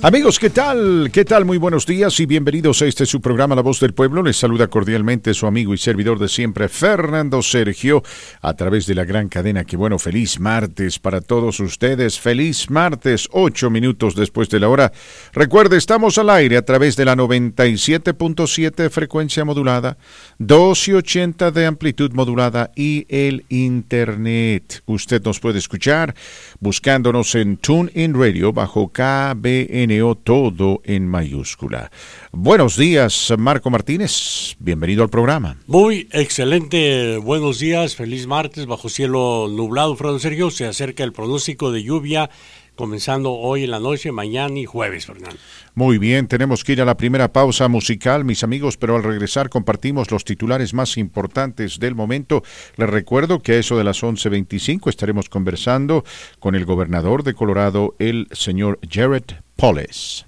Amigos, ¿qué tal? ¿Qué tal? Muy buenos días y bienvenidos a este su programa La Voz del Pueblo. Les saluda cordialmente su amigo y servidor de siempre, Fernando Sergio, a través de la gran cadena. Que bueno, feliz martes para todos ustedes. Feliz martes, ocho minutos después de la hora. Recuerde, estamos al aire a través de la 97.7 frecuencia modulada, 2 y 80 de amplitud modulada y el Internet. Usted nos puede escuchar buscándonos en TuneIn Radio bajo KBN todo en mayúscula. Buenos días, Marco Martínez. Bienvenido al programa. Muy excelente. Buenos días. Feliz martes bajo cielo nublado, Fernando Sergio. Se acerca el pronóstico de lluvia comenzando hoy en la noche, mañana y jueves, Fernando. Muy bien, tenemos que ir a la primera pausa musical, mis amigos, pero al regresar compartimos los titulares más importantes del momento. Les recuerdo que a eso de las 11.25 estaremos conversando con el gobernador de Colorado, el señor Jared Polis.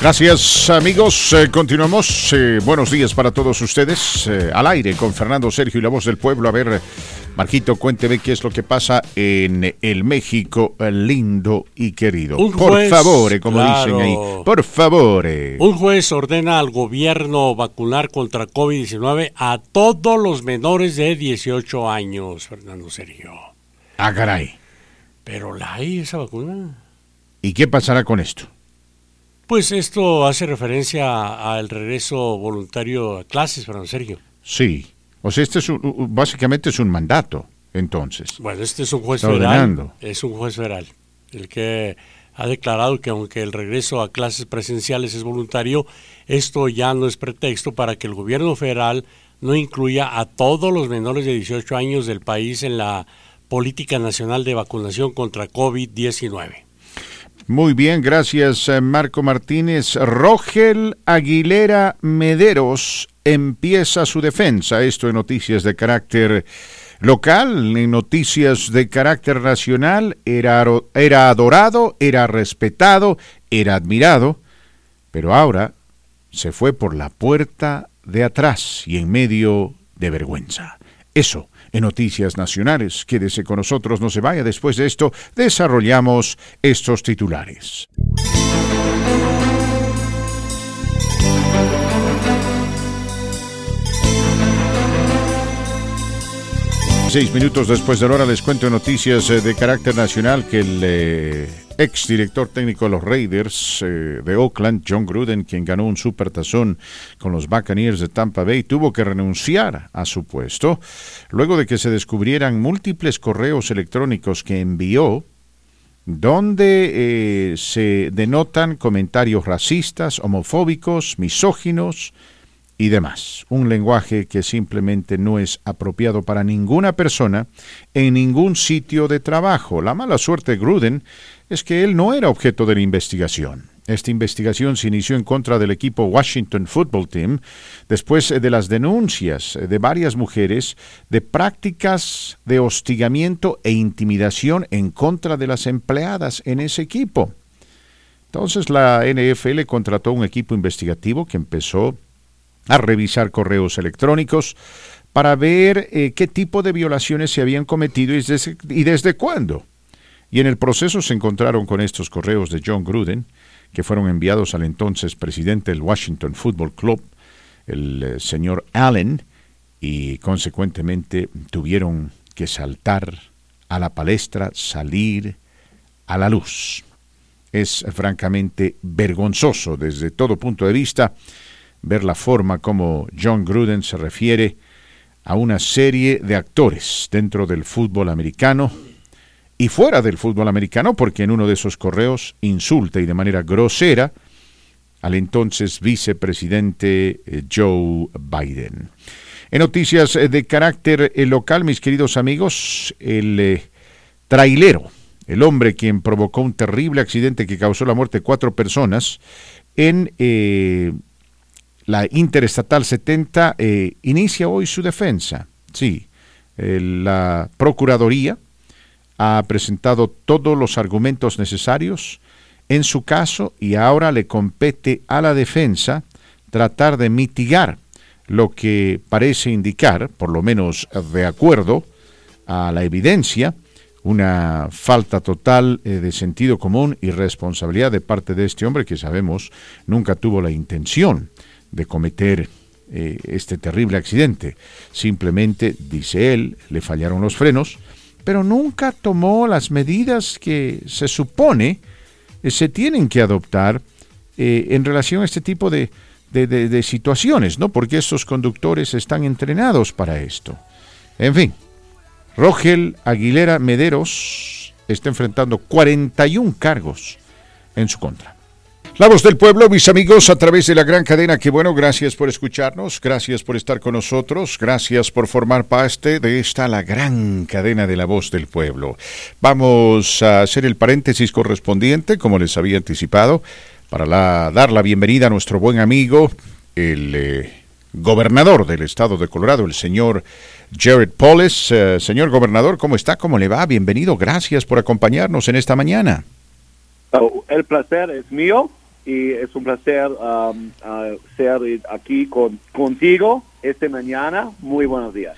Gracias amigos, eh, continuamos. Eh, buenos días para todos ustedes. Eh, al aire con Fernando Sergio y la voz del pueblo. A ver, Marquito, cuénteme qué es lo que pasa en el México lindo y querido. por favor, como dicen ahí. Por favor. Un juez ordena al gobierno vacunar contra COVID-19 a todos los menores de 18 años, Fernando Sergio. Ah, caray. Pero la hay esa vacuna. ¿Y qué pasará con esto? Pues esto hace referencia al regreso voluntario a clases, Fernando Sergio. Sí. O sea, este es básicamente es un mandato, entonces. Bueno, este es un juez federal. Es un juez federal. El que ha declarado que aunque el regreso a clases presenciales es voluntario, esto ya no es pretexto para que el gobierno federal no incluya a todos los menores de 18 años del país en la política nacional de vacunación contra COVID-19. Muy bien, gracias eh, Marco Martínez. Rogel Aguilera Mederos empieza su defensa. Esto en noticias de carácter local, en noticias de carácter nacional. Era, era adorado, era respetado, era admirado, pero ahora se fue por la puerta de atrás y en medio de vergüenza. Eso en Noticias Nacionales. Quédese con nosotros, no se vaya. Después de esto, desarrollamos estos titulares. Seis minutos después de la hora les cuento noticias eh, de carácter nacional que el eh, ex director técnico de los Raiders eh, de Oakland, John Gruden, quien ganó un supertazón con los Buccaneers de Tampa Bay, tuvo que renunciar a su puesto luego de que se descubrieran múltiples correos electrónicos que envió donde eh, se denotan comentarios racistas, homofóbicos, misóginos y demás. Un lenguaje que simplemente no es apropiado para ninguna persona en ningún sitio de trabajo. La mala suerte de Gruden es que él no era objeto de la investigación. Esta investigación se inició en contra del equipo Washington Football Team después de las denuncias de varias mujeres de prácticas de hostigamiento e intimidación en contra de las empleadas en ese equipo. Entonces la NFL contrató un equipo investigativo que empezó a revisar correos electrónicos para ver eh, qué tipo de violaciones se habían cometido y desde, y desde cuándo. Y en el proceso se encontraron con estos correos de John Gruden, que fueron enviados al entonces presidente del Washington Football Club, el eh, señor Allen, y consecuentemente tuvieron que saltar a la palestra, salir a la luz. Es francamente vergonzoso desde todo punto de vista ver la forma como John Gruden se refiere a una serie de actores dentro del fútbol americano y fuera del fútbol americano, porque en uno de esos correos insulta y de manera grosera al entonces vicepresidente eh, Joe Biden. En noticias eh, de carácter eh, local, mis queridos amigos, el trailero, el hombre quien provocó un terrible accidente que causó la muerte de cuatro personas en la Interestatal 70, inicia hoy su defensa. Sí, la Procuraduría ha presentado todos los argumentos necesarios en su caso y ahora le compete a la defensa tratar de mitigar lo que parece indicar, por lo menos de acuerdo a la evidencia, una falta total eh, de sentido común y responsabilidad de parte de este hombre que sabemos nunca tuvo la intención de cometer eh, este terrible accidente. Simplemente, dice él, le fallaron los frenos, pero nunca tomó las medidas que se supone eh, se tienen que adoptar en relación a este tipo de, de situaciones, ¿no? Porque estos conductores están entrenados para esto. En fin, Rogel Aguilera Mederos está enfrentando 41 cargos en su contra. La voz del pueblo, mis amigos, a través de la gran cadena, que bueno, gracias por escucharnos, gracias por estar con nosotros, gracias por formar parte de esta la gran cadena de la voz del pueblo. Vamos a hacer el paréntesis correspondiente, como les había anticipado, para dar la bienvenida a nuestro buen amigo, el eh, gobernador del estado de Colorado, el señor Jared Polis. Eh, señor gobernador, ¿cómo está? ¿Cómo le va? Bienvenido. Gracias por acompañarnos en esta mañana. Oh, el placer es mío y es un placer um, uh, ser aquí con, contigo esta mañana. Muy buenos días.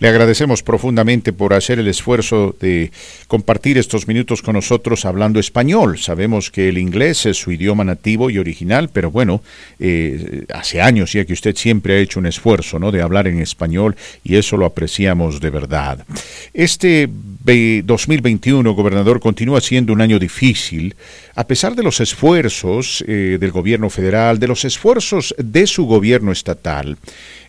Le agradecemos profundamente por hacer el esfuerzo de compartir estos minutos con nosotros hablando español. Sabemos que el inglés es su idioma nativo y original, pero bueno, eh, hace años ya que usted siempre ha hecho un esfuerzo ¿no? de hablar en español y eso lo apreciamos de verdad. Este 2021, gobernador, continúa siendo un año difícil, a pesar de los esfuerzos eh, del gobierno federal, de los esfuerzos de su gobierno estatal.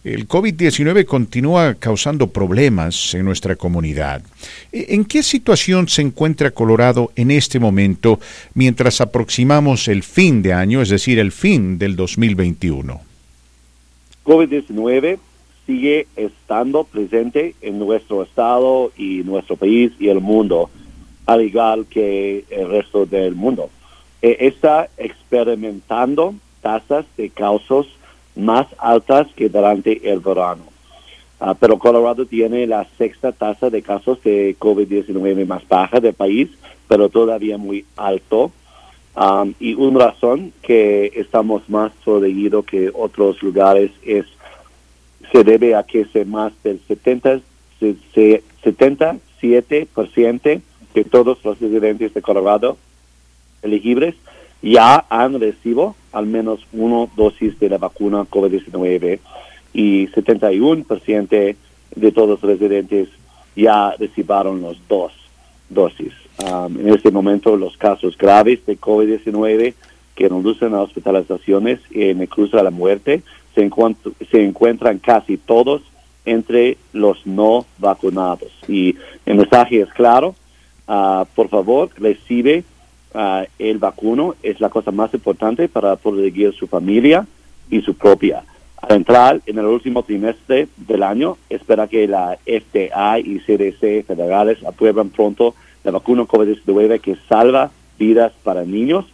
El COVID-19 continúa causando problemas en nuestra comunidad. E, ¿En qué situación se encuentra Colorado en este momento mientras aproximamos el fin de año, es decir, el fin del 2021? COVID-19 sigue estando presente en nuestro estado y nuestro país y el mundo, al igual que el resto del mundo. E, está experimentando tasas de casos más altas que durante el verano. Ah, pero Colorado tiene la sexta tasa de casos de COVID-19 más baja del país, pero todavía muy alto. y una razón que estamos más protegidos que otros lugares es se debe a que se más del 70, 77% de todos los residentes de Colorado elegibles ya han recibido al menos una dosis de la vacuna COVID-19 y 71% de todos los residentes ya recibieron los dos dosis. En este momento los casos graves de COVID-19 que reducen a hospitalizaciones y me cruza la muerte se, se encuentran casi todos entre los no vacunados. Y el mensaje es claro, uh, por favor recibe Ah, el vacuno es la cosa más importante para proteger su familia y su propia. Al entrar en el último trimestre del año, espera que la FDA y CDC federales aprueben pronto la vacuna COVID-19 que salva vidas para niños,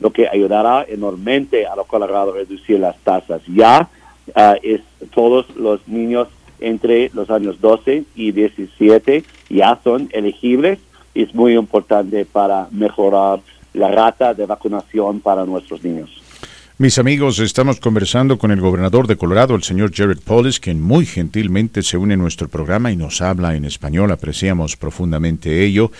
lo que ayudará enormemente a los colorados a reducir las tasas. Ya ah, es todos los niños entre los años 12 y 17 ya son elegibles es muy importante para mejorar la rata de vacunación para nuestros niños. Mis amigos, estamos conversando con el gobernador de Colorado, el señor Jared Polis, quien muy gentilmente se une a nuestro programa y nos habla en español. Apreciamos profundamente ello.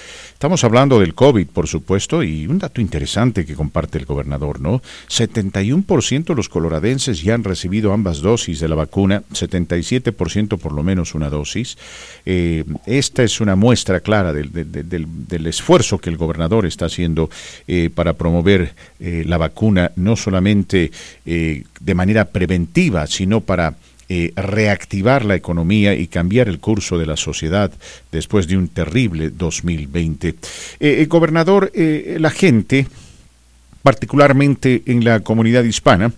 Estamos hablando del COVID, por supuesto, y un dato interesante que comparte el gobernador, ¿no? 71% de los coloradenses ya han recibido ambas dosis de la vacuna, 77% por lo menos una dosis. Eh, esta es una muestra clara del, esfuerzo que el gobernador está haciendo eh, para promover eh, la vacuna, no solamente de manera preventiva, sino para eh, reactivar la economía y cambiar el curso de la sociedad después de un terrible 2020. Eh, gobernador, la gente, particularmente en la comunidad hispana,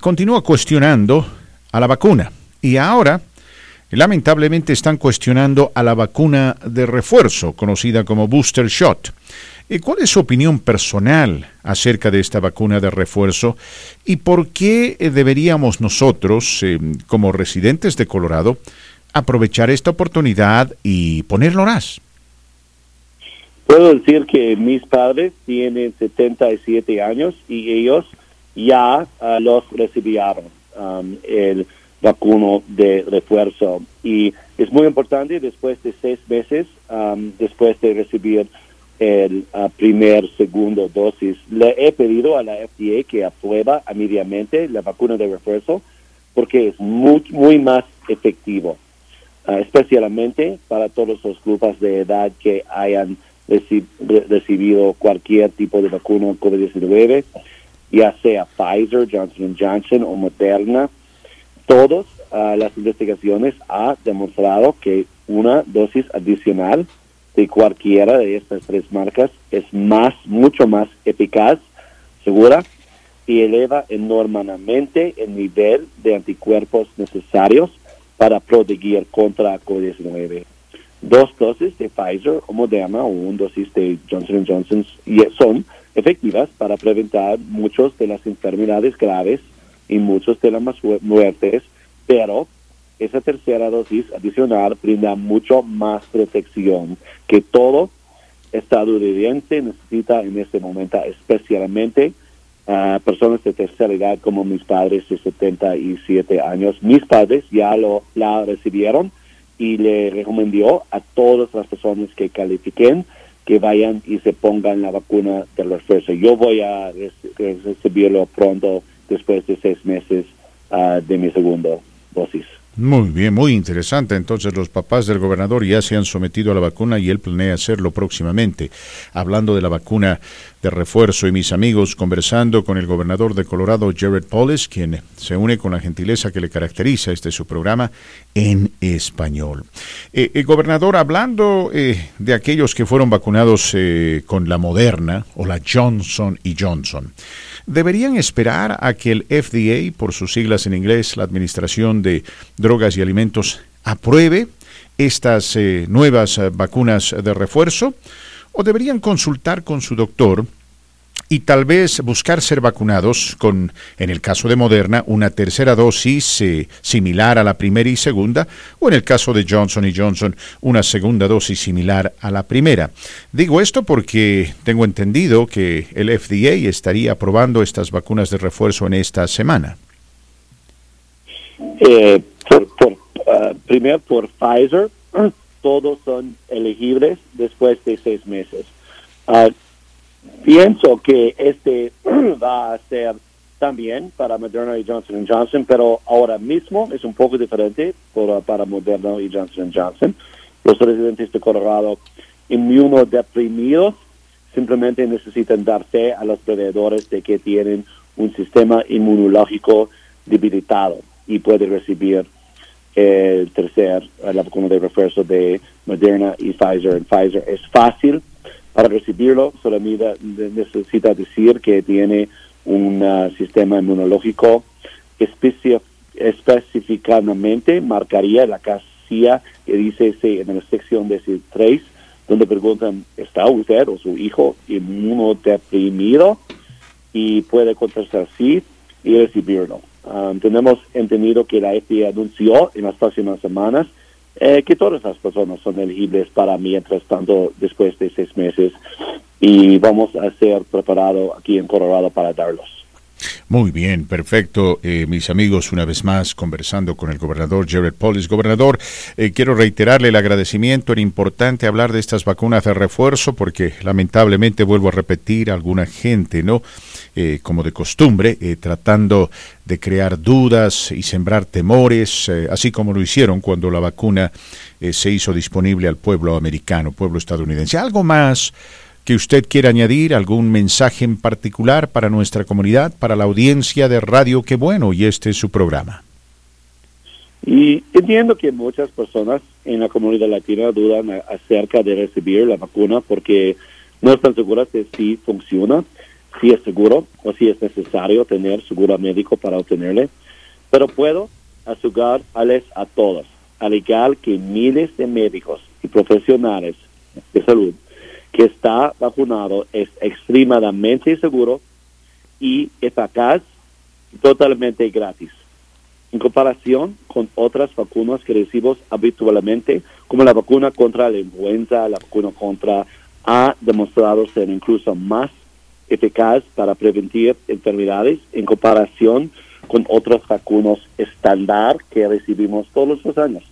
continúa cuestionando a la vacuna y ahora lamentablemente están cuestionando a la vacuna de refuerzo, conocida como booster shot. ¿Cuál es su opinión personal acerca de esta vacuna de refuerzo y por qué eh, deberíamos nosotros, eh, como residentes de Colorado, aprovechar esta oportunidad y ponerlo más? Puedo decir que mis padres tienen 77 años y ellos ya ah, los recibieron. Um, el vacuna de refuerzo. Y es muy importante después de seis meses, después de recibir el uh, primer, segundo dosis, le he pedido a la FDA que aprueba inmediatamente la vacuna de refuerzo porque es muy, muy más efectivo, uh, especialmente para todos los grupos de edad que hayan recibido cualquier tipo de vacuna COVID-19, ya sea Pfizer, Johnson Johnson o Moderna. Todas uh, las investigaciones han demostrado que una dosis adicional cualquiera de estas tres marcas es más, mucho más eficaz, segura y eleva enormemente el nivel de anticuerpos necesarios para proteger contra COVID-19. Dos dosis de Pfizer o Moderna o una dosis de Johnson Johnson son efectivas para preventar muchas de las enfermedades graves y muchas de las muertes, pero esa tercera dosis adicional brinda mucho más protección que todo estadounidense necesita en este momento, especialmente a personas de tercera edad como mis padres de 77 años. Mis padres ya lo la recibieron y le recomendó a todas las personas que califiquen que vayan y se pongan la vacuna del refuerzo. Yo voy a recibirlo pronto después de seis meses ah, de mi segunda dosis. Muy bien, muy interesante. Entonces los papás del gobernador ya se han sometido a la vacuna y él planea hacerlo próximamente. Hablando de la vacuna de refuerzo y mis amigos conversando con el gobernador de Colorado, Jared Polis, quien se une con la gentileza que le caracteriza este su programa en español. eh, eh, gobernador, hablando eh, de aquellos que fueron vacunados con la Moderna o la Johnson y Johnson deberían esperar a que el FDA, por sus siglas en inglés, la Administración de Drogas y Alimentos, apruebe estas eh, nuevas eh, vacunas de refuerzo o deberían consultar con su doctor y tal vez buscar ser vacunados con, en el caso de Moderna, una tercera dosis eh, similar a la primera y segunda, o en el caso de Johnson y Johnson, una segunda dosis similar a la primera. Digo esto porque tengo entendido que el FDA estaría aprobando estas vacunas de refuerzo en esta semana. Eh, uh, primero por Pfizer, todos son elegibles después de seis meses. Uh, Pienso que este va a ser también para Moderna y Johnson Johnson, pero ahora mismo es un poco diferente para Moderna y Johnson Johnson. Los residentes de Colorado inmunodeprimidos simplemente necesitan dar fe a los proveedores de que tienen un sistema inmunológico debilitado y pueden recibir el tercer, la vacuna de refuerzo de Moderna y Pfizer. Pfizer es fácil para recibirlo solamente necesita decir que tiene un uh, sistema inmunológico específicamente marcaría la casilla que dice en la sección de 3 donde preguntan ¿está usted o su hijo inmunodeprimido? y puede contestar sí y recibirlo. Um, tenemos entendido que la FDA anunció en las próximas semanas eh, que todas las personas son elegibles para mientras tanto después de seis meses y vamos a ser preparados aquí en Colorado para darlos. Muy bien, perfecto. Eh, mis amigos, una vez más, conversando con el gobernador Jared Polis. Gobernador, eh, quiero reiterarle el agradecimiento. Era importante hablar de estas vacunas de refuerzo porque lamentablemente, vuelvo a repetir, alguna gente, ¿no? Eh, como de costumbre, tratando de crear dudas y sembrar temores, así como lo hicieron cuando la vacuna se hizo disponible al pueblo americano, pueblo estadounidense. Algo más que usted quiera añadir, algún mensaje en particular para nuestra comunidad, para la audiencia de Radio Qué Bueno, y este es su programa. Y entiendo que muchas personas en la comunidad latina dudan acerca de recibir la vacuna porque no están seguras de si funciona, si es seguro o si es necesario tener seguro médico para obtenerle. Pero puedo asegurarles a todos, al igual que miles de médicos y profesionales de salud, que está vacunado es extremadamente seguro y eficaz totalmente gratis. En comparación con otras vacunas que recibimos habitualmente, como la vacuna contra la influenza, la vacuna contra ha demostrado ser incluso más eficaz para prevenir enfermedades en comparación con otros vacunos estándar que recibimos todos los años.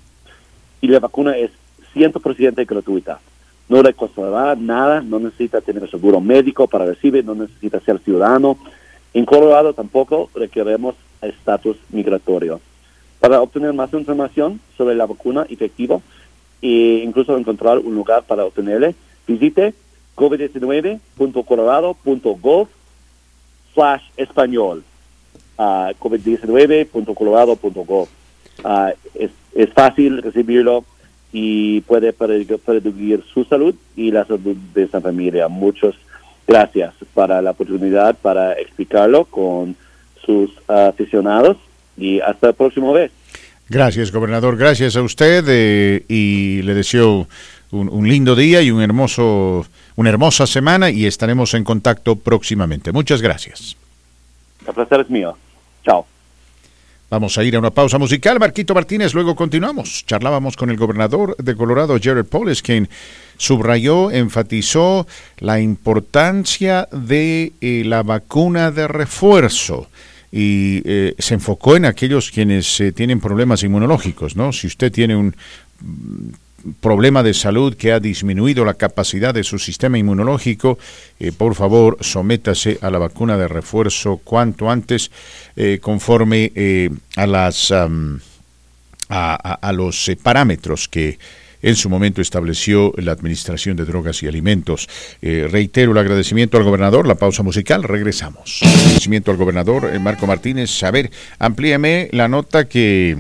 Y la vacuna es 100% gratuita. No le costará nada, no necesita tener seguro médico para recibir, no necesita ser ciudadano. En Colorado tampoco requeremos estatus migratorio. Para obtener más información sobre la vacuna efectiva e incluso encontrar un lugar para obtenerle, visite covid19.colorado.gov slash español. Uh, covid19.colorado.gov. Uh, es, es fácil recibirlo y puede predecir su salud y la salud de esa familia. Muchas gracias para la oportunidad para explicarlo con sus aficionados y hasta la próxima vez. Gracias, gobernador. Gracias a usted eh, y le deseo un, un, lindo día y un hermoso, una hermosa semana y estaremos en contacto próximamente. Muchas gracias. El placer es mío. Chao. Vamos a ir a una pausa musical. Marquito Martínez, luego continuamos. Charlábamos con el gobernador de Colorado, Jared Polis, quien subrayó, enfatizó la importancia de eh, la vacuna de refuerzo y eh, se enfocó en aquellos quienes eh, tienen problemas inmunológicos, ¿no? Si usted tiene un problema de salud que ha disminuido la capacidad de su sistema inmunológico, eh, por favor sométase a la vacuna de refuerzo cuanto antes, eh, conforme eh, a, las, a, a, los parámetros que en su momento estableció la Administración de Drogas y Alimentos. reitero el agradecimiento al gobernador, la pausa musical, regresamos. Agradecimiento al gobernador Marco Martínez. A ver, amplíame la nota que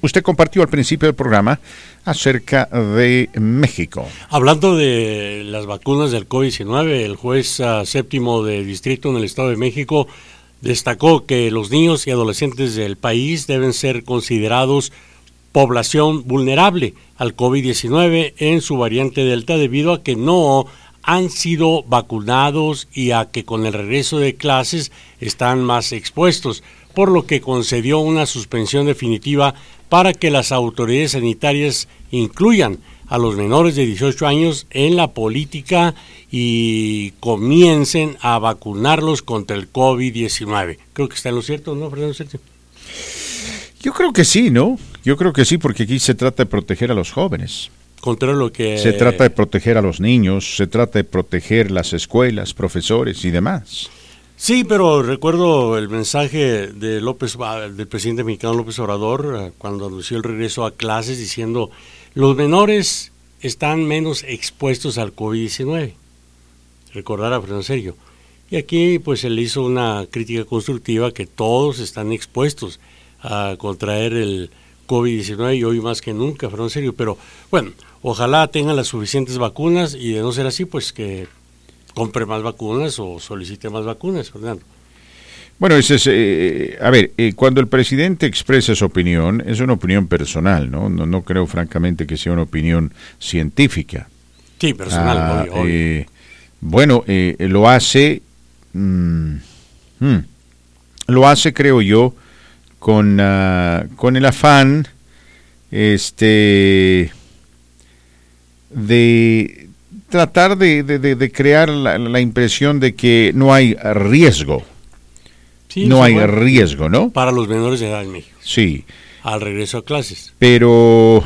usted compartió al principio del programa acerca de México. Hablando de las vacunas del COVID-19, el juez uh, séptimo de distrito en el Estado de México destacó que los niños y adolescentes del país deben ser considerados población vulnerable al COVID-19 en su variante Delta debido a que no han sido vacunados y a que con el regreso de clases están más expuestos, por lo que concedió una suspensión definitiva para que las autoridades sanitarias incluyan a los menores de 18 años en la política y comiencen a vacunarlos contra el COVID-19. Creo que está en lo cierto, ¿no, Fernando Sergio? Yo creo que sí, ¿no? Yo creo que sí, porque aquí se trata de proteger a los jóvenes. Contra lo que... Se trata de proteger a los niños, se trata de proteger las escuelas, profesores y demás. Sí, pero recuerdo el mensaje de López, del presidente mexicano López Obrador eh, cuando anunció el regreso a clases diciendo los menores están menos expuestos al COVID-19. Recordar a Fernando Sergio. Y aquí pues él hizo una crítica constructiva que todos están expuestos a contraer el COVID-19 y hoy más que nunca, Fernando Sergio. Pero bueno, ojalá tengan las suficientes vacunas y de no ser así, pues que compre más vacunas o solicite más vacunas, Fernando. Bueno, ese es, eh, a ver, eh, cuando el presidente expresa su opinión, es una opinión personal, ¿no? No, no creo francamente que sea una opinión científica. Sí, personal, ah, eh, bueno, lo hace, mm, mm, lo hace, creo yo, con, ah, con el afán, este, de tratar de, de, crear la, impresión de que no hay riesgo. no hay riesgo, ¿no? Para los menores de edad en México. Sí. Al regreso a clases. Pero...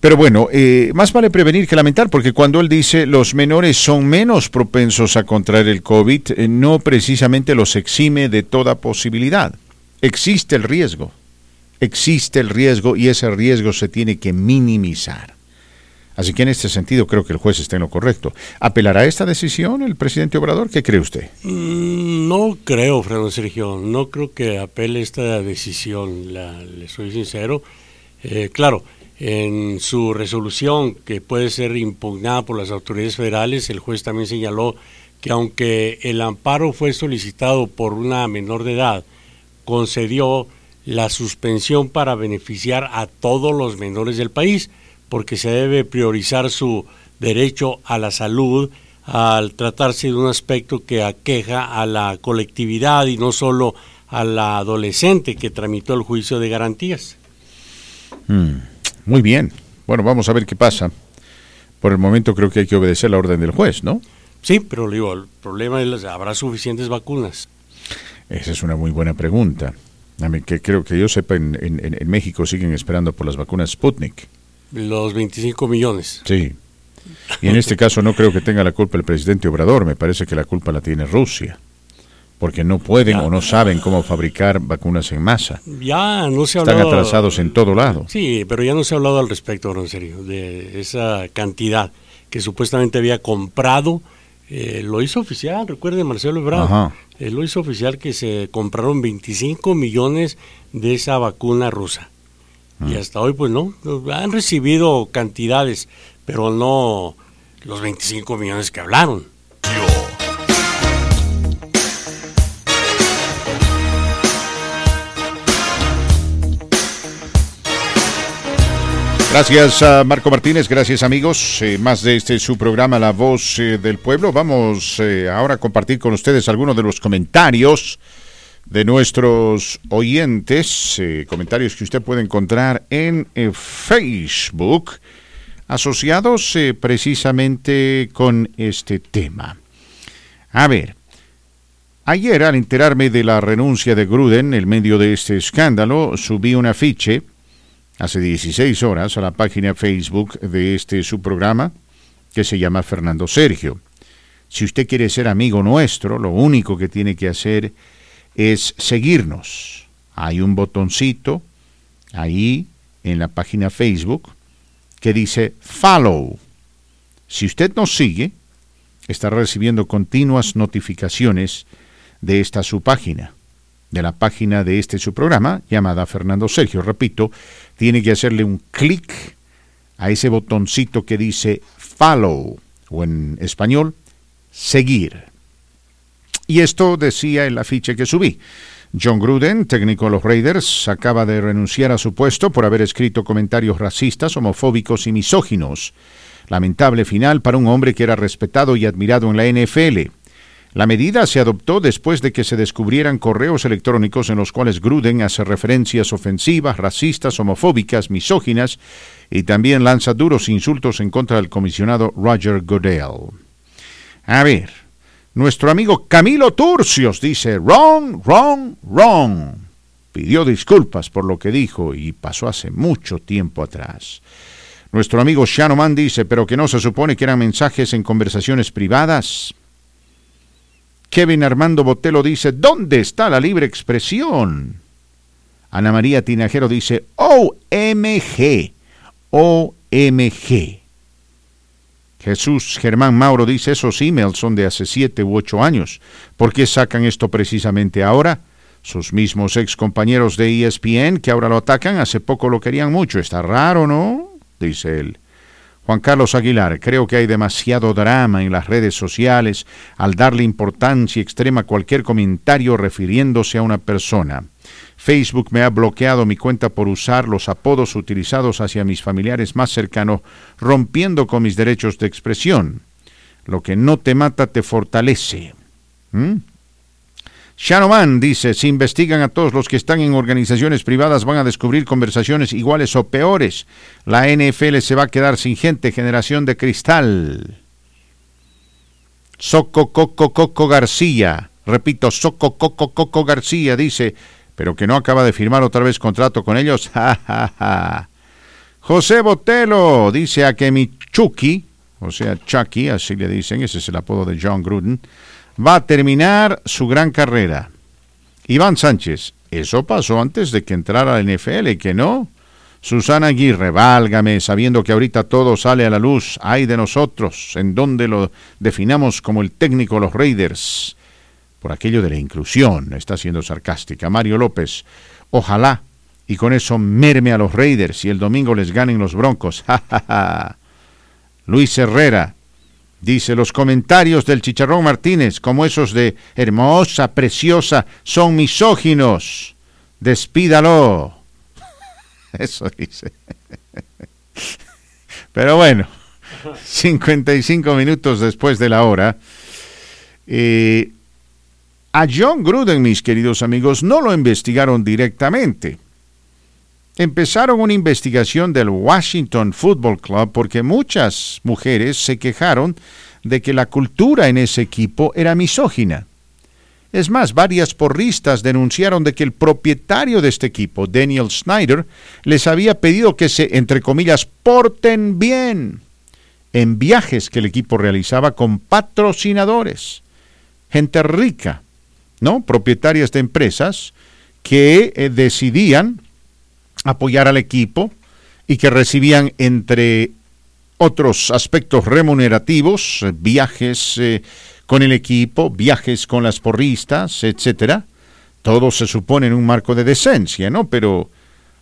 Pero bueno, eh, más vale prevenir que lamentar, porque cuando él dice los menores son menos propensos a contraer el COVID, eh, no precisamente los exime de toda posibilidad. Existe el riesgo, existe el riesgo y ese riesgo se tiene que minimizar. Así que en este sentido creo que el juez está en lo correcto. ¿Apelará esta decisión el presidente Obrador? ¿Qué cree usted? Mm, no creo, Fernando Sergio. No creo que apele esta decisión, le soy sincero. Eh, claro, en su resolución, que puede ser impugnada por las autoridades federales, el juez también señaló que aunque el amparo fue solicitado por una menor de edad, concedió la suspensión para beneficiar a todos los menores del país porque se debe priorizar su derecho a la salud al tratarse de un aspecto que aqueja a la colectividad y no solo a la adolescente que tramitó el juicio de garantías. Mm, muy bien. Bueno, vamos a ver qué pasa. Por el momento creo que hay que obedecer la orden del juez, ¿no? Sí, pero digo, el problema es habrá suficientes vacunas. Esa es una muy buena pregunta. A mí, que creo que yo sepa, en, en, México siguen esperando por las vacunas Sputnik. Los 25 millones. Sí. Y en este caso no creo que tenga la culpa el presidente Obrador, me parece que la culpa la tiene Rusia porque no pueden o no saben cómo fabricar vacunas en masa. Ya no se ha Están atrasados en todo lado. Sí, pero ya no se ha hablado al respecto, en serio, de esa cantidad que supuestamente había comprado. Eh, lo hizo oficial, recuerden Marcelo Ebrard, eh, lo hizo oficial que se compraron 25 millones de esa vacuna rusa. Y hasta hoy pues no, han recibido cantidades, pero no los 25 millones que hablaron. Gracias a Marco Martínez, gracias amigos. Eh, más de este su programa La Voz eh, del Pueblo. Vamos eh, ahora a compartir con ustedes algunos de los comentarios de nuestros oyentes, comentarios que usted puede encontrar en Facebook, asociados precisamente con este tema. A ver, ayer al enterarme de la renuncia de Gruden en medio de este escándalo, subí un afiche hace 16 horas a la página Facebook de este su programa que se llama Fernando Sergio. Si usted quiere ser amigo nuestro, lo único que tiene que hacer es seguirnos. Hay un botoncito ahí en la página Facebook que dice follow. Si usted nos sigue, estará recibiendo continuas notificaciones de esta su página de la página de este su programa, llamada Fernando Sergio. Repito, tiene que hacerle un clic a ese botoncito que dice follow, o en español, seguir. Y esto decía el afiche que subí. John Gruden, técnico de los Raiders, acaba de renunciar a su puesto por haber escrito comentarios racistas, homofóbicos y misóginos. Lamentable final para un hombre que era respetado y admirado en la NFL. La medida se adoptó después de que se descubrieran correos electrónicos en los cuales Gruden hace referencias ofensivas, racistas, homofóbicas, misóginas y también lanza duros insultos en contra del comisionado Roger Goodell. A ver, nuestro amigo Camilo Turcios dice, wrong, wrong, wrong. Pidió disculpas por lo que dijo y pasó hace mucho tiempo atrás. Nuestro amigo Shanoman dice, pero que no se supone que eran mensajes en conversaciones privadas. Kevin Armando Botelo dice, ¿dónde está la libre expresión? Ana María Tinajero dice, OMG, OMG. Jesús Germán Mauro dice, esos emails son de hace siete u ocho años. ¿Por qué sacan esto precisamente ahora? Sus mismos ex compañeros de ESPN que ahora lo atacan, hace poco lo querían mucho. Está raro, ¿no? Dice él. Juan Carlos Aguilar, creo que hay demasiado drama en las redes sociales al darle importancia extrema a cualquier comentario refiriéndose a una persona. Facebook me ha bloqueado mi cuenta por usar los apodos utilizados hacia mis familiares más cercanos, rompiendo con mis derechos de expresión. Lo que no te mata te fortalece. ¿Mm? Dice, si investigan a todos los que están en organizaciones privadas van a descubrir conversaciones iguales o peores. La NFL se va a quedar sin gente, generación de cristal. Soco Coco Coco García, repito, Soco Coco Coco García dice, pero que no acaba de firmar otra vez contrato con ellos. José Botelo dice a que mi Chucky, o sea, Chucky, así le dicen, ese es el apodo de John Gruden, va a terminar su gran carrera. Iván Sánchez, eso pasó antes de que entrara al NFL, que no. Susana Aguirre, válgame, sabiendo que ahorita todo sale a la luz, hay de nosotros, en donde lo definamos como el técnico de los Raiders. Por aquello de la inclusión, está siendo sarcástica. Mario López, ojalá, y con eso merme a los Raiders y el domingo les ganen los Broncos. Luis Herrera, Dice, los comentarios del Chicharrón Martínez, como esos de hermosa, preciosa, son misóginos. Despídalo. Eso dice. Pero bueno, 55 minutos después de la hora. Eh, a John Gruden, mis queridos amigos, no lo investigaron directamente empezaron una investigación del Washington Football Club porque muchas mujeres se quejaron de que la cultura en ese equipo era misógina. Es más, varias porristas denunciaron de que el propietario de este equipo, Daniel Snyder, les había pedido que se, entre comillas, porten bien en viajes que el equipo realizaba con patrocinadores, gente rica, ¿no? Propietarias de empresas que eh, decidían apoyar al equipo y que recibían entre otros aspectos remunerativos, eh, viajes eh, con el equipo, viajes con las porristas, etcétera. Todo se supone en un marco de decencia, ¿no? Pero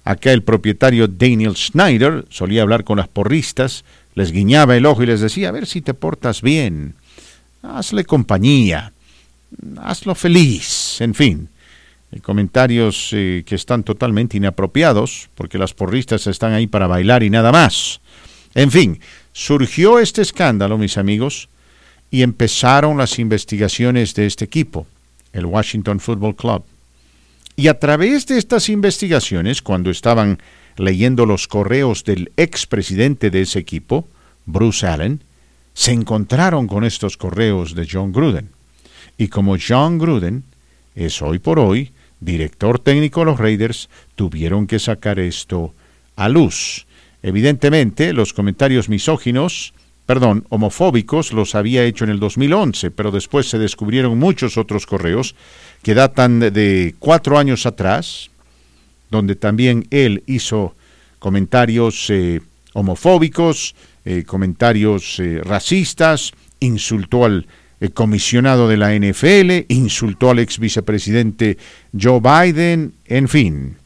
acá el propietario Daniel Schneider solía hablar con las porristas, les guiñaba el ojo y les decía, a ver si te portas bien, hazle compañía, hazlo feliz, en fin. Comentarios eh, que están totalmente inapropiados, porque las porristas están ahí para bailar y nada más. En fin, surgió este escándalo, mis amigos, y empezaron las investigaciones de este equipo, el Washington Football Club. Y a través de estas investigaciones, cuando estaban leyendo los correos del expresidente de ese equipo, Bruce Allen, se encontraron con estos correos de John Gruden. Y como John Gruden es hoy por hoy director técnico de los Raiders, tuvieron que sacar esto a luz. Evidentemente, los comentarios misóginos perdón, homofóbicos los había hecho en el 2011, pero después se descubrieron muchos otros correos que datan de cuatro años atrás, donde también él hizo comentarios eh, homofóbicos, eh, comentarios eh, racistas, insultó al comisionado de la NFL, insultó al ex vicepresidente Joe Biden, en fin.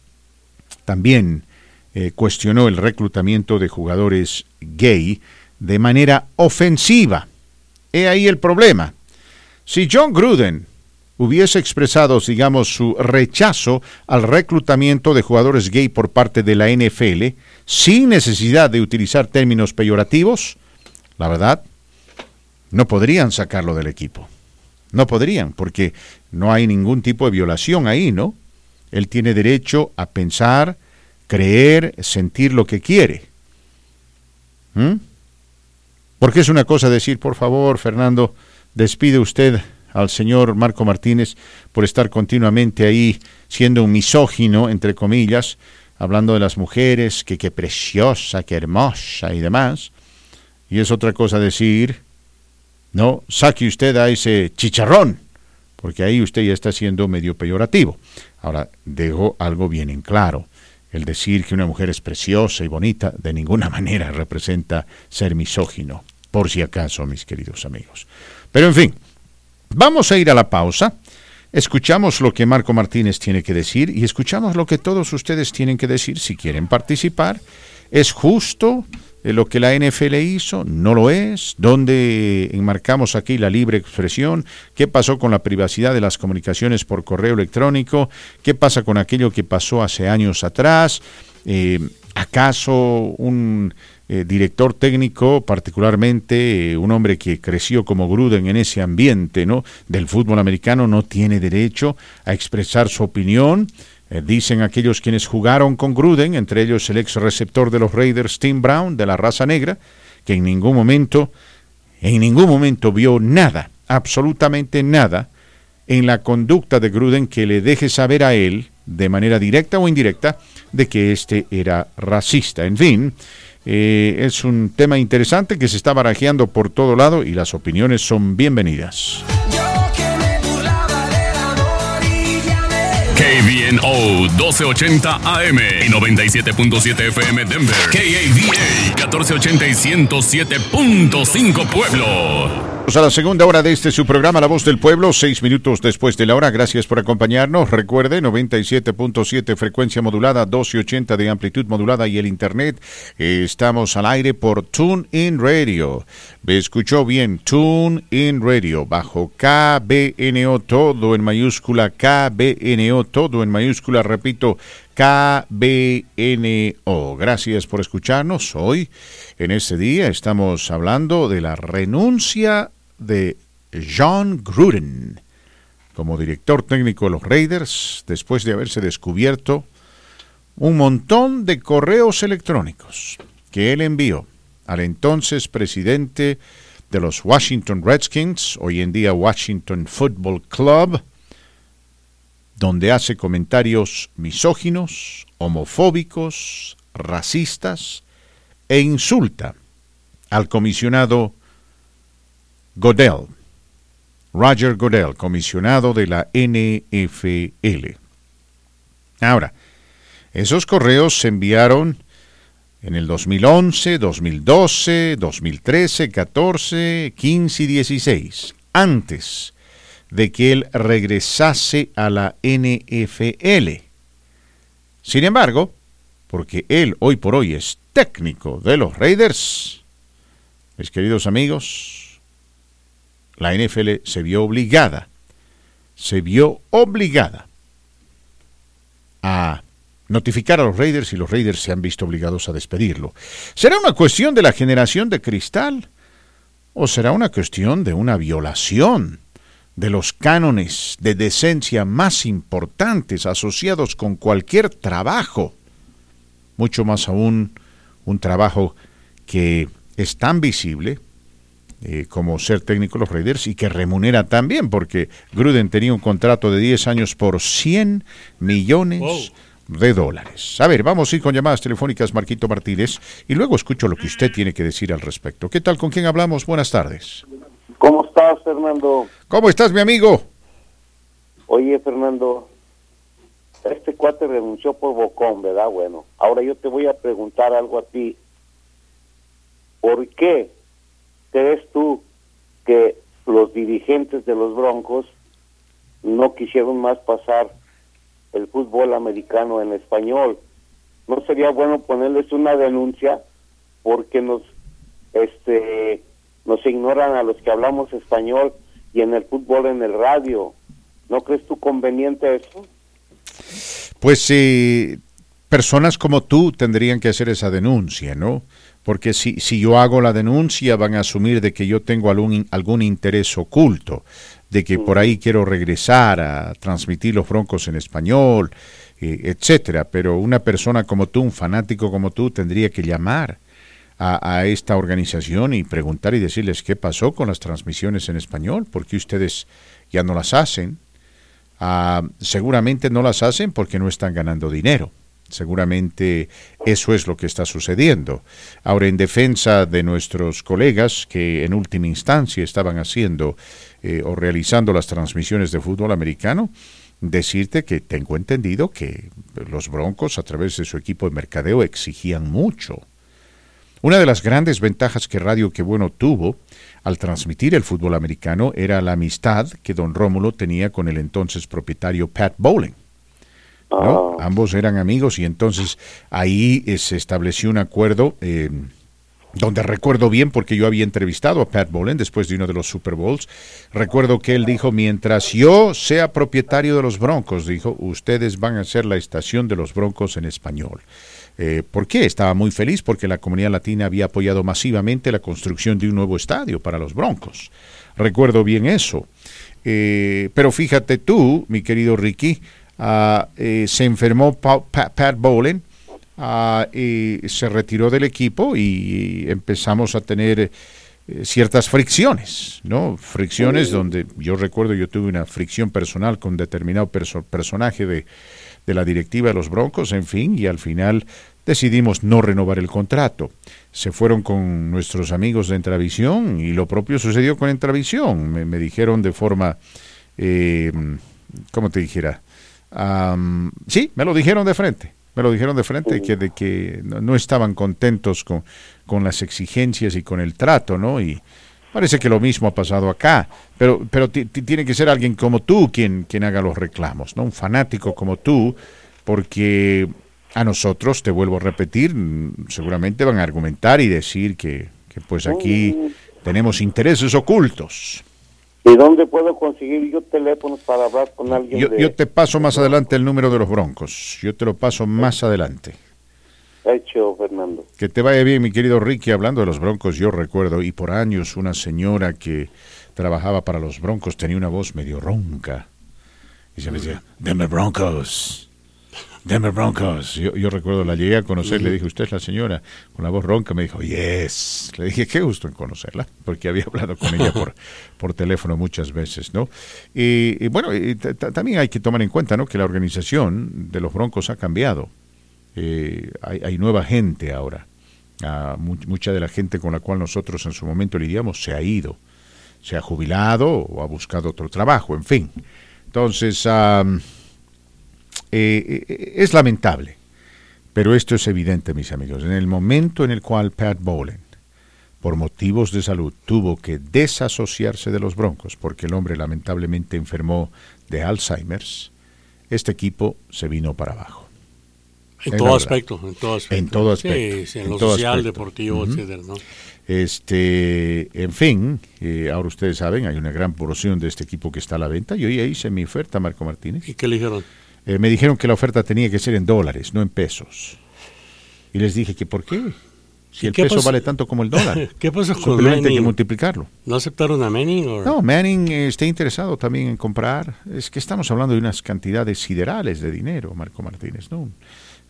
También cuestionó el reclutamiento de jugadores gay de manera ofensiva. He ahí el problema. Si John Gruden hubiese expresado, digamos, su rechazo al reclutamiento de jugadores gay por parte de la NFL, sin necesidad de utilizar términos peyorativos, la verdad, no podrían sacarlo del equipo. No podrían, porque no hay ningún tipo de violación ahí, ¿no? Él tiene derecho a pensar, creer, sentir lo que quiere. ¿Mm? Porque es una cosa decir, por favor, Fernando, despide usted al señor Marco Martínez por estar continuamente ahí siendo un misógino, entre comillas, hablando de las mujeres, que qué preciosa, qué hermosa y demás. Y es otra cosa decir, no, saque usted a ese chicharrón, porque ahí usted ya está siendo medio peyorativo. Ahora, dejo algo bien en claro. El decir que una mujer es preciosa y bonita de ninguna manera representa ser misógino por si acaso, mis queridos amigos. Pero en fin, vamos a ir a la pausa. Escuchamos lo que Marco Martínez tiene que decir y escuchamos lo que todos ustedes tienen que decir si quieren participar. ¿Es justo lo que la NFL hizo? ¿No lo es? ¿Dónde enmarcamos aquí la libre expresión? ¿Qué pasó con la privacidad de las comunicaciones por correo electrónico? ¿Qué pasa con aquello que pasó hace años atrás? Eh, ¿Acaso un eh, director técnico, particularmente eh, un hombre que creció como Gruden en ese ambiente ¿no? del fútbol americano, no tiene derecho a expresar su opinión. Eh, dicen aquellos quienes jugaron con Gruden, entre ellos el ex receptor de los Raiders, Tim Brown, de la raza negra, que en ningún momento, en ningún momento vio nada, absolutamente nada, en la conducta de Gruden que le deje saber a él, de manera directa o indirecta, de que éste era racista. En fin, eh, es un tema interesante que se está barajeando por todo lado y las opiniones son bienvenidas. KBNO 1280 AM y 97.7 FM Denver. KAVA 1480 y 107.5 Pueblo a la segunda hora de este su programa La Voz del Pueblo, seis minutos después de la hora. Gracias por acompañarnos. Recuerde, 97.7 frecuencia modulada, 1280 de amplitud modulada y el internet. Estamos al aire por Tune In Radio. Me escuchó bien, Tune In Radio, bajo KBNO, todo en mayúscula, KBNO, todo en mayúscula, repito, KBNO. Gracias por escucharnos hoy. En este día estamos hablando de la renuncia de John Gruden como director técnico de los Raiders después de haberse descubierto un montón de correos electrónicos que él envió al entonces presidente de los Washington Redskins, hoy en día Washington Football Club, donde hace comentarios misóginos, homofóbicos, racistas e insulta al comisionado Godell, Roger Godell, comisionado de la NFL. Ahora, esos correos se enviaron en el 2011, 2012, 2013, 14, 15 y 16, antes de que él regresase a la NFL. Sin embargo, porque él hoy por hoy es técnico de los Raiders, mis queridos amigos, la NFL se vio obligada, se vio obligada a notificar a los Raiders y los Raiders se han visto obligados a despedirlo. ¿Será una cuestión de la generación de cristal? ¿O será una cuestión de una violación de los cánones de decencia más importantes asociados con cualquier trabajo? Mucho más aún un trabajo que es tan visible eh, como ser técnico de los Raiders y que remunera también, porque Gruden tenía un contrato de 10 años por 100 millones de dólares. A ver, vamos a ir con llamadas telefónicas, Marquito Martínez, y luego escucho lo que usted tiene que decir al respecto. ¿Qué tal? ¿Con quién hablamos? Buenas tardes. ¿Cómo estás, Fernando? ¿Cómo estás, mi amigo? Oye, Fernando, este cuate renunció por bocón, ¿verdad? Bueno, ahora yo te voy a preguntar algo a ti. ¿Por qué crees tú que los dirigentes de los Broncos no quisieron más pasar el fútbol americano en español. ¿No sería bueno ponerles una denuncia porque nos este nos ignoran a los que hablamos español y en el fútbol en el radio? ¿No crees tú conveniente eso? Pues sí, personas como tú tendrían que hacer esa denuncia, ¿no? Porque si, si yo hago la denuncia van a asumir de que yo tengo algún, algún interés oculto de que por ahí quiero regresar a transmitir los broncos en español, eh, etcétera. Pero una persona como tú, un fanático como tú, tendría que llamar a, esta organización y preguntar y decirles qué pasó con las transmisiones en español, porque ustedes ya no las hacen. Ah, seguramente no las hacen porque no están ganando dinero. Seguramente eso es lo que está sucediendo. Ahora, en defensa de nuestros colegas que en última instancia estaban haciendo eh, o realizando las transmisiones de fútbol americano, decirte que tengo entendido que los Broncos a través de su equipo de mercadeo exigían mucho. Una de las grandes ventajas que Radio Qué Bueno tuvo al transmitir el fútbol americano era la amistad que don Rómulo tenía con el entonces propietario Pat Bowling. Ah. Ambos eran amigos y entonces ahí eh, se estableció un acuerdo eh, donde recuerdo bien porque yo había entrevistado a Pat Bowlen después de uno de los Super Bowls. Recuerdo que él dijo, mientras yo sea propietario de los Broncos, dijo, ustedes van a ser la estación de los Broncos en español. Eh, ¿Por qué? Estaba muy feliz porque la comunidad latina había apoyado masivamente la construcción de un nuevo estadio para los Broncos. Recuerdo bien eso. Eh, pero fíjate tú, mi querido Ricky, ah, eh, se enfermó Pat, Bowlen Ah, y se retiró del equipo y empezamos a tener eh, ciertas fricciones, ¿no? Fricciones donde yo recuerdo yo tuve una fricción personal con determinado personaje de, de la directiva de los Broncos, en fin, y al final decidimos no renovar el contrato. Se fueron con nuestros amigos de Entravisión y lo propio sucedió con Entravisión. Me, dijeron de forma, eh, ¿cómo te dijera? sí, me lo dijeron de frente me lo dijeron de frente, que, de que no, estaban contentos con, con, las exigencias y con el trato, ¿no? Y parece que lo mismo ha pasado acá, pero, pero tiene que ser alguien como tú quien, quien haga los reclamos, ¿no? Un fanático como tú, porque a nosotros, te vuelvo a repetir, seguramente van a argumentar y decir que, que pues aquí tenemos intereses ocultos. ¿Y dónde puedo conseguir yo teléfonos para hablar con alguien? Yo, yo te paso más adelante el número de los Broncos. Yo te lo paso más adelante. Hecho, Fernando. Que te vaya bien, mi querido Ricky. Hablando de los Broncos, yo recuerdo, y por años, una señora que trabajaba para los Broncos tenía una voz medio ronca. Y se me decía, deme Broncos. Denver Broncos. Yo, recuerdo, la llegué a conocer, le dije, usted es la señora, con la voz ronca, me dijo, yes. Le dije, qué gusto en conocerla, porque había hablado con ella por, por teléfono muchas veces, ¿no? Y, bueno, también hay que tomar en cuenta, ¿no? Que la organización de los Broncos ha cambiado. Eh, hay, nueva gente ahora. Ah, mucha de la gente con la cual nosotros en su momento lidiamos se ha ido, se ha jubilado o ha buscado otro trabajo, en fin. Entonces, eh, eh, es lamentable, pero esto es evidente, mis amigos. En el momento en el cual Pat Bowlen, por motivos de salud, tuvo que desasociarse de los Broncos, porque el hombre lamentablemente enfermó de Alzheimer's, este equipo se vino para abajo. En todo aspecto, en todo aspecto. En todo aspecto. Sí, en, lo social, deportivo, etcétera, Este, en fin, eh, ahora ustedes saben, hay una gran porción de este equipo que está a la venta. Yo ya hice mi oferta, Marco Martínez. ¿Y qué le dijeron? Eh, me dijeron que la oferta tenía que ser en dólares, no en pesos. Y les dije que ¿por qué? Si el peso vale tanto como el dólar. ¿Qué pasa con Simplemente hay que multiplicarlo. ¿No aceptaron a Manning? No, Manning eh, está interesado también en comprar. Es que estamos hablando de unas cantidades siderales de dinero, Marco Martínez, ¿no?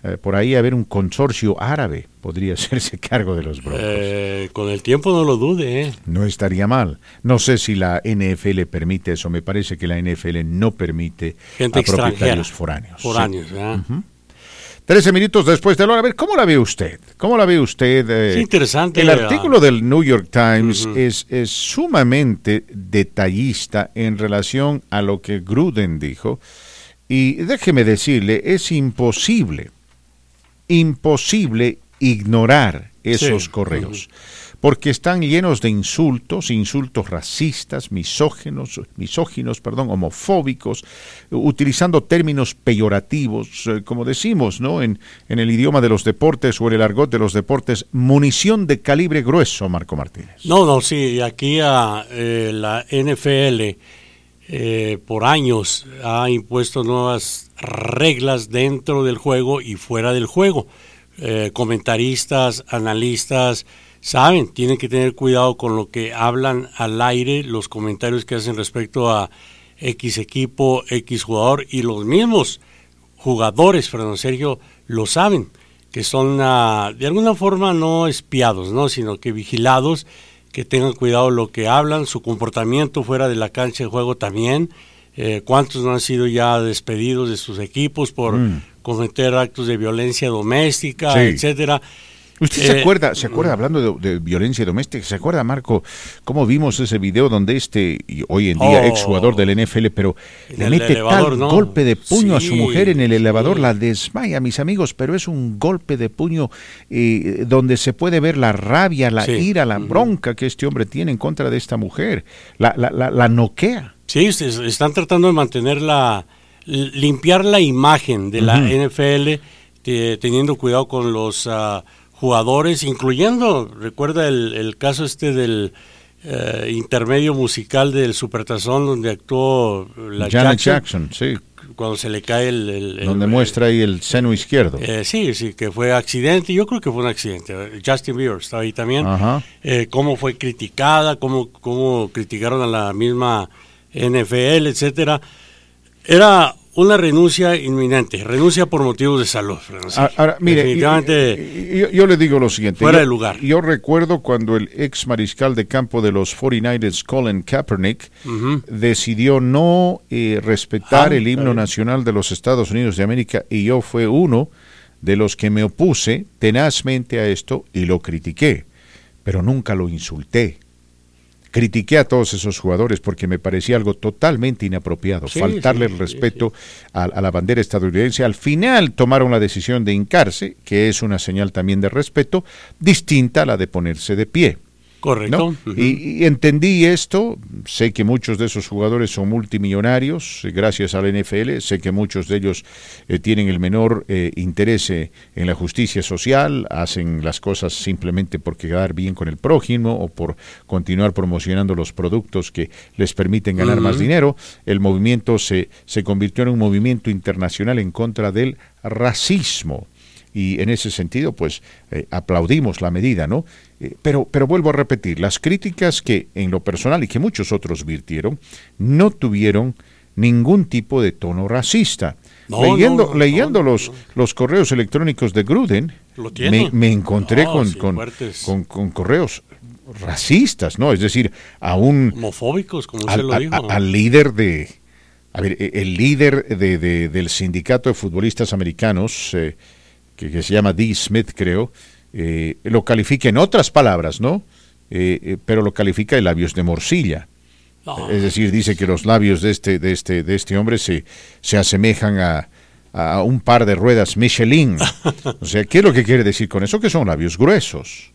Eh, por ahí haber un consorcio árabe podría hacerse cargo de los Broncos. con el tiempo no lo dude. ¿eh? No estaría mal. No sé si la NFL permite eso. Me parece que la NFL no permite Gente a propietarios foráneos. Foráneos, Trece minutos después de la hora. A ver, ¿cómo la ve usted? ¿Cómo la ve usted? Eh, interesante. El artículo del New York Times es, es sumamente detallista en relación a lo que Gruden dijo. Y déjeme decirle, es imposible imposible ignorar esos correos, porque están llenos de insultos, insultos racistas, misógenos, misóginos, perdón, homofóbicos, utilizando términos peyorativos, eh, como decimos, ¿no? En, en el idioma de los deportes o en el argot de los deportes, munición de calibre grueso, Marco Martínez. No, no, sí, aquí a eh, la NFL eh, por años ha impuesto nuevas reglas dentro del juego y fuera del juego. Eh, comentaristas, analistas, saben, tienen que tener cuidado con lo que hablan al aire, los comentarios que hacen respecto a X equipo, X jugador y los mismos jugadores, Fernando Sergio, lo saben, que son ah, de alguna forma no espiados, ¿no? sino que vigilados que tengan cuidado lo que hablan, su comportamiento fuera de la cancha de juego también. Eh, ¿Cuántos no han sido ya despedidos de sus equipos por mm. cometer actos de violencia doméstica, etcétera? ¿Usted se eh, acuerda, se acuerda hablando de, violencia doméstica, se acuerda, Marco, cómo vimos ese video donde este, hoy en día ex jugador del NFL, pero le mete tal golpe de puño a su mujer en el elevador, la desmaya, mis amigos, pero es un golpe de puño eh, donde se puede ver la rabia, la ira, la bronca que este hombre tiene en contra de esta mujer, la, la, la, noquea. Sí, están tratando de mantener la, limpiar la imagen de la NFL, teniendo cuidado con los... Ah, jugadores, incluyendo, recuerda el, caso este del eh, intermedio musical del Supertazón donde actuó la Janet Jackson, sí. Cuando se le cae el... donde muestra ahí el seno izquierdo. Eh, sí, sí, que fue accidente, yo creo que fue un accidente. Justin Bieber estaba ahí también. Eh, cómo fue criticada, cómo, cómo criticaron a la misma NFL, etcétera. Era una renuncia inminente, renuncia por motivos de salud. Ah, ahora, mire, yo, le digo lo siguiente. Fuera de lugar. Yo recuerdo cuando el ex mariscal de campo de los 49ers, Colin Kaepernick, decidió no eh, respetar ah, el himno nacional de los Estados Unidos de América y yo fue uno de los que me opuse tenazmente a esto y lo critiqué, pero nunca lo insulté critiqué a todos esos jugadores porque me parecía algo totalmente inapropiado, faltarle el respeto a, la bandera estadounidense. Al final tomaron la decisión de hincarse, que es una señal también de respeto, distinta a la de ponerse de pie. Correcto. y, entendí esto, sé que muchos de esos jugadores son multimillonarios, eh, gracias al NFL, sé que muchos de ellos eh, tienen el menor eh, interés en la justicia social, hacen las cosas simplemente por quedar bien con el prójimo o por continuar promocionando los productos que les permiten ganar más dinero. El movimiento se, se convirtió en un movimiento internacional en contra del racismo y en ese sentido pues aplaudimos la medida, ¿no? Eh, pero, pero vuelvo a repetir, las críticas que en lo personal y que muchos otros virtieron no tuvieron ningún tipo de tono racista. leyendo leyendo los, los correos electrónicos de Gruden, me, encontré con, con, correos racistas, ¿no? Es decir, a un... Homofóbicos, como usted lo dijo. al líder de... A ver, e, el líder de, del sindicato de futbolistas americanos, eh, que, se llama Dee Smith, creo, eh, lo califica en otras palabras, ¿no? Eh, pero lo califica de labios de morcilla. Es decir, dice que los labios de este, de este, de este hombre se, se asemejan a, a un par de ruedas Michelin. O sea, ¿qué es lo que quiere decir con eso? Que son labios gruesos,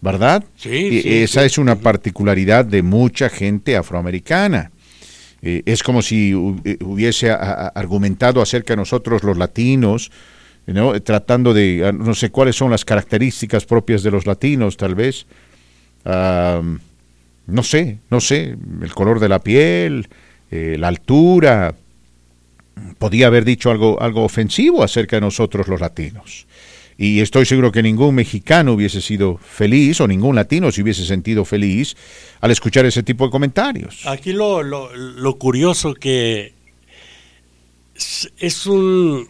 ¿verdad? Sí, esa es una particularidad de mucha gente afroamericana. Eh, es como si eh, hubiese argumentado acerca de nosotros los latinos, tratando de, ah, no sé cuáles son las características propias de los latinos, tal vez. no sé, no sé, el color de la piel, eh, la altura, podía haber dicho algo, algo ofensivo acerca de nosotros los latinos. Y estoy seguro que ningún mexicano hubiese sido feliz o ningún latino se hubiese sentido feliz al escuchar ese tipo de comentarios. Aquí lo, lo curioso que es un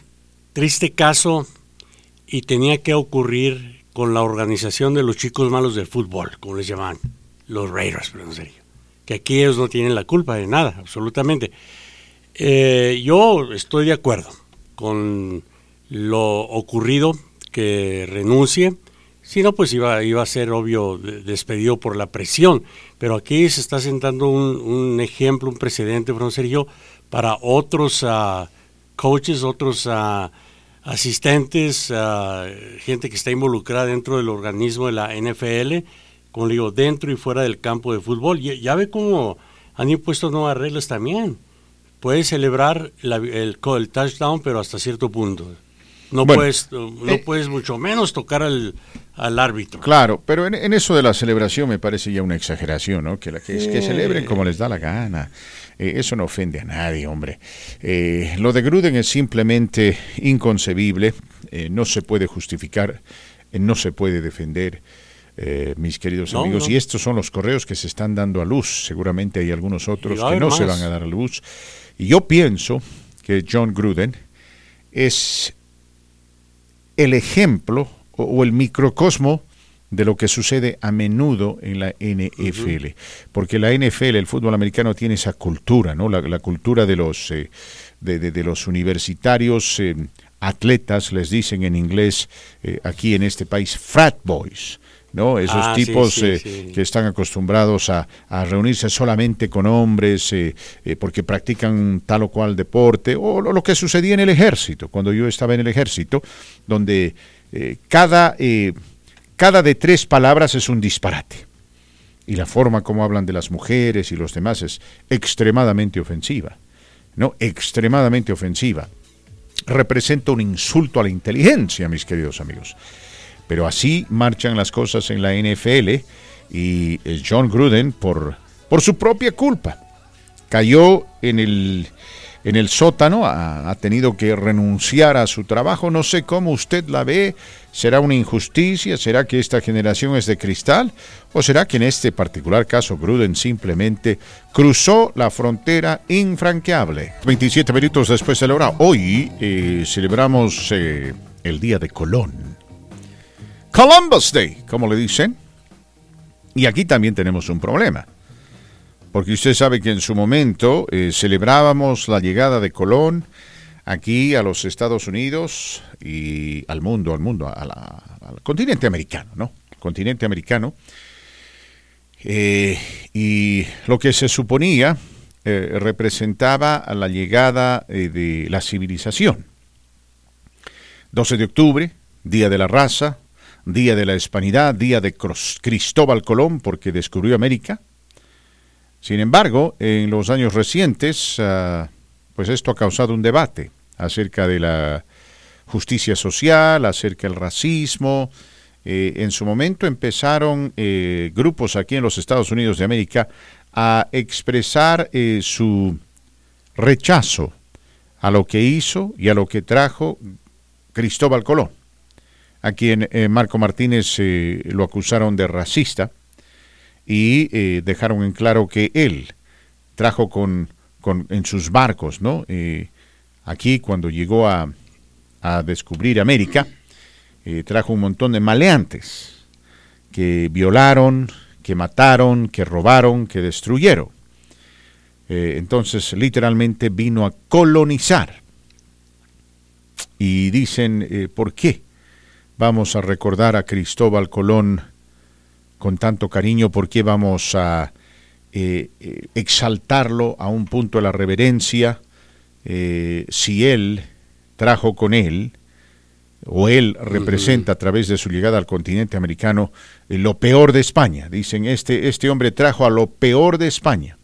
triste caso y tenía que ocurrir con la organización de los chicos malos del fútbol, como les llaman, los Raiders, pero en serio. Que aquí ellos no tienen la culpa de nada, absolutamente. Eh, yo estoy de acuerdo con lo ocurrido, que renuncie. Si no, pues iba, iba a ser obvio despedido por la presión. Pero aquí se está sentando un, ejemplo, un precedente, Sergio, para otros uh, coaches, otros uh, asistentes, uh, gente que está involucrada dentro del organismo de la NFL, como digo, dentro y fuera del campo de fútbol. Ya, ya ve cómo han impuesto nuevas reglas también puedes celebrar el, el, touchdown, pero hasta cierto punto. No, puedes, no eh, puedes mucho menos tocar al, al árbitro. Claro, pero en, eso de la celebración me parece ya una exageración, ¿no? Que, la, que, que celebren como les da la gana. Eh, eso no ofende a nadie, hombre. Eh, lo de Gruden es simplemente inconcebible, no se puede justificar, no se puede defender. mis queridos amigos. Y estos son los correos que se están dando a luz. Seguramente hay algunos otros que no se van a dar a luz. Y yo pienso que John Gruden es el ejemplo o, el microcosmo de lo que sucede a menudo en la NFL, porque la NFL, el fútbol americano tiene esa cultura, ¿no? La, cultura de los eh, de, los universitarios eh, atletas, les dicen en inglés eh, aquí en este país, frat boys, ¿no? Esos ah, tipos eh, que están acostumbrados a, reunirse solamente con hombres eh, eh, porque practican tal o cual deporte, o lo, que sucedía en el ejército, cuando yo estaba en el ejército, donde cada, cada de tres palabras es un disparate. Y la forma como hablan de las mujeres y los demás es extremadamente ofensiva, ¿no? Extremadamente ofensiva. Representa un insulto a la inteligencia, mis queridos amigos. Pero así marchan las cosas en la NFL y eh, John Gruden, por, por su propia culpa, cayó en el, en el sótano, ha, tenido que renunciar a su trabajo. No sé cómo usted la ve. ¿Será una injusticia? ¿Será que esta generación es de cristal? ¿O será que en este particular caso Gruden simplemente cruzó la frontera infranqueable? 27 minutos después de la hora, hoy eh, celebramos eh, el Día de Colón. Columbus Day, como le dicen. Y aquí también tenemos un problema. Porque usted sabe que en su momento eh, celebrábamos la llegada de Colón aquí a los Estados Unidos y al mundo, al mundo, al continente americano, ¿no? continente americano. Eh, y lo que se suponía eh, representaba a la llegada de la civilización. 12 de octubre, Día de la Raza, Día de la Hispanidad, Día de Cristóbal Colón, porque descubrió América. Sin embargo, en los años recientes, ah, pues esto ha causado un debate acerca de la justicia social, acerca del racismo. Eh, en su momento empezaron eh, grupos aquí en los Estados Unidos de América a expresar eh, su rechazo a lo que hizo y a lo que trajo Cristóbal Colón a quien Marco Martínez lo acusaron de racista y eh, dejaron en claro que él trajo con, con en sus barcos, ¿no? aquí cuando llegó a, descubrir América, eh, trajo un montón de maleantes que violaron, que mataron, que robaron, que destruyeron. Eh, entonces, literalmente vino a colonizar. Y dicen, eh, ¿por qué vamos a recordar a Cristóbal Colón con tanto cariño? ¿Por qué vamos a exaltarlo a un punto de la reverencia? Eh, si él trajo con él, o él representa a través de su llegada al continente americano eh, lo peor de España. Dicen, este, este hombre trajo a lo peor de España.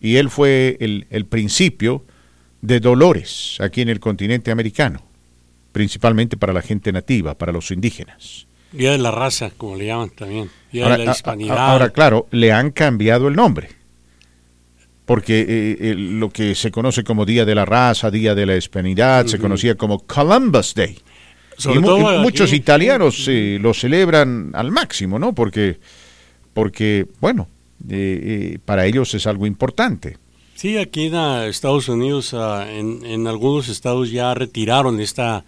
Y él fue el, el principio de dolores aquí en el continente americano, principalmente para la gente nativa, para los indígenas. Día de la raza, como le llaman también. Día de la hispanidad. ahora, claro, le han cambiado el nombre porque eh, lo que se conoce como Día de la Raza, Día de la Hispanidad, se conocía como Columbus Day. y, muchos italianos eh, lo celebran al máximo, ¿no? Porque, porque bueno, eh, para ellos es algo importante. Sí, aquí en Estados Unidos, ah, en, en, algunos estados ya retiraron esta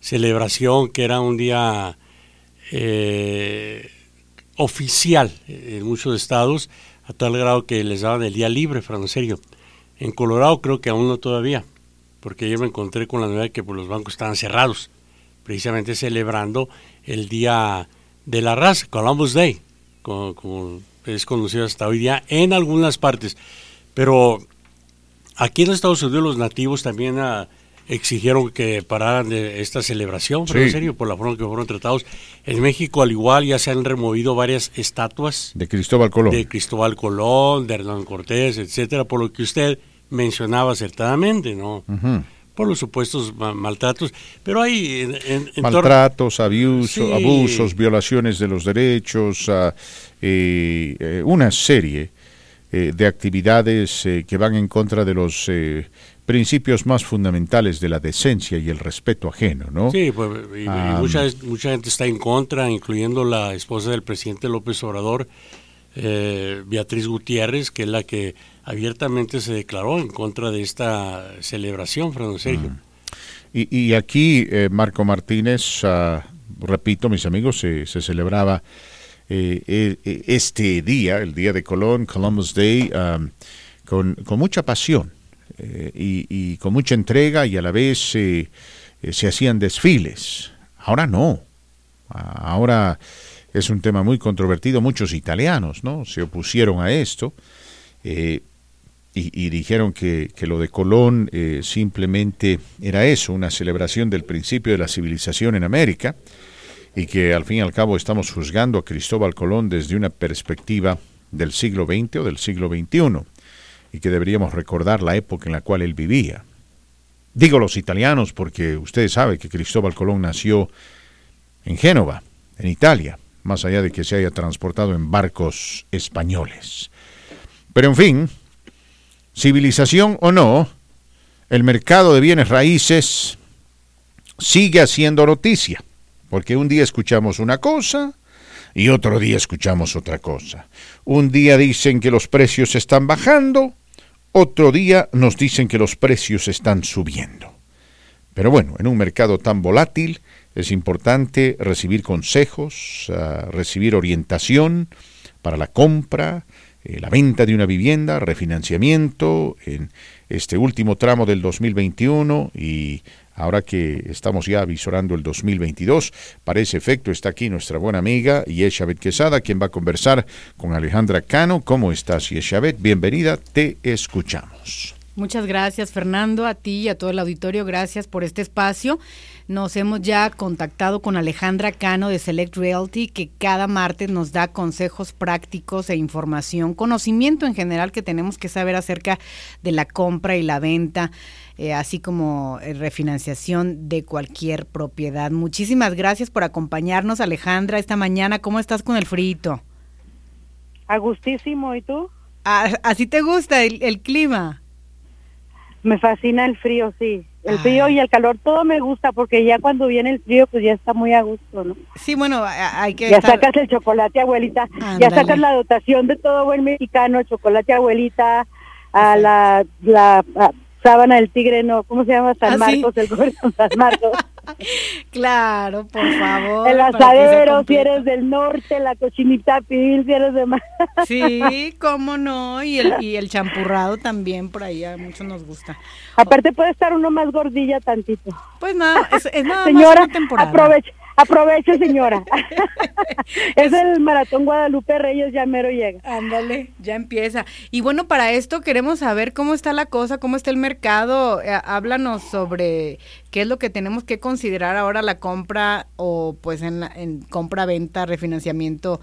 celebración que era un día oficial en muchos estados a tal grado que les daban el día libre, Fran, serio. En Colorado creo que aún no todavía, porque yo me encontré con la novedad que pues, los bancos estaban cerrados, precisamente celebrando el Día de la Raza, Columbus Day, como, es conocido hasta hoy día en algunas partes. Pero aquí en Estados Unidos los nativos también ah, exigieron que pararan de esta celebración, pero en serio, por la forma que fueron tratados. En México, al igual, ya se han removido varias estatuas. De Cristóbal Colón. De Cristóbal Colón, de Hernán Cortés, etcétera, por lo que usted mencionaba acertadamente, ¿no? Por los supuestos maltratos, pero hay... maltratos, abusos, violaciones de los derechos, ah, eh, eh, una serie eh, de actividades que van en contra de los principios más fundamentales de la decencia y el respeto ajeno, ¿no? Sí, pues, y, mucha, mucha gente está en contra, incluyendo la esposa del presidente López Obrador, eh, Beatriz Gutiérrez, que es la que abiertamente se declaró en contra de esta celebración, Fernando Sergio. Mm. Y, aquí, eh, Marco Martínez, ah, repito, mis amigos, se, celebraba eh, este día, el día de Colón, Columbus Day, ah, con, con mucha pasión eh, y, con mucha entrega y a la vez eh, se hacían desfiles. Ahora no. Ahora es un tema muy controvertido. Muchos italianos ¿no? se opusieron a esto eh, y, dijeron que, que, lo de Colón simplemente era eso, una celebración del principio de la civilización en América y que al fin y al cabo estamos juzgando a Cristóbal Colón desde una perspectiva del siglo XX o del siglo XXI y que deberíamos recordar la época en la cual él vivía. Digo los italianos porque ustedes saben que Cristóbal Colón nació en Génova, en Italia, más allá de que se haya transportado en barcos españoles. Pero en fin, civilización o no, el mercado de bienes raíces sigue haciendo noticia, porque un día escuchamos una cosa y otro día escuchamos otra cosa. Un día dicen que los precios están bajando, otro día nos dicen que los precios están subiendo. Pero bueno, en un mercado tan volátil es importante recibir consejos, ah, recibir orientación para la compra, eh, la venta de una vivienda, refinanciamiento en este último tramo del 2021 y ahora que estamos ya avisorando el 2022. Para ese efecto está aquí nuestra buena amiga Yeshabet Quesada, quien va a conversar con Alejandra Cano. ¿Cómo estás, Yeshabet? Bienvenida, te escuchamos. Muchas gracias, Fernando, a ti y a todo el auditorio. Gracias por este espacio. Nos hemos ya contactado con Alejandra Cano de Select Realty, que cada martes nos da consejos prácticos e información, conocimiento en general que tenemos que saber acerca de la compra y la venta eh, así como eh, refinanciación de cualquier propiedad. Muchísimas gracias por acompañarnos, Alejandra, esta mañana. ¿Cómo estás con el frito? Agustísimo, ¿y tú? Ah, ¿Así te gusta el, clima? Me fascina el frío, sí. El frío y el calor, todo me gusta porque ya cuando viene el frío, pues ya está muy a gusto, ¿no? Sí, bueno, hay que... Ya sacas el chocolate, abuelita. Ya sacas la dotación de todo buen mexicano, chocolate, abuelita, a la, la sábana del tigre, no, ¿cómo se llama? San ¿Ah, Marcos, el gobierno San Marcos. claro, por favor. El asadero, si eres del norte, la cochinita pil, si eres de más. Sí, cómo no, y el, y el champurrado también, por ahí a muchos nos gusta. Aparte puede estar uno más gordilla tantito. Pues nada, es, es nada Señora, más temporada. aproveche. Aproveche, señora. es el maratón Guadalupe Reyes, ya mero llega. Ándale, ya empieza. Y bueno, para esto queremos saber cómo está la cosa, cómo está el mercado. Eh, háblanos sobre qué es lo que tenemos que considerar ahora la compra o pues en, en compra-venta, refinanciamiento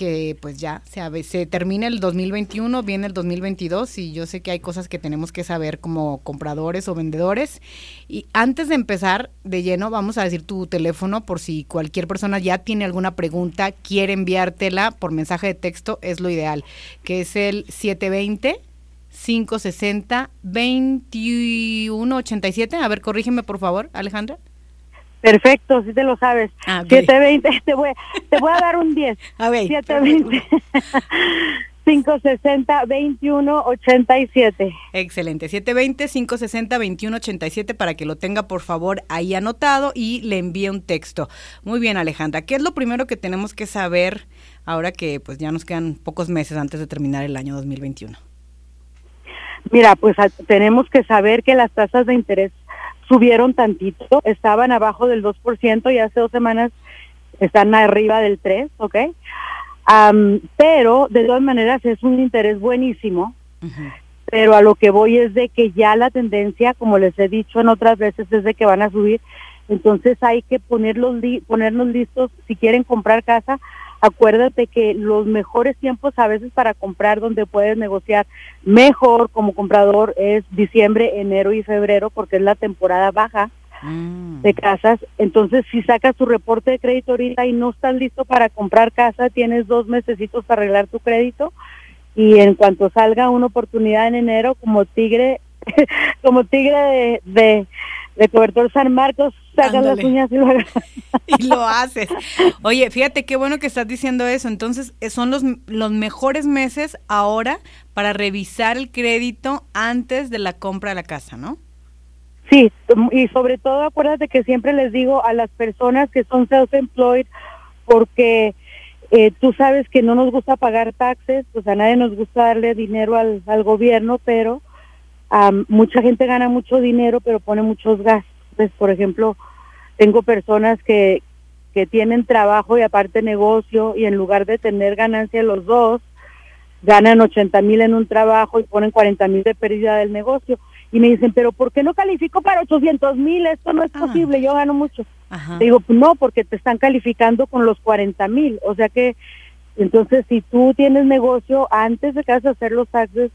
que pues ya se, se termina el 2021, viene el 2022 y yo sé que hay cosas que tenemos que saber como compradores o vendedores. Y antes de empezar de lleno, vamos a decir tu teléfono por si cualquier persona ya tiene alguna pregunta, quiere enviártela por mensaje de texto, es lo ideal, que es el 720. 560 2187. A ver, corrígeme por favor, Alejandra. Perfecto, si te lo sabes. 720, ah, te voy, te voy a dar un 10. A ver. 720. 560 2187. Excelente. 720 560 2187 para que lo tenga por favor ahí anotado y le envíe un texto. Muy bien, Alejandra. ¿Qué es lo primero que tenemos que saber ahora que pues ya nos quedan pocos meses antes de terminar el año 2021? Mira, pues tenemos que saber que las tasas de interés subieron tantito, estaban abajo del 2% y hace dos semanas están arriba del 3%, ¿ok? pero de todas maneras es un interés buenísimo, pero a lo que voy es de que ya la tendencia, como les he dicho en otras veces, es de que van a subir, entonces hay que ponerlos ponernos listos. Si quieren comprar casa, acuérdate que los mejores tiempos a veces para comprar donde puedes negociar mejor como comprador es diciembre, enero y febrero porque es la temporada baja mm. de casas. Entonces, si sacas tu reporte de crédito ahorita y no estás listo para comprar casa, tienes dos mesecitos para arreglar tu crédito y en cuanto salga una oportunidad en enero como tigre, como tigre de de cobertor San Marcos, sacas las uñas y lo Y lo haces. Oye, fíjate qué bueno que estás diciendo eso. Entonces, eh, son los, los mejores meses ahora para revisar el crédito antes de la compra de la casa, ¿no? Sí, y sobre todo acuérdate que siempre les digo a las personas que son self-employed, porque eh, tú sabes que no nos gusta pagar taxes, pues a nadie nos gusta darle dinero al, al gobierno, pero mucha gente gana mucho dinero, pero pone muchos gastos. por ejemplo, tengo personas que, que tienen trabajo y aparte negocio y en lugar de tener ganancia los dos, ganan 80 mil en un trabajo y ponen 40 mil de pérdida del negocio. Y me dicen, pero ¿por qué no califico para 800 mil? Esto no es ah. posible, yo gano mucho. digo, pues no, porque te están calificando con los 40 mil. O sea que, entonces, si tú tienes negocio, antes de que vas a hacer los taxes,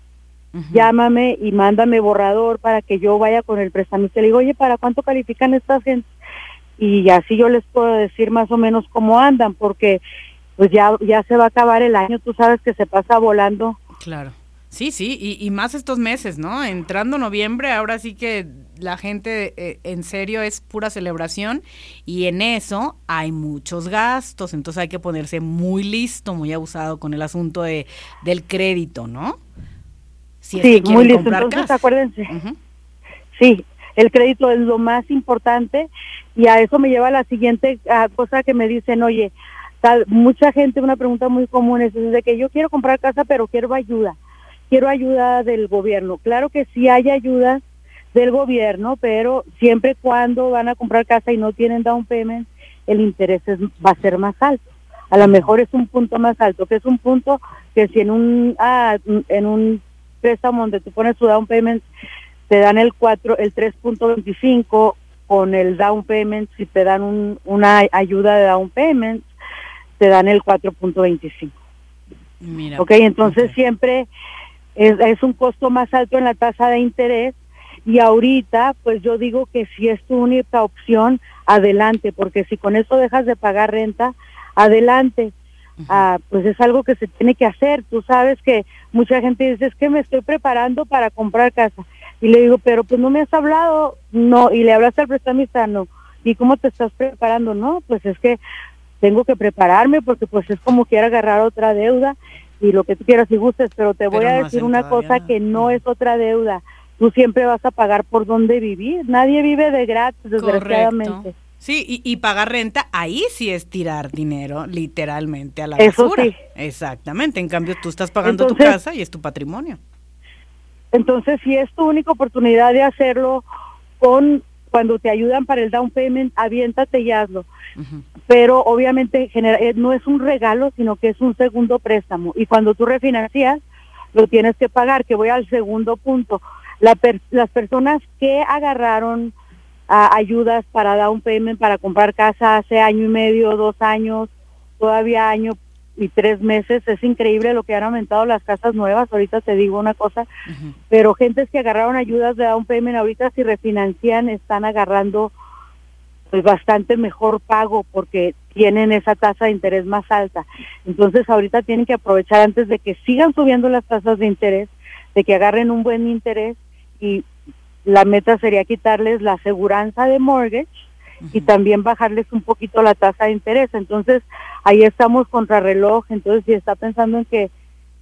llámame y mándame borrador para que yo vaya con el prestamista y le digo, oye, ¿para cuánto califican estas gente? Y así yo les puedo decir más o menos cómo andan, porque pues ya, ya se va a acabar el año, tú sabes que se pasa volando. Claro. Sí, sí, y, más estos meses, ¿no? Entrando noviembre, ahora sí que la gente eh, en serio es pura celebración y en eso hay muchos gastos, entonces hay que ponerse muy listo, muy abusado con el asunto de, del crédito, ¿no? Sí, muy listo. Entonces, acuérdense. Sí, el crédito es lo más importante y a eso me lleva la siguiente cosa que me dicen, oye, tal, mucha gente, una pregunta muy común es, de que yo quiero comprar casa, pero quiero ayuda, quiero ayuda del gobierno. Claro que sí hay ayudas del gobierno, pero siempre cuando van a comprar casa y no tienen down payment, el interés va a ser más alto. A lo mejor es un punto más alto, que es un punto que si en un, ah, en un préstamo donde tú pones tu down payment, te dan el 4, el 3.25 con el down payment, si te dan un, una ayuda de down payment, te dan el 4.25. Mira. Ok, entonces siempre es, es un costo más alto en la tasa de interés y ahorita pues yo digo que si es tu única opción, adelante, porque si con eso dejas de pagar renta, adelante. Ah, pues es algo que se tiene que hacer. Tú sabes que mucha gente dice, es que me estoy preparando para comprar casa. Y le digo, pero pues no me has hablado, no, y le hablaste al prestamista, no. ¿Y cómo te estás preparando? No, pues es que tengo que prepararme porque pues es como quiero agarrar otra deuda y lo que tú quieras y gustes, pero te voy a decir una cosa que no es otra deuda, tú siempre vas a pagar por dónde vivir. Nadie vive de gratis, desgraciadamente. Sí, y, pagar renta, ahí sí es tirar dinero, literalmente, a la Eso Sí. Exactamente, en cambio tú estás pagando tu casa y es tu patrimonio. Entonces, si es tu única oportunidad de hacerlo con cuando te ayudan para el down payment, aviéntate y hazlo. Pero obviamente eh, no es un regalo, sino que es un segundo préstamo. Y cuando tú refinancias, lo tienes que pagar, que voy al segundo punto. las personas que agarraron ayudas para down payment, para comprar casa hace año y medio, dos años, todavía año y tres meses. Es increíble lo que han aumentado las casas nuevas. Ahorita te digo una cosa, pero gentes que agarraron ayudas de down payment ahorita si refinancian están agarrando pues bastante mejor pago porque tienen esa tasa de interés más alta. Entonces ahorita tienen que aprovechar antes de que sigan subiendo las tasas de interés, de que agarren un buen interés y la meta sería quitarles la aseguranza de mortgage y también bajarles un poquito la tasa de interés. Entonces, ahí estamos contra reloj. Entonces, si está pensando en que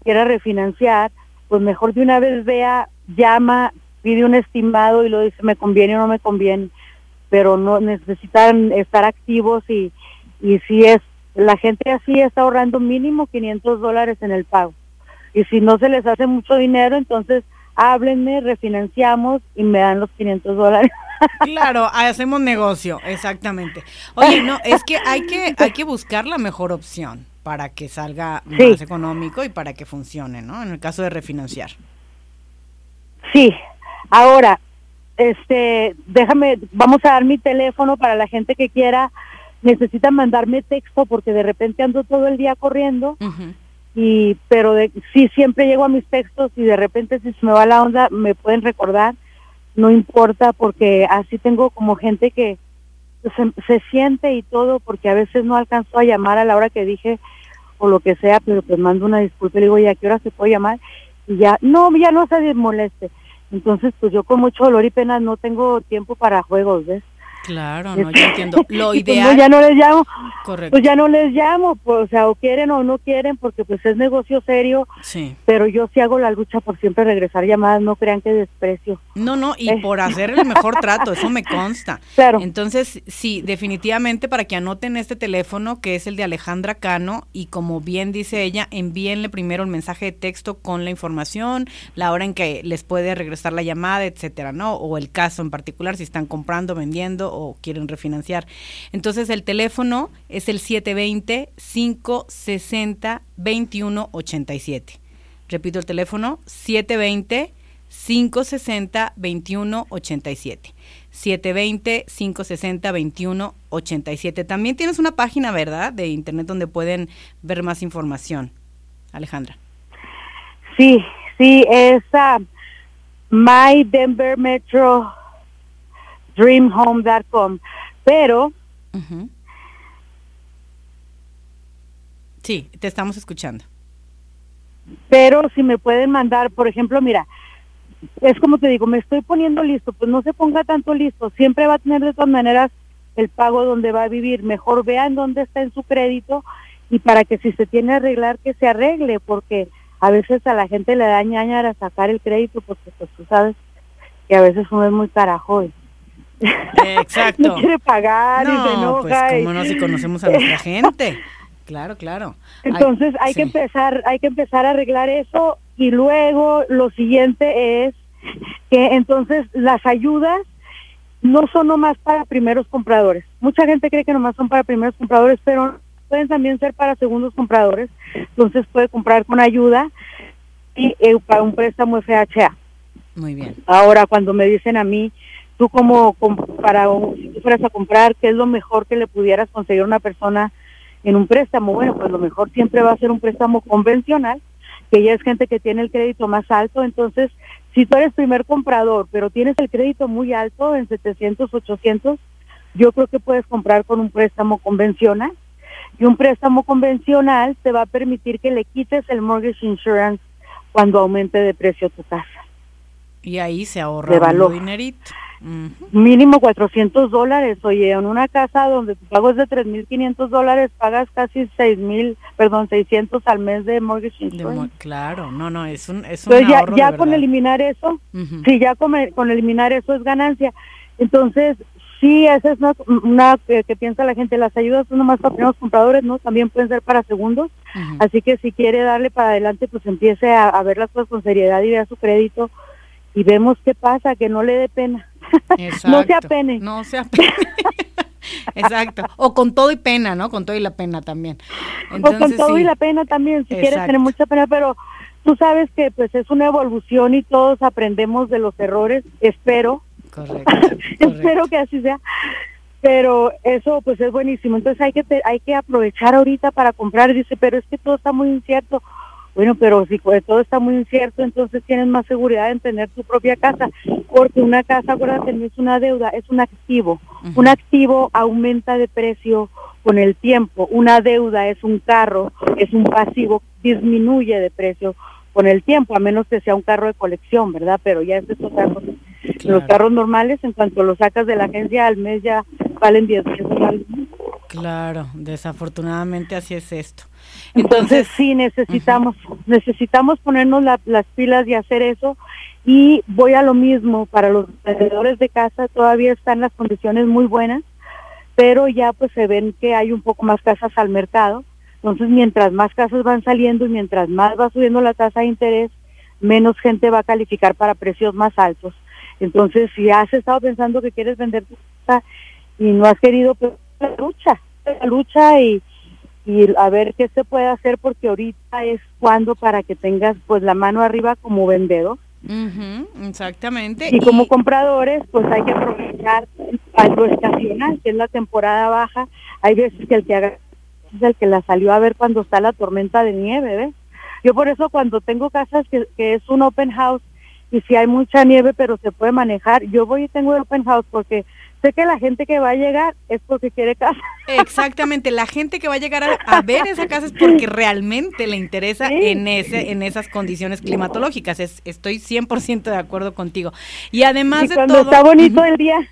quiera refinanciar, pues mejor de una vez vea, llama, pide un estimado y lo dice, me conviene o no me conviene. Pero no necesitan estar activos y, y si es, la gente así está ahorrando mínimo 500 dólares en el pago. Y si no se les hace mucho dinero, entonces háblenme, refinanciamos y me dan los 500 dólares. Claro, hacemos negocio, exactamente. Oye, no, es que hay que hay que buscar la mejor opción para que salga más económico y para que funcione, ¿no? En el caso de refinanciar. Sí. Ahora, este, déjame, vamos a dar mi teléfono para la gente que quiera necesita mandarme texto porque de repente ando todo el día corriendo y pero de, sí siempre llego a mis textos y de repente si se me va la onda me pueden recordar no importa porque así tengo como gente que se, siente y todo porque a veces no alcanzo a llamar a la hora que dije o lo que sea pero pues mando una disculpa y digo ya qué hora se puede llamar y ya no ya no se desmoleste entonces pues yo con mucho dolor y pena no tengo tiempo para juegos ves Claro, no, yo entiendo. Lo pues, ideal. ya no les llamo. Correcto. Pues ya no les llamo, pues, o sea, o quieren o no quieren, porque pues es negocio serio. Sí. Pero yo sí hago la lucha por siempre regresar llamadas, no crean que desprecio. No, no, y eh. por hacer el mejor trato, eso me consta. Claro. Entonces, sí, definitivamente para que anoten este teléfono, que es el de Alejandra Cano, y como bien dice ella, envíenle primero el mensaje de texto con la información, la hora en que les puede regresar la llamada, etcétera, ¿no? O el caso en particular, si están comprando, vendiendo o quieren refinanciar. Entonces el teléfono es el 720-560-2187. Repito el teléfono, 720-560-2187. 720-560-2187. También tienes una página, ¿verdad?, de internet donde pueden ver más información. Alejandra. Sí, sí, es My Denver Metro dreamhome.com, pero... Sí, te estamos escuchando. Pero si me pueden mandar, por ejemplo, mira, es como te digo, me estoy poniendo listo, pues no se ponga tanto listo, siempre va a tener de todas maneras el pago donde va a vivir, mejor vean dónde está en su crédito y para que si se tiene que arreglar, que se arregle, porque a veces a la gente le da ñaña a sacar el crédito, porque pues tú sabes que a veces uno es muy carajo. Exacto. no quiere pagar y se pues, enoja. Pues cómo no si conocemos a nuestra gente. Claro, claro. Entonces hay, que empezar, hay que empezar a arreglar eso y luego lo siguiente es que entonces las ayudas no son nomás para primeros compradores. Mucha gente cree que nomás son para primeros compradores, pero pueden también ser para segundos compradores. Entonces puede comprar con ayuda y eh, para un préstamo FHA. Muy bien. Ahora cuando me dicen a mí, tú como, para si tú fueras a comprar, ¿qué es lo mejor que le pudieras conseguir a una persona en un préstamo? Bueno, pues lo mejor siempre va a ser un préstamo convencional, que ya es gente que tiene el crédito más alto, entonces si tú eres primer comprador, pero tienes el crédito muy alto en 700, 800, yo creo que puedes comprar con un préstamo convencional. Y un préstamo convencional te va a permitir que le quites el mortgage insurance cuando aumente de precio tu casa. Y ahí se ahorra un dinerito. Mínimo 400 dólares. Oye, en una casa donde tu pago es de 3.500 dólares, pagas casi 6.000, perdón, 600 al mes de mortgage insurance. claro, no, no, es un, es un ya, ya con eliminar eso, sí, ya con, con eliminar eso es ganancia. Entonces, sí, esa es una, que, piensa la gente, las ayudas son nomás para primeros compradores, ¿no? También pueden ser para segundos. Así que si quiere darle para adelante, pues empiece a, a ver las cosas con seriedad y vea su crédito y vemos qué pasa, que no le dé pena. No se apene. No se apene. Exacto. O con todo y pena, ¿no? Con todo y la pena también. o con todo y la pena también, si quieres tener mucha pena, pero tú sabes que pues es una evolución y todos aprendemos de los errores, espero. Correcto. espero que así sea. Pero eso pues es buenísimo. Entonces hay que hay que aprovechar ahorita para comprar, dice, pero es que todo está muy incierto bueno, pero si todo está muy incierto, entonces tienes más seguridad en tener tu propia casa, porque una casa, acuérdate, no es una deuda, es un activo. Un activo aumenta de precio con el tiempo. Una deuda es un carro, es un pasivo, disminuye de precio con el tiempo, a menos que sea un carro de colección, ¿verdad? Pero ya es otra cosa. Los carros normales, en cuanto los sacas de la agencia al mes, ya valen 10 mil dólares. Claro, desafortunadamente así es esto. Entonces, sí necesitamos necesitamos ponernos las pilas y hacer eso y voy a lo mismo para los vendedores de casa todavía están las condiciones muy buenas, pero ya pues se ven que hay un poco más casas al mercado. Entonces, mientras más casas van saliendo y mientras más va subiendo la tasa de interés, menos gente va a calificar para precios más altos. Entonces, si has estado pensando que quieres vender tu casa y no has querido, pues la lucha, la lucha y, y a ver qué se puede hacer porque ahorita es cuando para que tengas pues la mano arriba como vendedor. exactamente. Y, como compradores pues hay que aprovechar algo estacional, que es la temporada baja. Hay veces que el que haga es el que la salió a ver cuando está la tormenta de nieve, ¿ves? Yo por eso cuando tengo casas que, que es un open house y si hay mucha nieve pero se puede manejar, yo voy y tengo el open house porque sé que la gente que va a llegar es porque quiere casa. Exactamente, la gente que va a llegar a, ver esa casa es porque realmente le interesa en ese en esas condiciones climatológicas. Es, estoy 100% de acuerdo contigo. Y además de cuando está bonito el día.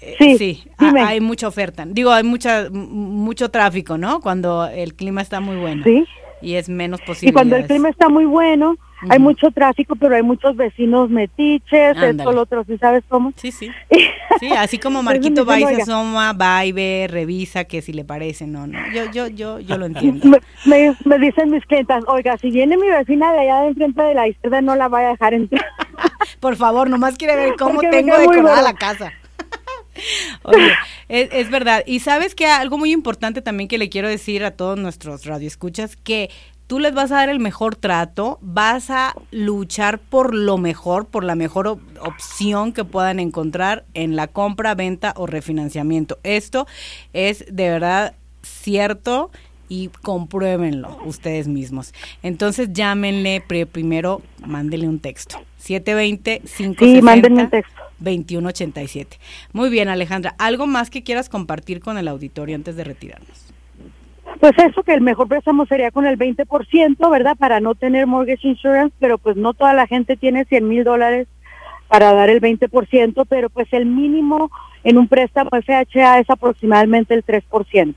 Eh, sí, sí hay mucha oferta. Digo, hay mucha mucho tráfico, ¿no? Cuando el clima está muy bueno. Sí. Y es menos posible. Y cuando el clima está muy bueno, hay mucho tráfico, pero hay muchos vecinos metiches, esto, lo otro, ¿sí sabes cómo? Sí, sí. sí, así como Marquito va y se asoma, va y ve, revisa que si le parece, no, no. Yo, yo, yo, yo lo entiendo. Me, me, dicen mis clientas, oiga, si viene mi vecina de allá de enfrente de la izquierda, no la vaya a dejar entrar. Por favor, nomás quiere ver cómo tengo decorada la casa. Oye, es, es, verdad. Y sabes que algo muy importante también que le quiero decir a todos nuestros radioescuchas, que tú les vas a dar el mejor trato, vas a luchar por lo mejor, por la mejor opción que puedan encontrar en la compra, venta o refinanciamiento. Esto es de verdad cierto y compruébenlo ustedes mismos. Entonces llámenle primero, mándenle un texto. 720 560 2187. Muy bien, Alejandra. ¿Algo más que quieras compartir con el auditorio antes de retirarnos? Pues eso, que el mejor préstamo sería con el 20%, ¿verdad? Para no tener mortgage insurance, pero pues no toda la gente tiene 100 mil dólares para dar el 20%, pero pues el mínimo en un préstamo FHA es aproximadamente el 3%.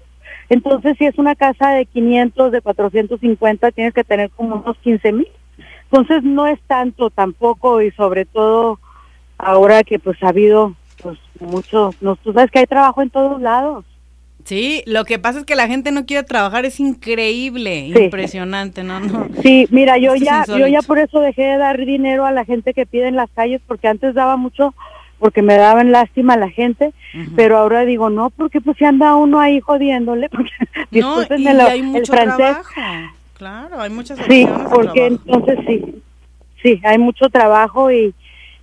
Entonces, si es una casa de 500, de 450, tienes que tener como unos 15 mil. Entonces, no es tanto tampoco y sobre todo ahora que pues ha habido pues mucho, no, tú sabes que hay trabajo en todos lados. Sí, lo que pasa es que la gente no quiere trabajar, es increíble, impresionante, ¿no? no. Sí, mira, yo ya, yo ya por eso dejé de dar dinero a la gente que pide en las calles, porque antes daba mucho, porque me daban lástima a la gente, pero ahora digo no, porque pues si anda uno ahí jodiéndole, porque no, y hay mucho Trabajo. Claro, hay muchas Sí, porque entonces sí, sí, hay mucho trabajo y,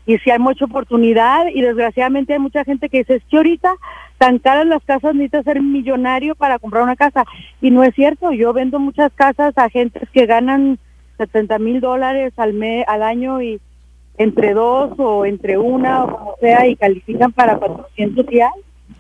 y sí hay mucha oportunidad y desgraciadamente hay mucha gente que dice, es que ahorita tan caras las casas, necesitas ser millonario para comprar una casa. Y no es cierto, yo vendo muchas casas a gentes que ganan 70 mil dólares al, mes, al año y entre dos o entre una o como sea y califican para 400 y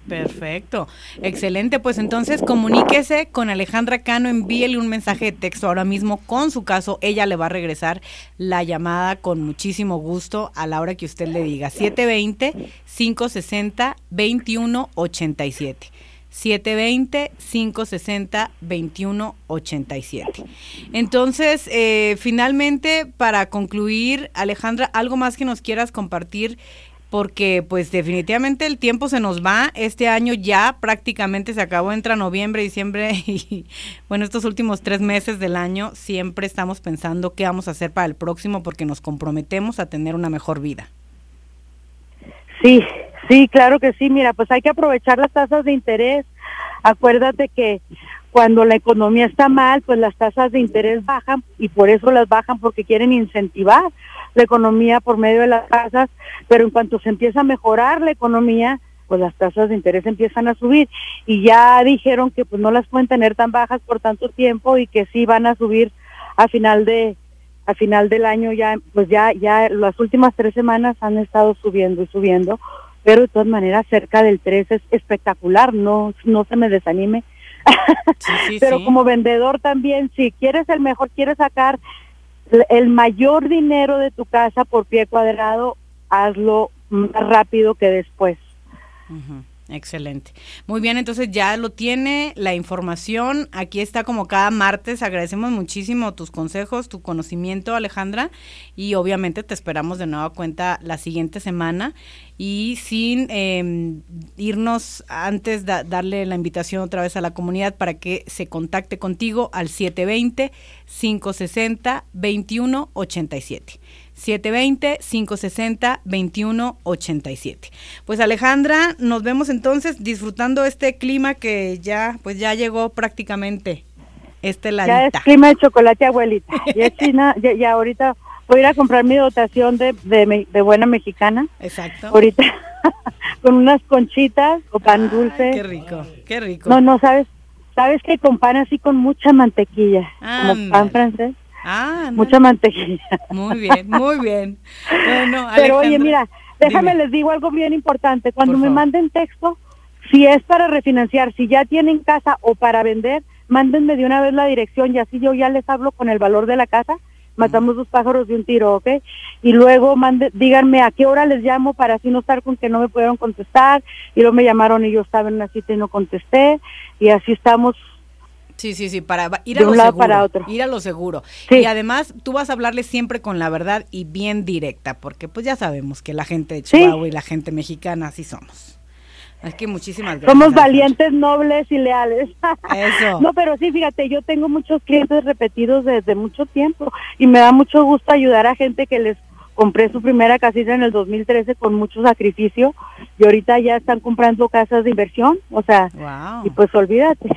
Perfecto, excelente. Pues entonces comuníquese con Alejandra Cano, envíele un mensaje de texto ahora mismo con su caso. Ella le va a regresar la llamada con muchísimo gusto a la hora que usted le diga. 720-560-2187. 720-560-2187. Entonces, eh, finalmente, para concluir, Alejandra, ¿algo más que nos quieras compartir? Porque pues definitivamente el tiempo se nos va, este año ya prácticamente se acabó, entra noviembre, diciembre y bueno, estos últimos tres meses del año siempre estamos pensando qué vamos a hacer para el próximo porque nos comprometemos a tener una mejor vida. Sí, Sí, claro que sí. Mira, pues hay que aprovechar las tasas de interés. Acuérdate que cuando la economía está mal, pues las tasas de interés bajan y por eso las bajan porque quieren incentivar la economía por medio de las tasas, pero en cuanto se empieza a mejorar la economía, pues las tasas de interés empiezan a subir y ya dijeron que pues no las pueden tener tan bajas por tanto tiempo y que sí van a subir a final de a final del año ya pues ya ya las últimas tres semanas han estado subiendo y subiendo pero de todas maneras cerca del 3 es espectacular, no, no se me desanime. Pero como vendedor también, si quieres el mejor, quieres sacar el mayor dinero de tu casa por pie cuadrado, hazlo más rápido que después. Excelente. Muy bien, entonces ya lo tiene la información. Aquí está como cada martes. Agradecemos muchísimo tus consejos, tu conocimiento, Alejandra. Y obviamente te esperamos de nueva cuenta la siguiente semana. Y sin em, irnos antes de darle la invitación otra vez a la comunidad para que se contacte contigo al 720-560-2187. 720-560-2187. Pues Alejandra, nos vemos entonces disfrutando este clima que ya, pues ya llegó prácticamente este ladita. Ya es clima de chocolate, abuelita. Ya China, ya, ahorita voy a ir a comprar mi dotación de, de, buena mexicana. Exacto. Ahorita con unas conchitas o pan dulce. Qué rico, qué rico. No, no, sabes, sabes que con pan así con mucha mantequilla, como pan francés. Ah, mucha mantequilla. Muy bien, muy bien. Bueno, Pero oye, mira, déjame les digo algo bien importante. Cuando me manden texto, si es para refinanciar, si ya tienen casa o para vender, mándenme de una vez la dirección y así yo ya les hablo con el valor de la casa. Matamos dos pájaros de un tiro, ¿ok? Y luego mande, díganme a qué hora les llamo para así no estar con que no me pudieron contestar. Y luego me llamaron y yo estaba en una cita y no contesté. Y así estamos Sí, sí, sí, para ir a lo seguro. Para otro. Ir a lo seguro. Y además, tú vas a hablarle siempre con la verdad y bien directa, porque pues ya sabemos que la gente de Chihuahua y la gente mexicana así somos. Es que muchísimas gracias. Somos valientes, nobles y leales. Eso. no, pero sí, fíjate, yo tengo muchos clientes repetidos desde mucho tiempo y me da mucho gusto ayudar a gente que les compré su primera casita en el 2013 con mucho sacrificio y ahorita ya están comprando casas de inversión, o sea, y pues olvídate.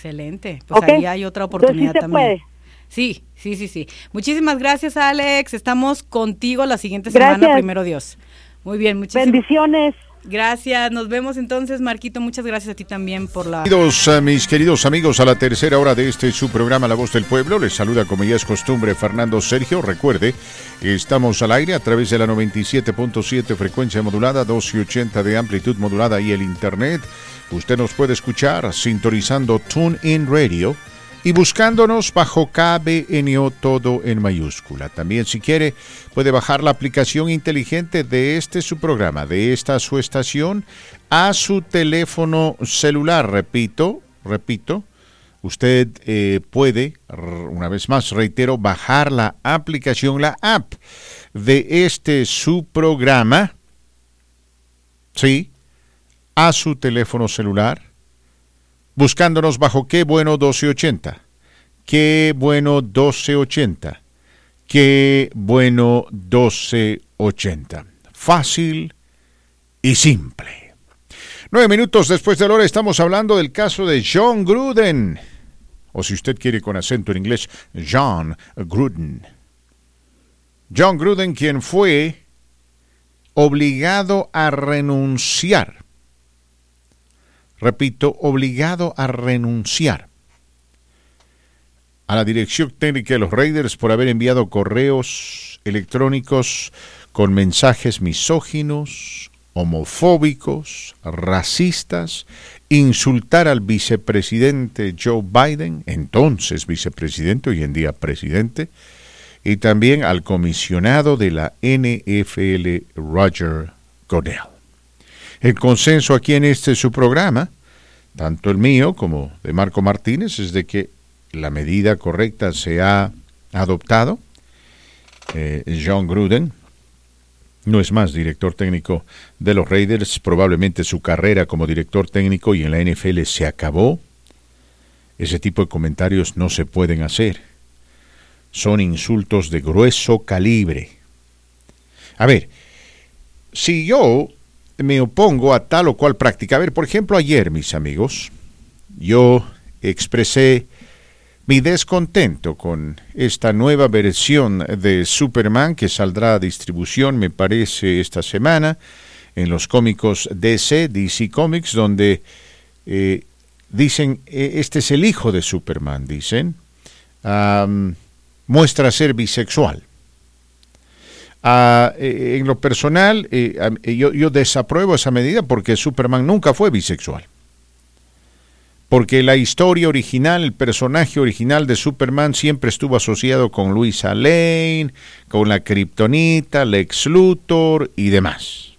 Excelente. Pues ahí hay otra oportunidad sí también. Sí, sí, sí, sí. Muchísimas gracias, Alex. Estamos contigo la siguiente semana, primero Dios. Muy bien, muchísimas Bendiciones. Gracias, nos vemos entonces, Marquito. Muchas gracias a ti también por la. Bienvenidos, a mis queridos amigos, a la tercera hora de este su programa La Voz del Pueblo. Les saluda, como ya es costumbre, Fernando Sergio. Recuerde, estamos al aire a través de la 97.7 frecuencia modulada, 280 de amplitud modulada y el internet Usted nos puede escuchar sintonizando TuneIn Radio y buscándonos bajo KBNO todo en mayúscula. También si quiere puede bajar la aplicación inteligente de este su programa, de esta su estación, a su teléfono celular. Repito, repito, usted eh, puede, una vez más reitero, bajar la aplicación, la app de este su programa. Sí, a su teléfono celular, buscándonos bajo Qué Bueno 1280. Qué Bueno 1280. Qué Bueno 1280. Fácil y simple. Nueve minutos después de la hora estamos hablando del caso de John Gruden. O si usted quiere con acento en inglés, John Gruden. John Gruden, quien fue obligado a renunciar repito, obligado a renunciar a la dirección técnica de los Raiders por haber enviado correos electrónicos con mensajes misóginos, homofóbicos, racistas, insultar al vicepresidente Joe Biden, entonces vicepresidente, hoy en día presidente, y también al comisionado de la NFL, Roger Goodell. El consenso aquí en este su programa, tanto el mío como de Marco Martínez, es de que la medida correcta se ha adoptado. Eh, John Gruden no es más director técnico de los Raiders, probablemente su carrera como director técnico y en la NFL se acabó. Ese tipo de comentarios no se pueden hacer. Son insultos de grueso calibre. A ver, si yo me opongo a tal o cual práctica, a ver, por ejemplo, ayer, mis amigos, yo expresé mi descontento con esta nueva versión de Superman que saldrá a distribución, me parece, esta semana en los cómicos DC, DC Comics, donde eh, dicen, e, este es el hijo de Superman, dicen, muestra ser bisexual. Ah, e, en lo personal, eh, yo, yo desapruebo esa medida porque Superman nunca fue bisexual porque la historia original, el personaje original de Superman siempre estuvo asociado con Luisa Lane, con la Kryptonita, Lex Luthor y demás.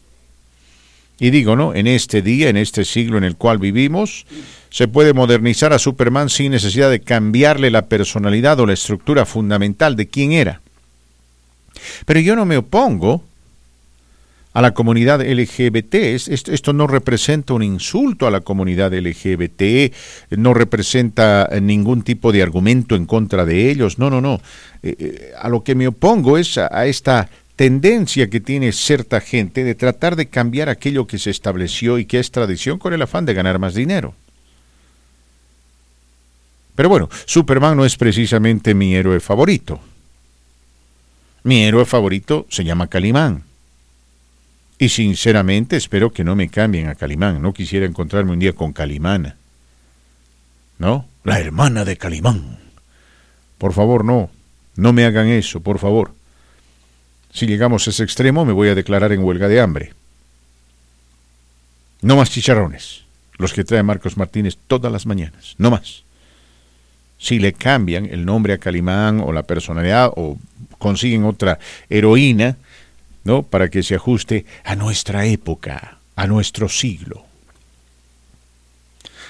Y digo, ¿no? En este día, en este siglo en el cual vivimos, se puede modernizar a Superman sin necesidad de cambiarle la personalidad o la estructura fundamental de quién era. Pero yo no me opongo a la comunidad LGBT. Esto no representa un insulto a la comunidad LGBT, no representa ningún tipo de argumento en contra de ellos. No, no, no. Eh, eh, a lo que me opongo es a, esta tendencia que tiene cierta gente de tratar de cambiar aquello que se estableció y que es tradición con el afán de ganar más dinero. Pero bueno, Superman no es precisamente mi héroe favorito. Mi héroe favorito se llama Calimán. Y sinceramente espero que no me cambien a Calimán. No quisiera encontrarme un día con Calimana. ¿No? La hermana de Calimán. Por favor, no. No me hagan eso, por favor. Si llegamos a ese extremo, me voy a declarar en huelga de hambre. No más chicharrones, los que trae Marcos Martínez todas las mañanas, no más. Si le cambian el nombre a Calimán o la personalidad o consiguen otra heroína, ¿no? Para que se ajuste a nuestra época, a nuestro siglo.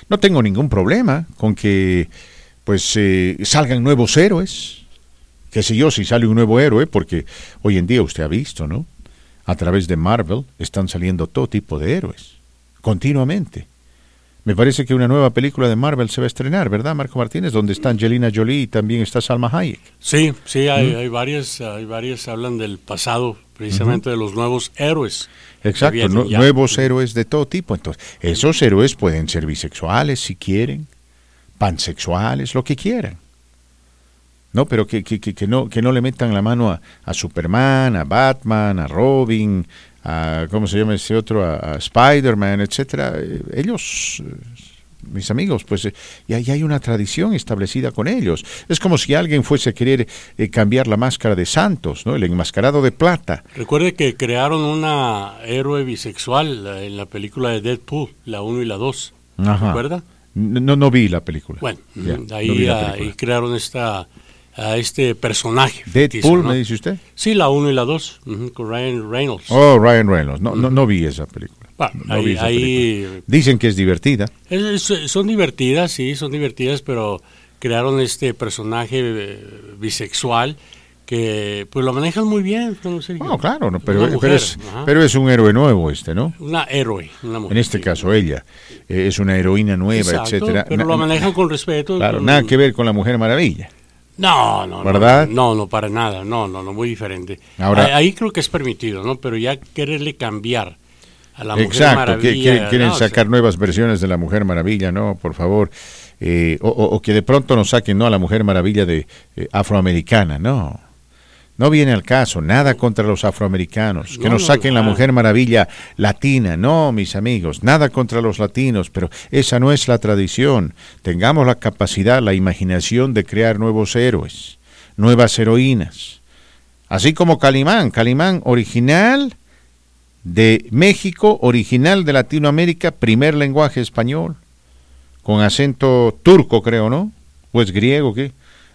No tengo ningún problema con que pues eh, salgan nuevos héroes. Que sé yo si sale un nuevo héroe, porque hoy en día usted ha visto, ¿no? A través de Marvel están saliendo todo tipo de héroes, continuamente. Me parece que una nueva película de Marvel se va a estrenar, ¿verdad, Marco Martínez? Donde está Angelina Jolie y también está Salma Hayek. Sí, sí, hay, hay varias, hay varias, hablan del pasado, precisamente de los nuevos héroes. Exacto, nuevos héroes de todo tipo. Entonces, esos héroes pueden ser bisexuales si quieren, pansexuales, lo que quieran. No, pero que, que, que, no, que no le metan la mano a, a Superman, a Batman, a Robin, a, ¿cómo se llama ese otro? A, Spider-Man, etcétera. Eh, ellos, eh, mis amigos, pues eh, ya, hay una tradición establecida con ellos. Es como si alguien fuese a querer cambiar la máscara de Santos, ¿no? El enmascarado de plata. Recuerde que crearon una héroe bisexual en la película de Deadpool, la 1 y la 2. ¿Recuerda? No, no vi la película. Bueno, ahí, ahí crearon esta a este personaje. Deadpool, me dice usted. Sí, la 1 y la 2, con Ryan Reynolds. Oh, Ryan Reynolds. No, no, no vi esa película. Dicen que es divertida. son divertidas, sí, son divertidas, pero crearon este personaje eh, bisexual que pues lo manejan muy bien. No, claro, pero, es, pero, es, un héroe nuevo este, ¿no? Una héroe, En este caso ella eh, es una heroína nueva, etcétera. Pero lo manejan con respeto. Claro, nada que ver con la Mujer Maravilla. No, no, ¿verdad? No, no, para nada, no, no, no, muy diferente. Ahora, ahí, creo que es permitido, ¿no? Pero ya quererle cambiar a la Mujer Maravilla. Exacto, quieren, sacar nuevas versiones de la Mujer Maravilla, ¿no? Por favor. Eh, o, que de pronto nos saquen, ¿no? A la Mujer Maravilla de eh, afroamericana, no. No viene al caso, nada contra los afroamericanos, que nos saquen la Mujer Maravilla latina, no, mis amigos, nada contra los latinos, pero esa no es la tradición. Tengamos la capacidad, la imaginación de crear nuevos héroes, nuevas heroínas. Así como Calimán, Calimán original, de México, original de Latinoamérica, primer lenguaje español, con acento turco, creo, ¿no? ¿O es griego qué?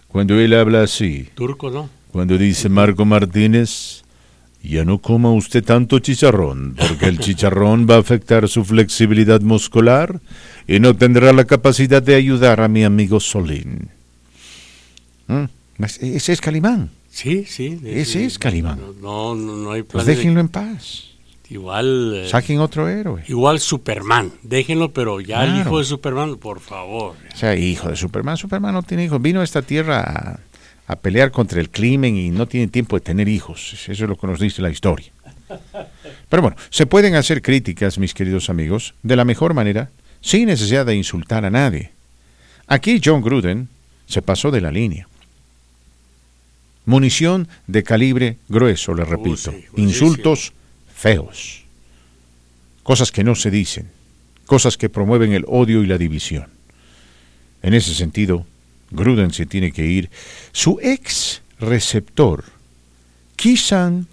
Cuando él habla así. Turco, ¿no? Cuando dice Marco Martínez, ya no coma usted tanto chicharrón, porque el chicharrón va a afectar su flexibilidad muscular y no tendrá la capacidad de ayudar a mi amigo Solín. ¿Mm? Ese es Calimán. Sí, sí. Ese es Calimán. No, no, no hay Pues déjenlo en paz. Igual. Eh, Saquen otro héroe. Igual Superman. Déjenlo, pero ya el hijo de Superman, por favor. O sea, hijo de Superman. Superman no tiene hijos. Vino a esta tierra a, pelear contra el crimen y no tiene tiempo de tener hijos. Eso es lo que nos dice la historia. Pero bueno, se pueden hacer críticas, mis queridos amigos, de la mejor manera, sin necesidad de insultar a nadie. Aquí John Gruden se pasó de la línea. Munición de calibre grueso, le repito. Insultos feos. Cosas que no se dicen. Cosas que promueven el odio y la división. En ese sentido, Gruden se tiene que ir. Su ex receptor, Kishan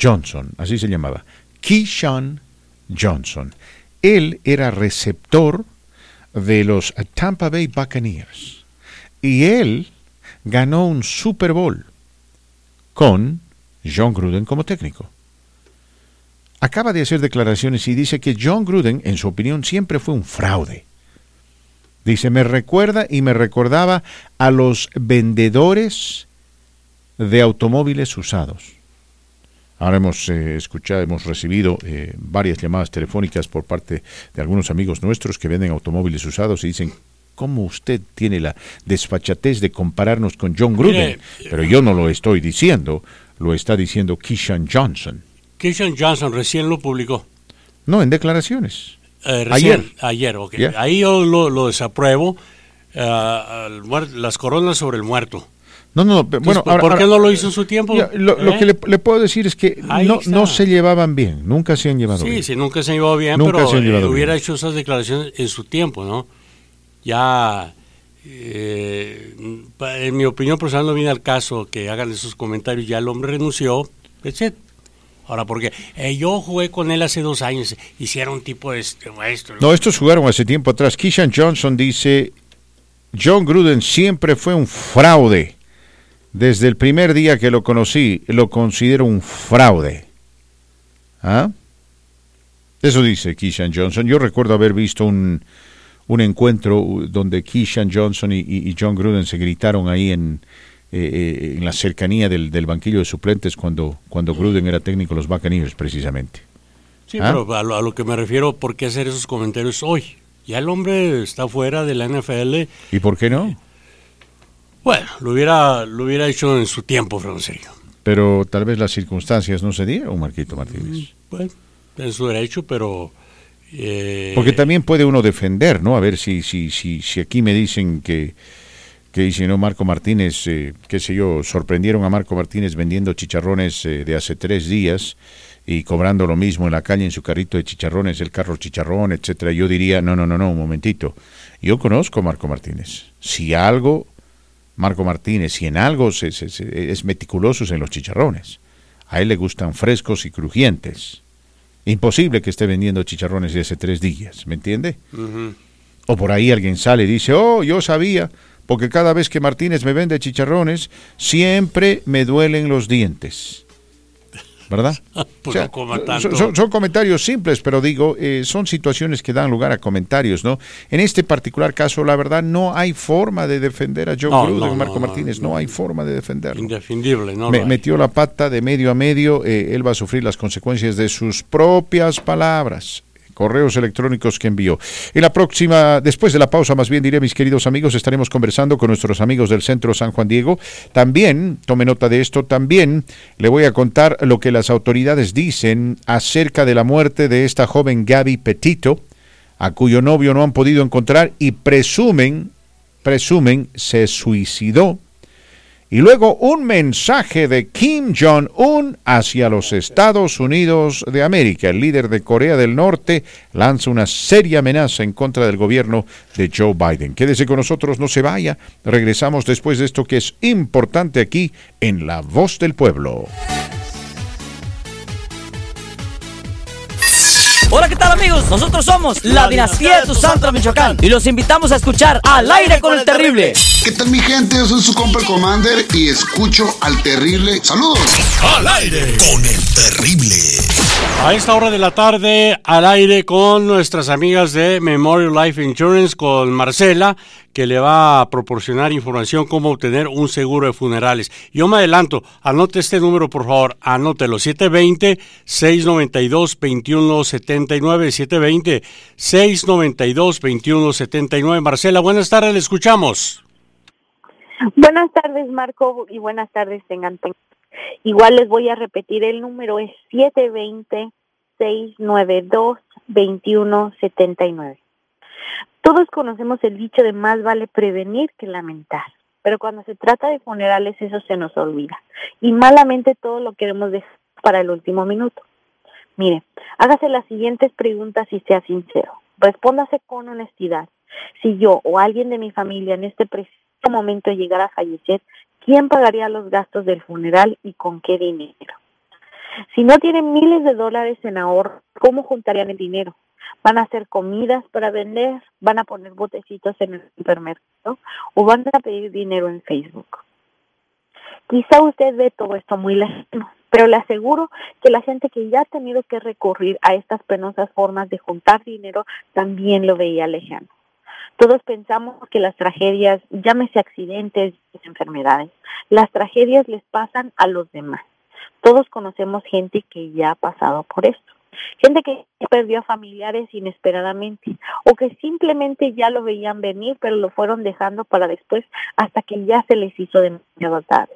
Johnson, así se llamaba, Kishan Johnson, él era receptor de los Tampa Bay Buccaneers y él ganó un Super Bowl con John Gruden como técnico. Acaba de hacer declaraciones y dice que John Gruden, en su opinión, siempre fue un fraude. Dice, me recuerda y me recordaba a los vendedores de automóviles usados. Ahora hemos eh, escuchado, hemos recibido eh, varias llamadas telefónicas por parte de algunos amigos nuestros que venden automóviles usados y dicen, ¿cómo usted tiene la desfachatez de compararnos con John Gruden? Pero yo no lo estoy diciendo, lo está diciendo Kishan Johnson. Kishan Johnson recién lo publicó. No, en declaraciones. Eh, ayer. Ayer, ok. Ahí yo lo, desapruebo. las coronas sobre el muerto. No, no, bueno, ¿por qué no lo hizo en su tiempo? lo, ¿Eh? que le, puedo decir es que no, no, se llevaban bien, nunca se han llevado bien. Sí, sí, nunca se han llevado bien, pero eh, hubiera hecho esas declaraciones en su tiempo, ¿no? Ya, eh, en mi opinión personal no viene al caso que hagan esos comentarios, ya el hombre renunció, etc. Ahora, porque yo jugué con él hace dos años, hicieron tipo de esto. No, estos jugaron hace tiempo atrás. Kishan Johnson dice, John Gruden siempre fue un fraude desde el primer día que lo conocí, lo considero un fraude. ¿Ah? Eso dice Keishan Johnson. Yo recuerdo haber visto un, un encuentro donde Keishan Johnson y, John Gruden se gritaron ahí en, eh, eh, en la cercanía del, del, banquillo de suplentes cuando, cuando Gruden era técnico de los Buccaneers, precisamente. Sí, ¿Ah? pero a lo, a lo, que me refiero, ¿por qué hacer esos comentarios hoy? Ya el hombre está fuera de la NFL. ¿Y por qué no? Bueno, lo hubiera, lo hubiera hecho en su tiempo, Francisco. Pero tal vez las circunstancias no se dieron, Marquito Martínez. Mm, bueno, en su derecho, pero... Eh, Porque también puede uno defender, ¿no? A ver si, si, si, si aquí me dicen que, que dice, no, Marco Martínez, eh, qué sé yo, sorprendieron a Marco Martínez vendiendo chicharrones eh, de hace tres días y cobrando lo mismo en la calle en su carrito de chicharrones, el carro chicharrón, etcétera. Yo diría, no, no, no, no, un momentito. Yo conozco a Marco Martínez. Si algo Marco Martínez, y en algo es meticuloso en los chicharrones. A él le gustan frescos y crujientes. Imposible que esté vendiendo chicharrones de hace tres días, ¿me entiende? O por ahí alguien sale y dice, oh, yo sabía, porque cada vez que Martínez me vende chicharrones, siempre me duelen los dientes. ¿verdad? Pues son, comentarios simples, pero digo, eh, son situaciones que dan lugar a comentarios, ¿no? En este particular caso, la verdad, no hay forma de defender a Joe Gruden, Marco Martínez, no, hay forma de defenderlo. Indefendible, ¿no? Me, metió la pata de medio a medio, eh, él va a sufrir las consecuencias de sus propias palabras correos electrónicos que envió. En la próxima, después de la pausa, más bien diré, mis queridos amigos, estaremos conversando con nuestros amigos del Centro San Juan Diego. También, tome nota de esto, también le voy a contar lo que las autoridades dicen acerca de la muerte de esta joven Gaby Petito, a cuyo novio no han podido encontrar y presumen, presumen, se suicidó y luego un mensaje de Kim Jong-un hacia los Estados Unidos de América. El líder de Corea del Norte lanza una seria amenaza en contra del gobierno de Joe Biden. Quédese con nosotros, no se vaya. Regresamos después de esto que es importante aquí en La Voz del Pueblo. Hola, ¿qué tal amigos? Nosotros somos la, dinastía de tu santo Michoacán y los invitamos a escuchar Al aire con el terrible. ¿Qué tal mi gente? Yo soy su compa Commander y escucho al terrible. Saludos. Al aire con el terrible. A esta hora de la tarde, al aire con nuestras amigas de Memorial Life Insurance, con Marcela, que le va a proporcionar información cómo obtener un seguro de funerales. Yo me adelanto, anote este número por favor, anótelo, 720-692-2179, 720-692-2179. Marcela, buenas tardes, le escuchamos. Buenas tardes, Marco, y buenas tardes, tengan. Igual les voy a repetir, el número es 720-692-2179. Todos conocemos el dicho de más vale prevenir que lamentar, pero cuando se trata de funerales eso se nos olvida y malamente todo lo queremos dejar para el último minuto. Mire, hágase las siguientes preguntas y sea sincero. Respóndase con honestidad. Si yo o alguien de mi familia en este preciso momento llegara a fallecer, ¿quién pagaría los gastos del funeral y con qué dinero? Si no tienen miles de dólares en ahorro, ¿cómo juntarían el dinero? Van a hacer comidas para vender, van a poner botecitos en el supermercado o van a pedir dinero en Facebook. Quizá usted ve todo esto muy lejano, pero le aseguro que la gente que ya ha tenido que recurrir a estas penosas formas de juntar dinero también lo veía lejano. Todos pensamos que las tragedias, llámese accidentes, enfermedades, las tragedias les pasan a los demás. Todos conocemos gente que ya ha pasado por esto gente que perdió a familiares inesperadamente o que simplemente ya lo veían venir pero lo fueron dejando para después hasta que ya se les hizo demasiado tarde.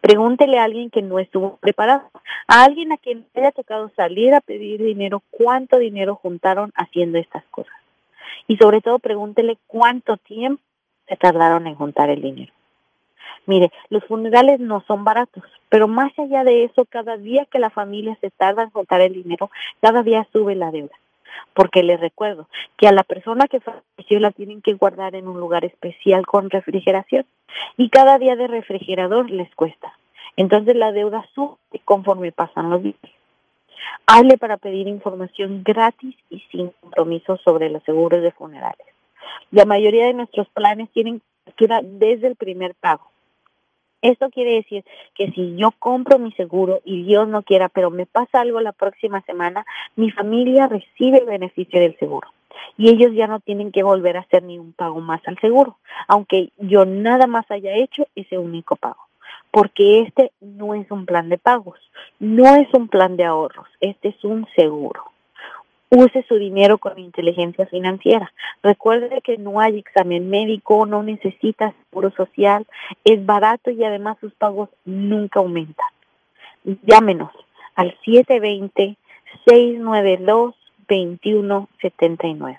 Pregúntele a alguien que no estuvo preparado, a alguien a quien haya tocado salir a pedir dinero, cuánto dinero juntaron haciendo estas cosas. Y sobre todo pregúntele cuánto tiempo se tardaron en juntar el dinero. Mire, los funerales no son baratos, pero más allá de eso, cada día que la familia se tarda en contar el dinero, cada día sube la deuda. Porque les recuerdo que a la persona que falleció la tienen que guardar en un lugar especial con refrigeración y cada día de refrigerador les cuesta. Entonces la deuda sube conforme pasan los días. Hable para pedir información gratis y sin compromiso sobre los seguros de funerales. La mayoría de nuestros planes tienen cobertura desde el primer pago. Esto quiere decir que si yo compro mi seguro y Dios no quiera, pero me pasa algo la próxima semana, mi familia recibe el beneficio del seguro y ellos ya no tienen que volver a hacer ni un pago más al seguro, aunque yo nada más haya hecho ese único pago, porque este no es un plan de pagos, no es un plan de ahorros, este es un seguro. Use su dinero con inteligencia financiera. Recuerde que no hay examen médico, no necesita seguro social, es barato y además sus pagos nunca aumentan. Llámenos al 720-692-2179.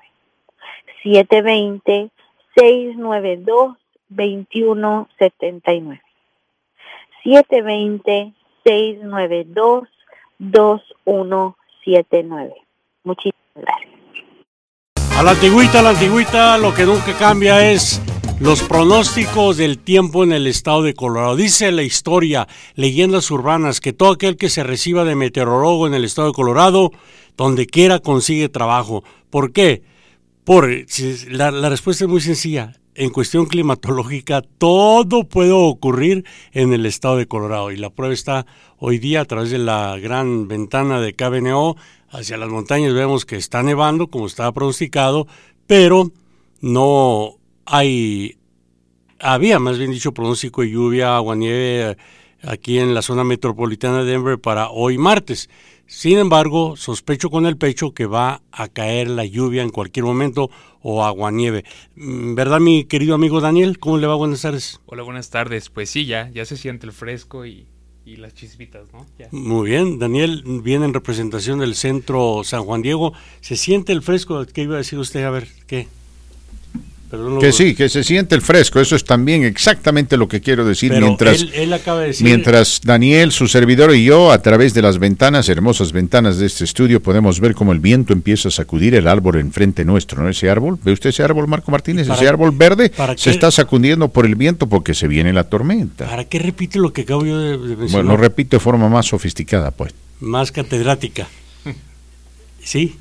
720-692-2179. 720-692-2179. Muchísimas gracias. A la antigüita, a la antigüita, lo que nunca cambia es los pronósticos del tiempo en el estado de Colorado. Dice la historia, leyendas urbanas, que todo aquel que se reciba de meteorólogo en el estado de Colorado, donde quiera consigue trabajo. ¿Por qué? Por, la, la respuesta es muy sencilla en cuestión climatológica todo puede ocurrir en el estado de Colorado y la prueba está hoy día a través de la gran ventana de KBNO hacia las montañas vemos que está nevando como estaba pronosticado, pero no hay, había más bien dicho pronóstico de lluvia, agua, nieve aquí en la zona metropolitana de Denver para hoy martes. Sin embargo, sospecho con el pecho que va a caer la lluvia en cualquier momento o agua nieve. Mm, ¿Verdad, mi querido amigo Daniel? ¿Cómo le va? Buenas tardes. Hola, buenas tardes. Pues sí, ya, ya se siente el fresco y y las chispitas, ¿no? Muy bien, Daniel viene en representación del centro San Juan Diego. ¿Se siente el fresco? ¿Qué iba a decir usted? A ver, ¿qué? Que sí, que se siente el fresco, eso es también exactamente lo que quiero decir. mientras, mientras Daniel, su servidor y yo, a través de las ventanas, hermosas ventanas de este estudio, podemos ver cómo el viento empieza a sacudir el árbol enfrente nuestro, ¿no? Ese árbol, ¿ve usted ese árbol, Marco Martínez? Ese árbol verde se está sacudiendo por el viento porque se viene la tormenta. ¿Para qué repite lo que acabo yo de, mencionar? Bueno, lo repito de forma más sofisticada, pues. Más catedrática. Sí.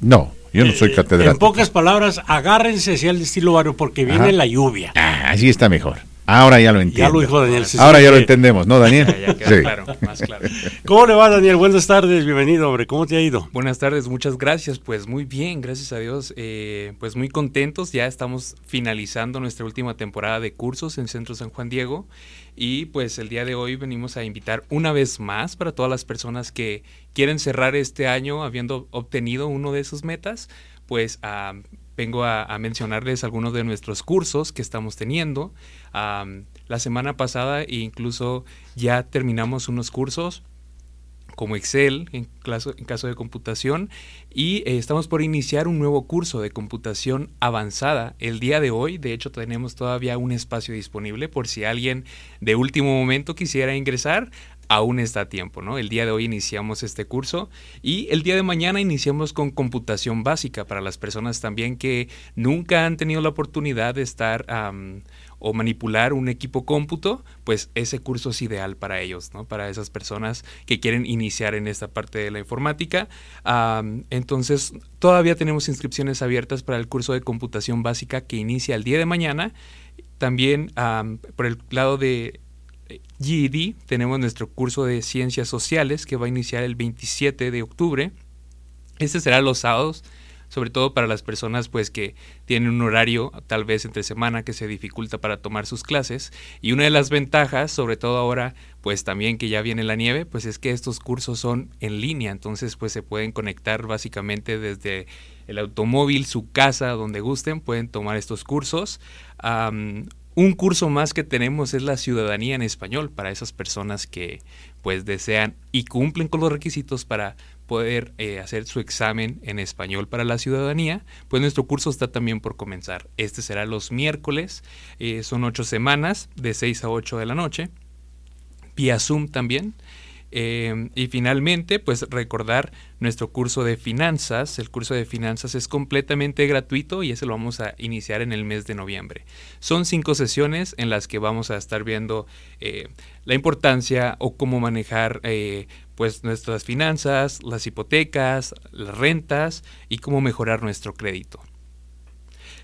No, yo no soy eh, catedrático. En pocas palabras, agárrense hacia el estilo barrio porque viene la lluvia. Ah, así está mejor. Ahora ya lo entiendo. Ya lo dijo Daniel. Ahora ya lo entendemos, ¿no, Daniel? sí. claro, más claro. ¿Cómo le va, Daniel? Buenas tardes, bienvenido, hombre. ¿Cómo te ha ido? Buenas tardes, muchas gracias. Pues muy bien, gracias a Dios. Eh, pues muy contentos. Ya estamos finalizando nuestra última temporada de cursos en Centro San Juan Diego. Y pues el día de hoy venimos a invitar una vez más para todas las personas que quieren cerrar este año habiendo obtenido uno de sus metas, pues a vengo a, mencionarles algunos de nuestros cursos que estamos teniendo. la semana pasada incluso ya terminamos unos cursos como Excel en, caso de computación y eh, estamos por iniciar un nuevo curso de computación avanzada el día de hoy. De hecho tenemos todavía un espacio disponible por si alguien de último momento quisiera ingresar aún está a tiempo, ¿no? El día de hoy iniciamos este curso y el día de mañana iniciamos con computación básica para las personas también que nunca han tenido la oportunidad de estar o manipular un equipo cómputo, pues ese curso es ideal para ellos, ¿no? Para esas personas que quieren iniciar en esta parte de la informática. entonces, todavía tenemos inscripciones abiertas para el curso de computación básica que inicia el día de mañana. También por el lado de GED tenemos nuestro curso de ciencias sociales que va a iniciar el 27 de octubre. Este será los sábados, sobre todo para las personas pues que tienen un horario tal vez entre semana que se dificulta para tomar sus clases y una de las ventajas, sobre todo ahora pues también que ya viene la nieve, pues es que estos cursos son en línea, entonces pues se pueden conectar básicamente desde el automóvil, su casa, donde gusten, pueden tomar estos cursos. Un curso más que tenemos es la ciudadanía en español para esas personas que pues desean y cumplen con los requisitos para poder eh, hacer su examen en español para la ciudadanía, pues nuestro curso está también por comenzar. Este será los miércoles, eh, son ocho semanas de 6 a 8 de la noche, vía Zoom también. Em, y finalmente, pues recordar nuestro curso de finanzas. El curso de finanzas es completamente gratuito y ese lo vamos a iniciar en el mes de noviembre. Son cinco sesiones en las que vamos a estar viendo eh, la importancia o cómo manejar eh, pues nuestras finanzas, las hipotecas, las rentas y cómo mejorar nuestro crédito.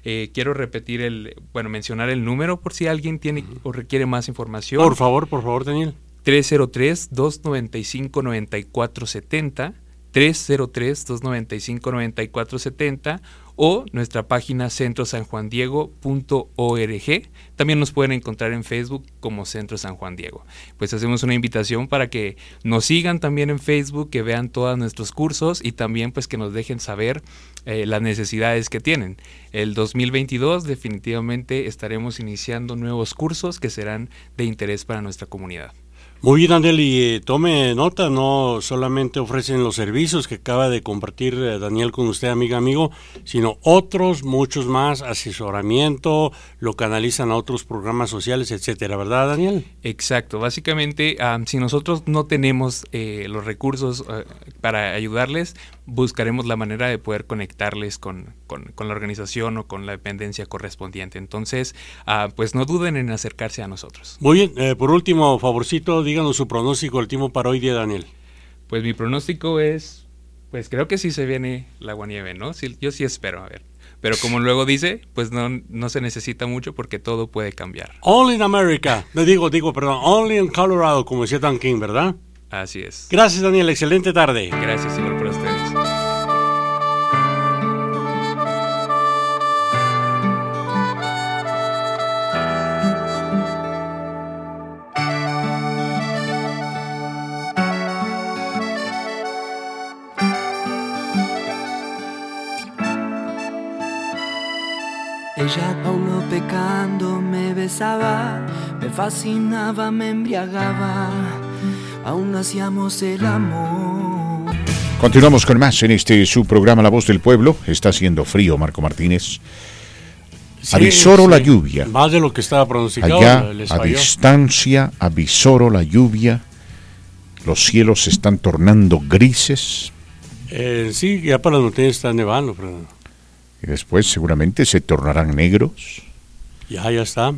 Eh, quiero repetir el, bueno, mencionar el número por si alguien tiene o requiere más información. Por favor, por favor, Daniel. 303-295-9470, 303-295-9470 o nuestra página centrosanjuandiego.org. También nos pueden encontrar en Facebook como Centro San Juan Diego. Pues hacemos una invitación para que nos sigan también en Facebook, que vean todos nuestros cursos y también pues que nos dejen saber eh, las necesidades que tienen. El 2022 definitivamente estaremos iniciando nuevos cursos que serán de interés para nuestra comunidad. Muy bien, Daniel, y eh, tome nota, no solamente ofrecen los servicios que acaba de compartir eh, Daniel con usted, amiga, amigo, sino otros, muchos más, asesoramiento, lo canalizan a otros programas sociales, etcétera, ¿verdad, Daniel? Exacto, básicamente, si nosotros no tenemos eh, los recursos para ayudarles, buscaremos la manera de poder conectarles con, con, la organización o con la dependencia correspondiente. Entonces, ah, pues no duden en acercarse a nosotros. Muy bien, eh, por último, favorcito, díganos su pronóstico último para hoy día, Daniel. Pues mi pronóstico es, pues creo que sí se viene la guanieve, ¿no? Sí, yo sí espero, a ver. Pero como luego dice, pues no, no se necesita mucho porque todo puede cambiar. Only in America. No digo, digo, perdón, only in Colorado, como decía Dan King, ¿verdad? Así es. Gracias, Daniel. Excelente tarde. Gracias, igual para ustedes. Ella, Paulo pecando, me besaba, me fascinaba, me embriagaba, aún hacíamos el amor. Continuamos con más en este su programa La Voz del Pueblo. Está haciendo frío, Marco Martínez. avisoro la lluvia. Más de lo que estaba pronosticado. Allá, a distancia, avisoro la lluvia. Los cielos se están tornando grises. Eh, sí, ya para las noticias está nevando. Pero y después seguramente se tornarán negros. Ya, ya está.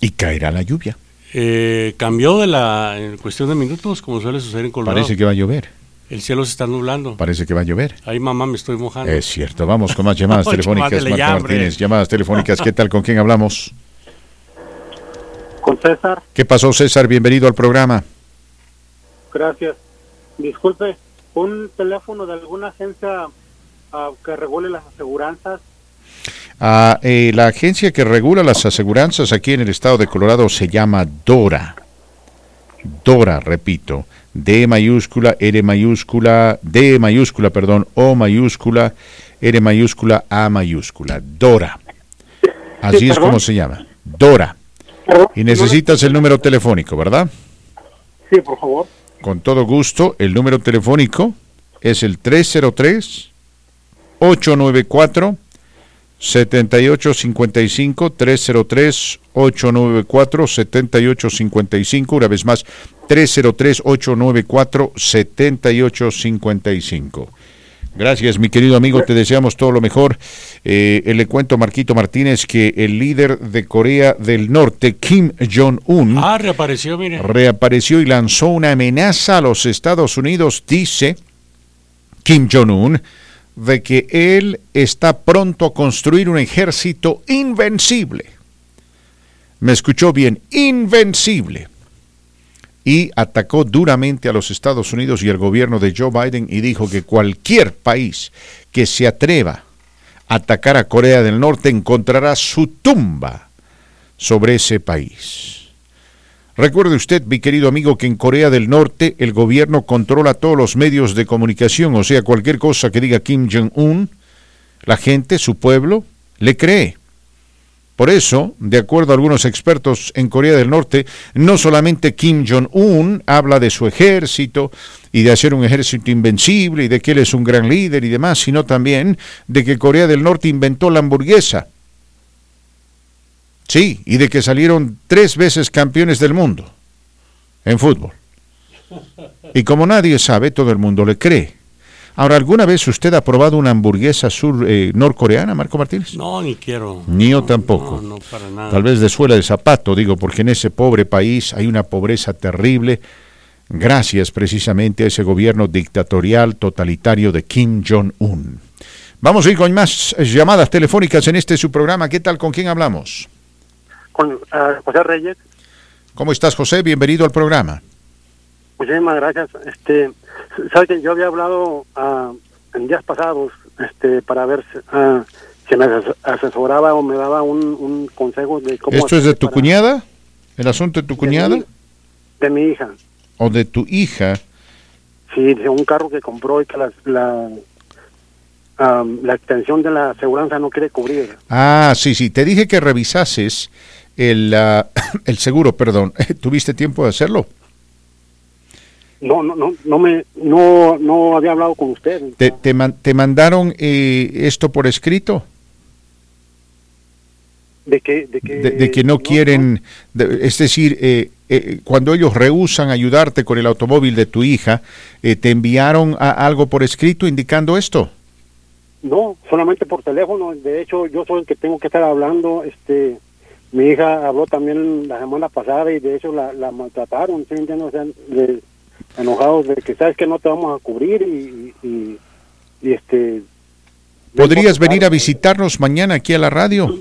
Y caerá la lluvia. Eh, cambió de la en cuestión de minutos, como suele suceder en Colorado. Parece que va a llover. El cielo se está nublando. Parece que va a llover. Ay, mamá, me estoy mojando. Es cierto. Vamos con más llamadas telefónicas, Marco Martínez. Llamadas telefónicas. ¿Qué tal? ¿Con quién hablamos? Con César. ¿Qué pasó, César? Bienvenido al programa. Gracias. Disculpe, ¿un teléfono de alguna agencia uh, que regule las aseguranzas? Uh, eh, la agencia que regula las aseguranzas aquí en el estado de Colorado se llama DORA. DORA, repito. D mayúscula, R mayúscula, D mayúscula, perdón, O mayúscula, R mayúscula, A mayúscula. Dora. Así es como se llama. Dora. Y necesitas el número telefónico, ¿verdad? Sí, por favor. Con todo gusto, el número telefónico es el 303 894 7855 303 894 7855 una vez más 303 894 7855 Gracias, mi querido amigo. Te deseamos todo lo mejor. Eh, le cuento Marquito Martínez que el líder de Corea del Norte, Kim Jong-un, ah, reapareció, mire. reapareció y lanzó una amenaza a los Estados Unidos. Dice Kim Jong-un de que él está pronto a construir un ejército invencible. Me escuchó bien, invencible. Y atacó duramente a los Estados Unidos y al gobierno de Joe Biden y dijo que cualquier país que se atreva a atacar a Corea del Norte encontrará su tumba sobre ese país. Recuerde usted, mi querido amigo, que en Corea del Norte el gobierno controla todos los medios de comunicación, o sea, cualquier cosa que diga Kim Jong-un, la gente, su pueblo, le cree. Por eso, de acuerdo a algunos expertos en Corea del Norte, no solamente Kim Jong-un habla de su ejército y de hacer un ejército invencible y de que él es un gran líder y demás, sino también de que Corea del Norte inventó la hamburguesa Sí, y de que salieron tres veces campeones del mundo en fútbol. Y como nadie sabe, todo el mundo le cree. Ahora, ¿alguna vez usted ha probado una hamburguesa sur eh, norcoreana, Marco Martínez? No, ni quiero. Ni yo tampoco. No, no, para nada. Tal vez de suela de zapato, digo, porque en ese pobre país hay una pobreza terrible, gracias precisamente a ese gobierno dictatorial totalitario de Kim Jong-un. Vamos a ir con más llamadas telefónicas en este su programa. ¿Qué tal? ¿Con quién hablamos? Con José Reyes. ¿Cómo estás, José? Bienvenido al programa. Muchísimas gracias. Este, sabes que yo había hablado uh, en días pasados, este, para ver uh, si me asesoraba o me daba un, consejo de cómo. ¿Esto es de tu cuñada? ¿El asunto de tu cuñada? De mi, hija. ¿O de tu hija? Sí, de un carro que compró y que la, la la extensión de la aseguranza no quiere cubrir. Ah, sí, sí. Te dije que revisases el, ah, el seguro, perdón. ¿Tuviste tiempo de hacerlo? No, no, no, no me, no, no había hablado con usted. ¿Te, te, mandaron eh, esto por escrito? De que, de que, que no, quieren, es decir, eh, eh, cuando ellos rehusan ayudarte con el automóvil de tu hija, ¿te enviaron algo por escrito indicando esto? No, solamente por teléfono. De hecho, yo soy el que tengo que estar hablando. Este, mi hija habló también la semana pasada y de hecho la, la maltrataron, ¿sí? O sea, enojados de que sabes que no te vamos a cubrir y, y, este... ¿Podrías venir a visitarnos mañana aquí a la radio?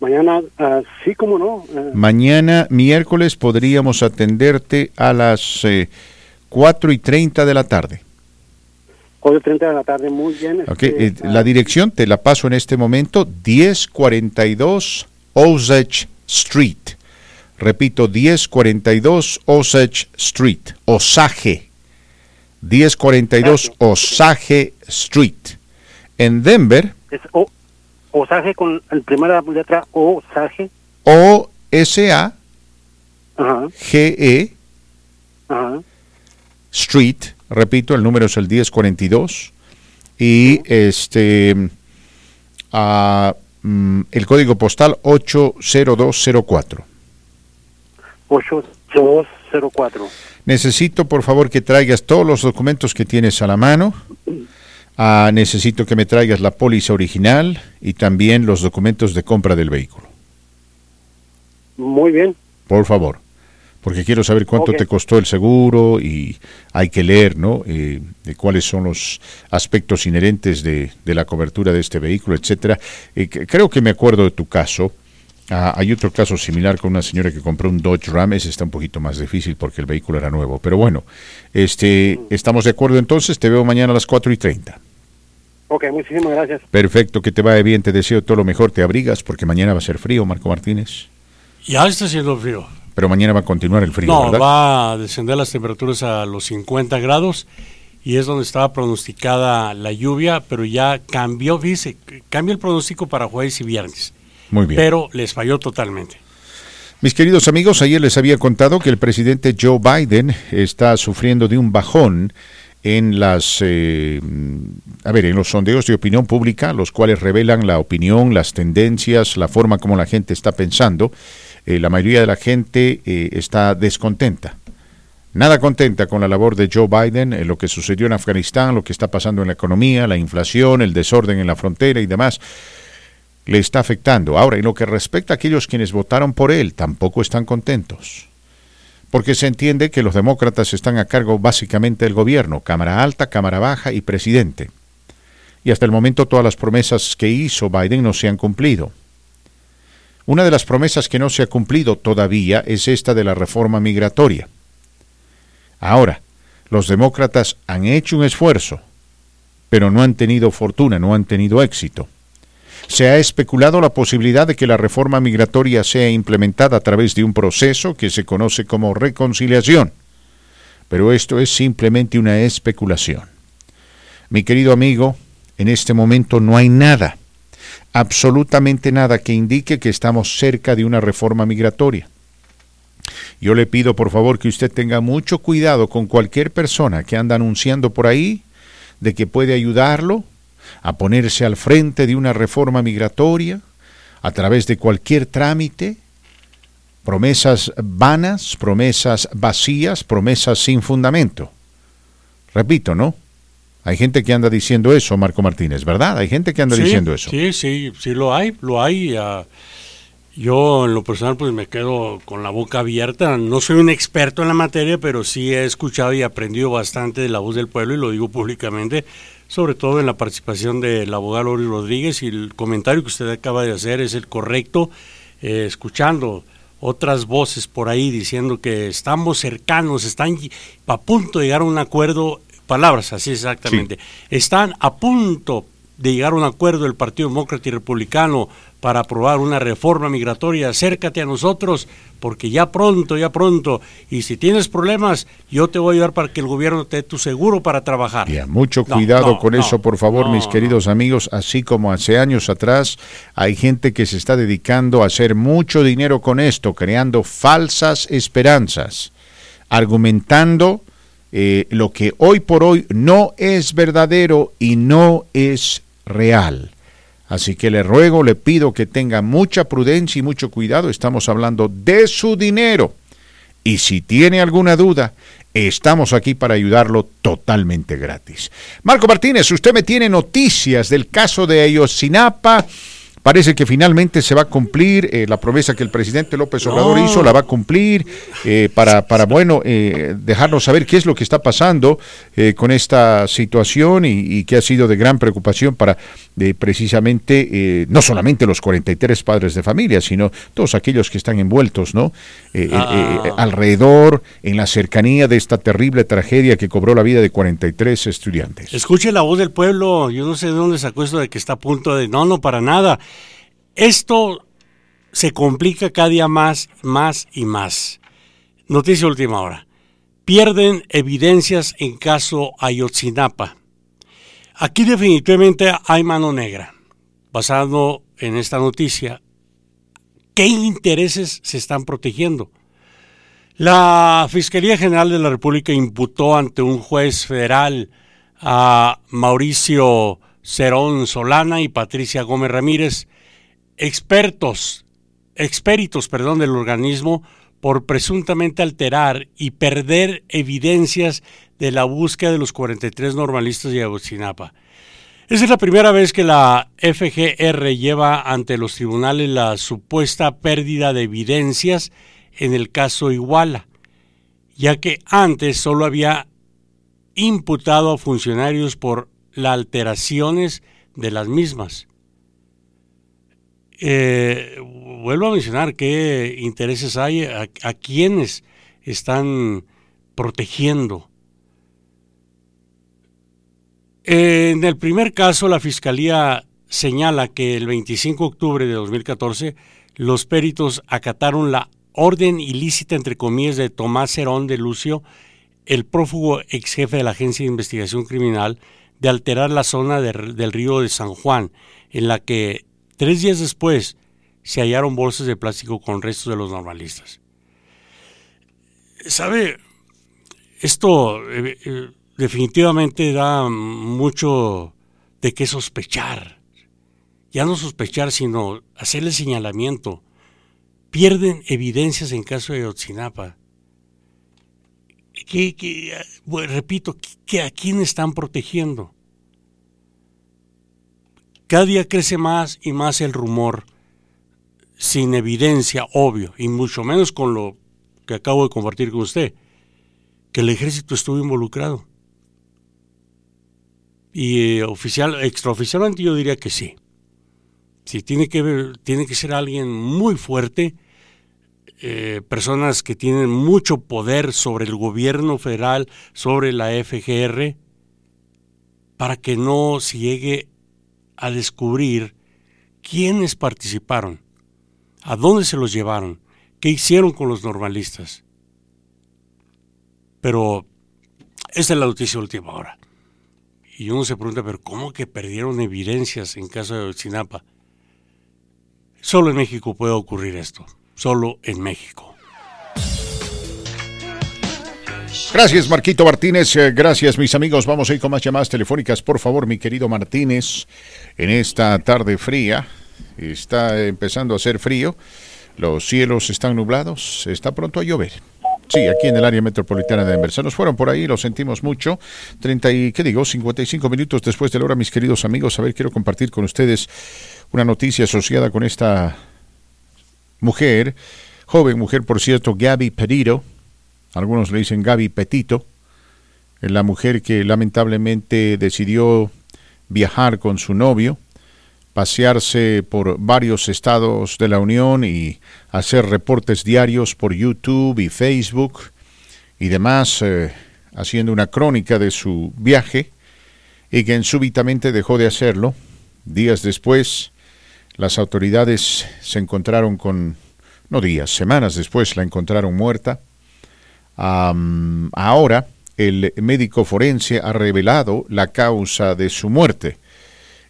Mañana, uh, sí, como no. Eh. Mañana, miércoles, podríamos atenderte a las eh, cuatro y treinta de la tarde. 4.30 de la tarde, muy bien. Este, eh, la dirección te la paso en este momento, 1042 Osage Street. Repito, 1042 Osage Street, Osage. 1042 Osage Street. En Denver. Es Osage con la primera letra Osage. O-S-A. G-E. Street Repito, el número es el 1042 y este mm, el código postal 80204. 80204. Necesito, por favor, que traigas todos los documentos que tienes a la mano. Ah, necesito que me traigas la póliza original y también los documentos de compra del vehículo. Muy bien. Por favor. Porque quiero saber cuánto te costó el seguro y hay que leer, ¿no? Eh, de cuáles son los aspectos inherentes de, la cobertura de este vehículo, etcétera. Eh, creo que me acuerdo de tu caso. Ah, hay otro caso similar con una señora que compró un Dodge Ram, ese está un poquito más difícil porque el vehículo era nuevo. Pero bueno, este, estamos de acuerdo entonces, te veo mañana a las 4 y 30. Ok, muchísimas gracias. Perfecto, que te vaya bien, te deseo todo lo mejor, te abrigas porque mañana va a ser frío, Marco Martínez. Ya está siendo frío. Pero mañana va a continuar el frío. No, va a descender las temperaturas a los 50 grados y es donde estaba pronosticada la lluvia, pero ya cambió, dice, cambió el pronóstico para jueves y viernes. Muy bien. Pero les falló totalmente. Mis queridos amigos, ayer les había contado que el presidente Joe Biden está sufriendo de un bajón en las eh, a ver en los sondeos de opinión pública los cuales revelan la opinión las tendencias la forma como la gente está pensando eh, la mayoría de la gente eh, está descontenta nada contenta con la labor de Joe Biden lo que sucedió en Afganistán lo que está pasando en la economía la inflación el desorden en la frontera y demás le está afectando ahora en lo que respecta a aquellos quienes votaron por él tampoco están contentos porque se entiende que los demócratas están a cargo básicamente del gobierno, Cámara Alta, Cámara Baja y presidente. Y hasta el momento todas las promesas que hizo Biden no se han cumplido. Una de las promesas que no se ha cumplido todavía es esta de la reforma migratoria. Ahora, los demócratas han hecho un esfuerzo, pero no han tenido fortuna, no han tenido éxito. Se ha especulado la posibilidad de que la reforma migratoria sea implementada a través de un proceso que se conoce como reconciliación. Pero esto es simplemente una especulación. Mi querido amigo, en este momento no hay nada, absolutamente nada que indique que estamos cerca de una reforma migratoria. Yo le pido por favor que usted tenga mucho cuidado con cualquier persona que anda anunciando por ahí de que puede ayudarlo a ponerse al frente de una reforma migratoria a través de cualquier trámite, promesas vanas, promesas vacías, promesas sin fundamento. Repito, ¿no? Hay gente que anda diciendo eso, Marco Martínez, ¿verdad? Hay gente que anda diciendo eso. Sí, sí, sí lo hay, lo hay. yo en lo personal pues me quedo con la boca abierta. No soy un experto en la materia, pero sí he escuchado y aprendido bastante de la voz del pueblo y lo digo públicamente sobre todo en la participación del abogado Lori Rodríguez y el comentario que usted acaba de hacer es el correcto, eh, escuchando otras voces por ahí diciendo que estamos cercanos, están a punto de llegar a un acuerdo, palabras así exactamente, están a punto de llegar a un acuerdo el Partido Demócrata y Republicano para aprobar una reforma migratoria, acércate a nosotros, porque ya pronto, ya pronto, y si tienes problemas, yo te voy a ayudar para que el gobierno te dé tu seguro para trabajar. mucho cuidado con eso, por favor, mis queridos amigos, así como hace años atrás, hay gente que se está dedicando a hacer mucho dinero con esto, creando falsas esperanzas, argumentando eh, lo que hoy por hoy no es verdadero y no es real. Así que le ruego, le pido que tenga mucha prudencia y mucho cuidado. Estamos hablando de su dinero. Y si tiene alguna duda, estamos aquí para ayudarlo totalmente gratis. Marco Martínez, usted me tiene noticias del caso de Ayotzinapa Parece que finalmente se va a cumplir eh, la promesa que el presidente López Obrador hizo, la va a cumplir eh, para, para, bueno, eh, dejarnos saber qué es lo que está pasando con esta situación y, que ha sido de gran preocupación para precisamente no solamente los 43 padres de familia, sino todos aquellos que están envueltos, ¿no? Ah. alrededor, en la cercanía de esta terrible tragedia que cobró la vida de 43 estudiantes. Escuche la voz del pueblo, yo no sé de dónde sacó esto de que está a punto de, no, no, para nada. Esto se complica cada día más, más y más. Noticia última hora. Pierden evidencias en caso Ayotzinapa. Aquí definitivamente hay mano negra. Basado en esta noticia, ¿qué intereses se están protegiendo? La Fiscalía General de la República imputó ante un juez federal a Mauricio Cerón Solana y Patricia Gómez Ramírez expertos, expéritos, perdón, del organismo por presuntamente alterar y perder evidencias de la búsqueda de los 43 normalistas de Agustinapa. Esa es la primera vez que la FGR lleva ante los tribunales la supuesta pérdida de evidencias en el caso Iguala. ya que antes solo había imputado a funcionarios por las alteraciones de las mismas. Eh, vuelvo a mencionar qué intereses hay, a, quienes están protegiendo. En el primer caso, la Fiscalía señala que el 25 de octubre de 2014 los peritos acataron la orden ilícita, entre comillas, de Tomás Herón de Lucio, el prófugo ex jefe de la Agencia de Investigación Criminal, de alterar la zona del río de San Juan, en la que tres días después se hallaron bolsas de plástico con restos de los normalistas. ¿Sabe? Esto eh, eh, definitivamente da mucho de qué sospechar. Ya no sospechar, sino hacerle señalamiento. Pierden evidencias en caso de Otsinapa. Que, repito, que ¿a quién están protegiendo? Cada día crece más y más el rumor, sin evidencia, obvio, y mucho menos con lo que acabo de compartir con usted, que el ejército estuvo involucrado. Y eh, oficial, extraoficialmente yo diría que sí. Sí, tiene que, ver, tiene que ser alguien muy fuerte, eh, personas que tienen mucho poder sobre el gobierno federal, sobre la FGR, para que no se llegue a descubrir quiénes participaron, a dónde se los llevaron, qué hicieron con los normalistas. Pero esta es la noticia última hora. Y uno se pregunta, pero ¿cómo que perdieron evidencias en caso de Sinapa? Solo en México puede ocurrir esto, solo en México. Gracias, Marquito Martínez. Eh, gracias, mis amigos. Vamos a ir con más llamadas telefónicas, por favor, mi querido Martínez. En esta tarde fría, está empezando a hacer frío, los cielos están nublados, está pronto a llover. Sí, aquí en el área metropolitana de Denver. Se nos fueron por ahí, lo sentimos mucho. 30 y, ¿qué digo? 55 minutos después de la hora, mis queridos amigos. A ver, quiero compartir con ustedes una noticia asociada con esta mujer, joven mujer, por cierto, Gaby Petito. Algunos le dicen Gaby Petito. La mujer que lamentablemente decidió viajar con su novio pasearse por varios estados de la Unión y hacer reportes diarios por YouTube y Facebook y demás, eh, haciendo una crónica de su viaje, y quien súbitamente dejó de hacerlo. Días después, las autoridades se encontraron con, no días, semanas después la encontraron muerta. Ahora, el médico forense ha revelado la causa de su muerte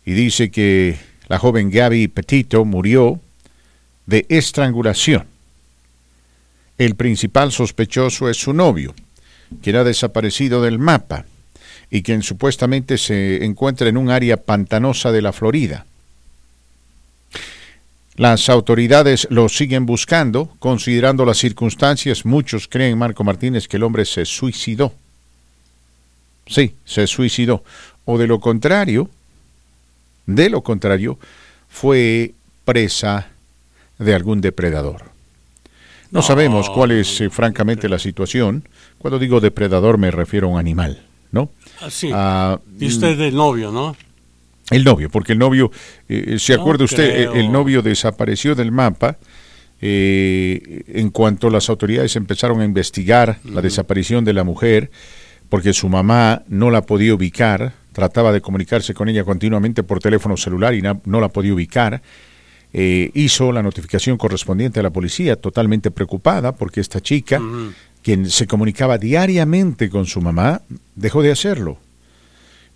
y dice que la joven Gaby Petito murió de estrangulación. El principal sospechoso es su novio, quien ha desaparecido del mapa y quien supuestamente se encuentra en un área pantanosa de la Florida. Las autoridades lo siguen buscando, considerando las circunstancias. Muchos creen, Marco Martínez, que el hombre se suicidó. Sí, se suicidó. O de lo contrario, de lo contrario, fue presa de algún depredador. No, sabemos cuál es eh, francamente la situación. Cuando digo depredador me refiero a un animal, ¿no? Ah, sí. Ah, y usted del novio, ¿no? El novio, porque el novio, eh, ¿se acuerda usted? El novio desapareció del mapa eh, en cuanto las autoridades empezaron a investigar la desaparición de la mujer, porque su mamá no la podía ubicar, trataba de comunicarse con ella continuamente por teléfono celular y no, la podía ubicar. Eh, hizo la notificación correspondiente a la policía, totalmente preocupada porque esta chica, quien se comunicaba diariamente con su mamá, dejó de hacerlo.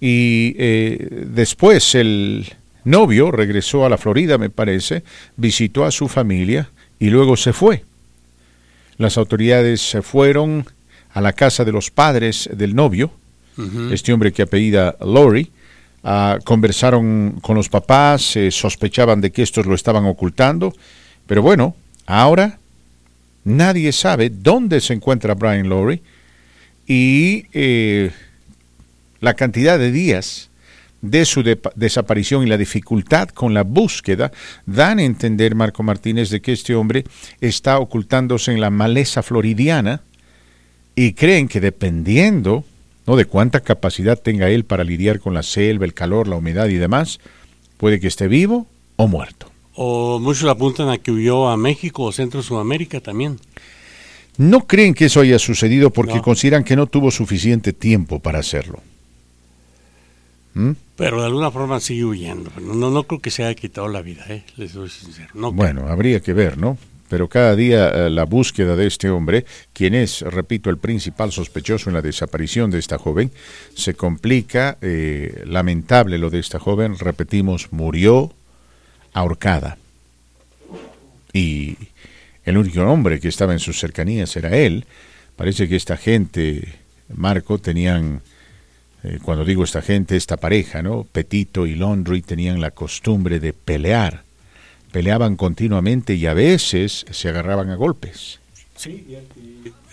Y eh, después el novio regresó a la Florida, me parece, visitó a su familia y luego se fue. Las autoridades se fueron a la casa de los padres del novio este hombre que apellida Lori, ah, conversaron con los papás, sospechaban de que estos lo estaban ocultando, pero bueno, ahora nadie sabe dónde se encuentra Brian Lori y eh, la cantidad de días de su desaparición y la dificultad con la búsqueda dan a entender, Marco Martínez, de que este hombre está ocultándose en la maleza floridiana y creen que dependiendo ¿no? de cuánta capacidad tenga él para lidiar con la selva, el calor, la humedad y demás, puede que esté vivo o muerto. O muchos apuntan a que huyó a México o Centro Sudamérica también. No creen que eso haya sucedido porque consideran que no tuvo suficiente tiempo para hacerlo. ¿Mm? Pero de alguna forma sigue huyendo. No, no creo que se haya quitado la vida, ¿eh? les soy sincero. bueno, habría que ver, ¿no? Pero cada día eh, la búsqueda de este hombre, quien es, repito, el principal sospechoso en la desaparición de esta joven, se complica. Eh, lamentable lo de esta joven, repetimos, murió ahorcada. Y el único hombre que estaba en sus cercanías era él. Parece que esta gente, Marco, tenían, eh, cuando digo esta gente, esta pareja, ¿no? Petito y Laundry tenían la costumbre de pelear. Peleaban continuamente y a veces se agarraban a golpes. Sí,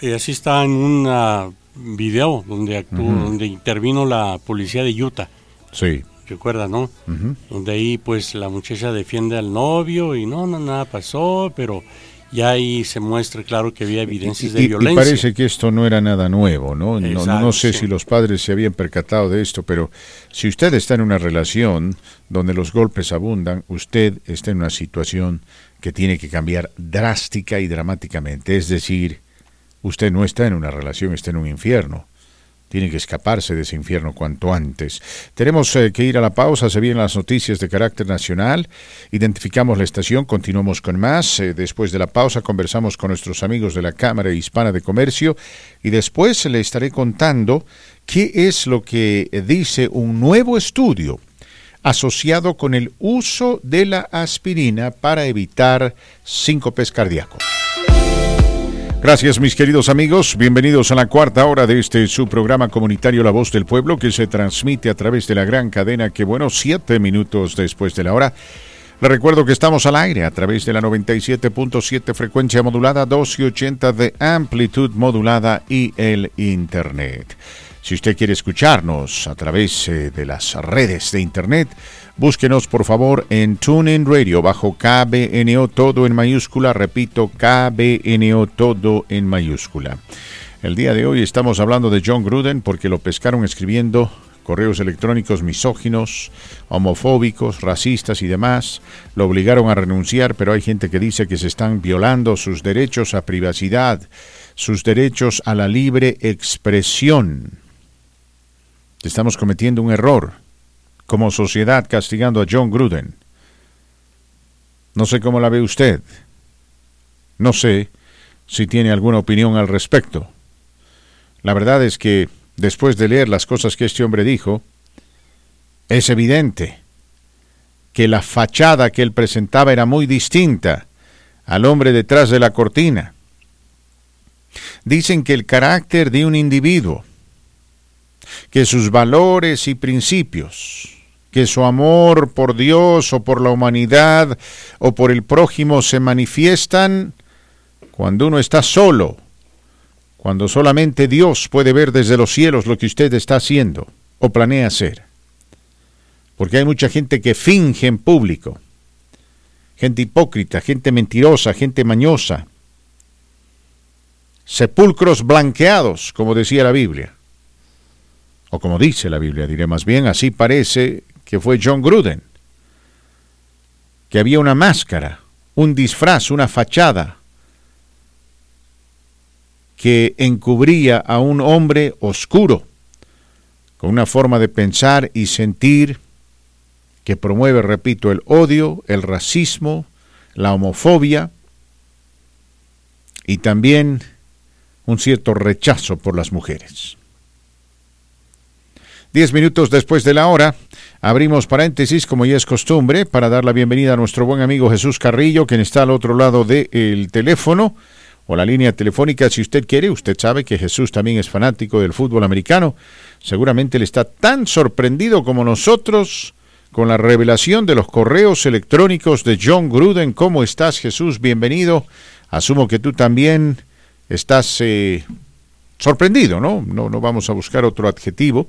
y así está en un video donde, actuó, donde intervino la policía de Utah. Sí. Recuerda, ¿no? Donde ahí pues la muchacha defiende al novio y no, no, nada pasó, pero ya ahí se muestra claro que había evidencias de violencia. Y parece que esto no era nada nuevo, ¿no? no, sé si los padres se habían percatado de esto, pero si usted está en una relación donde los golpes abundan, usted está en una situación que tiene que cambiar drástica y dramáticamente. Es decir, usted no está en una relación, está en un infierno tiene que escaparse de ese infierno cuanto antes. Tenemos eh, que ir a la pausa, se vienen las noticias de carácter nacional, identificamos la estación, continuamos con más, eh, después de la pausa conversamos con nuestros amigos de la Cámara Hispana de Comercio y después le estaré contando qué es lo que dice un nuevo estudio asociado con el uso de la aspirina para evitar síncopes cardíacos. Gracias mis queridos amigos, bienvenidos a la cuarta hora de este su programa comunitario La Voz del Pueblo que se transmite a través de la gran cadena que bueno, siete minutos después de la hora. Le recuerdo que estamos al aire a través de la 97.7 frecuencia modulada, 280 de amplitud modulada y el Internet. Si usted quiere escucharnos a través eh, de las redes de Internet, Búsquenos por favor en TuneIn Radio bajo KBNO todo en mayúscula, repito, KBNO todo en mayúscula. El día de hoy estamos hablando de John Gruden porque lo pescaron escribiendo correos electrónicos misóginos, homofóbicos, racistas y demás. Lo obligaron a renunciar, pero hay gente que dice que se están violando sus derechos a privacidad, sus derechos a la libre expresión. Estamos cometiendo un error como sociedad castigando a John Gruden. No sé cómo la ve usted. No sé si tiene alguna opinión al respecto. La verdad es que, después de leer las cosas que este hombre dijo, es evidente que la fachada que él presentaba era muy distinta al hombre detrás de la cortina. Dicen que el carácter de un individuo, que sus valores y principios, que su amor por Dios o por la humanidad o por el prójimo se manifiestan cuando uno está solo, cuando solamente Dios puede ver desde los cielos lo que usted está haciendo o planea hacer. Porque hay mucha gente que finge en público, gente hipócrita, gente mentirosa, gente mañosa, sepulcros blanqueados, como decía la Biblia. O como dice la Biblia, diré más bien, así parece que fue John Gruden, que había una máscara, un disfraz, una fachada que encubría a un hombre oscuro, con una forma de pensar y sentir que promueve, repito, el odio, el racismo, la homofobia y también un cierto rechazo por las mujeres. Diez minutos después de la hora, Abrimos paréntesis, como ya es costumbre, para dar la bienvenida a nuestro buen amigo Jesús Carrillo, quien está al otro lado del teléfono o la línea telefónica. Si usted quiere, usted sabe que Jesús también es fanático del fútbol americano. Seguramente él está tan sorprendido como nosotros con la revelación de los correos electrónicos de John Gruden. ¿Cómo estás, Jesús? Bienvenido. Asumo que tú también estás eh, sorprendido, ¿no? ¿no? No vamos a buscar otro adjetivo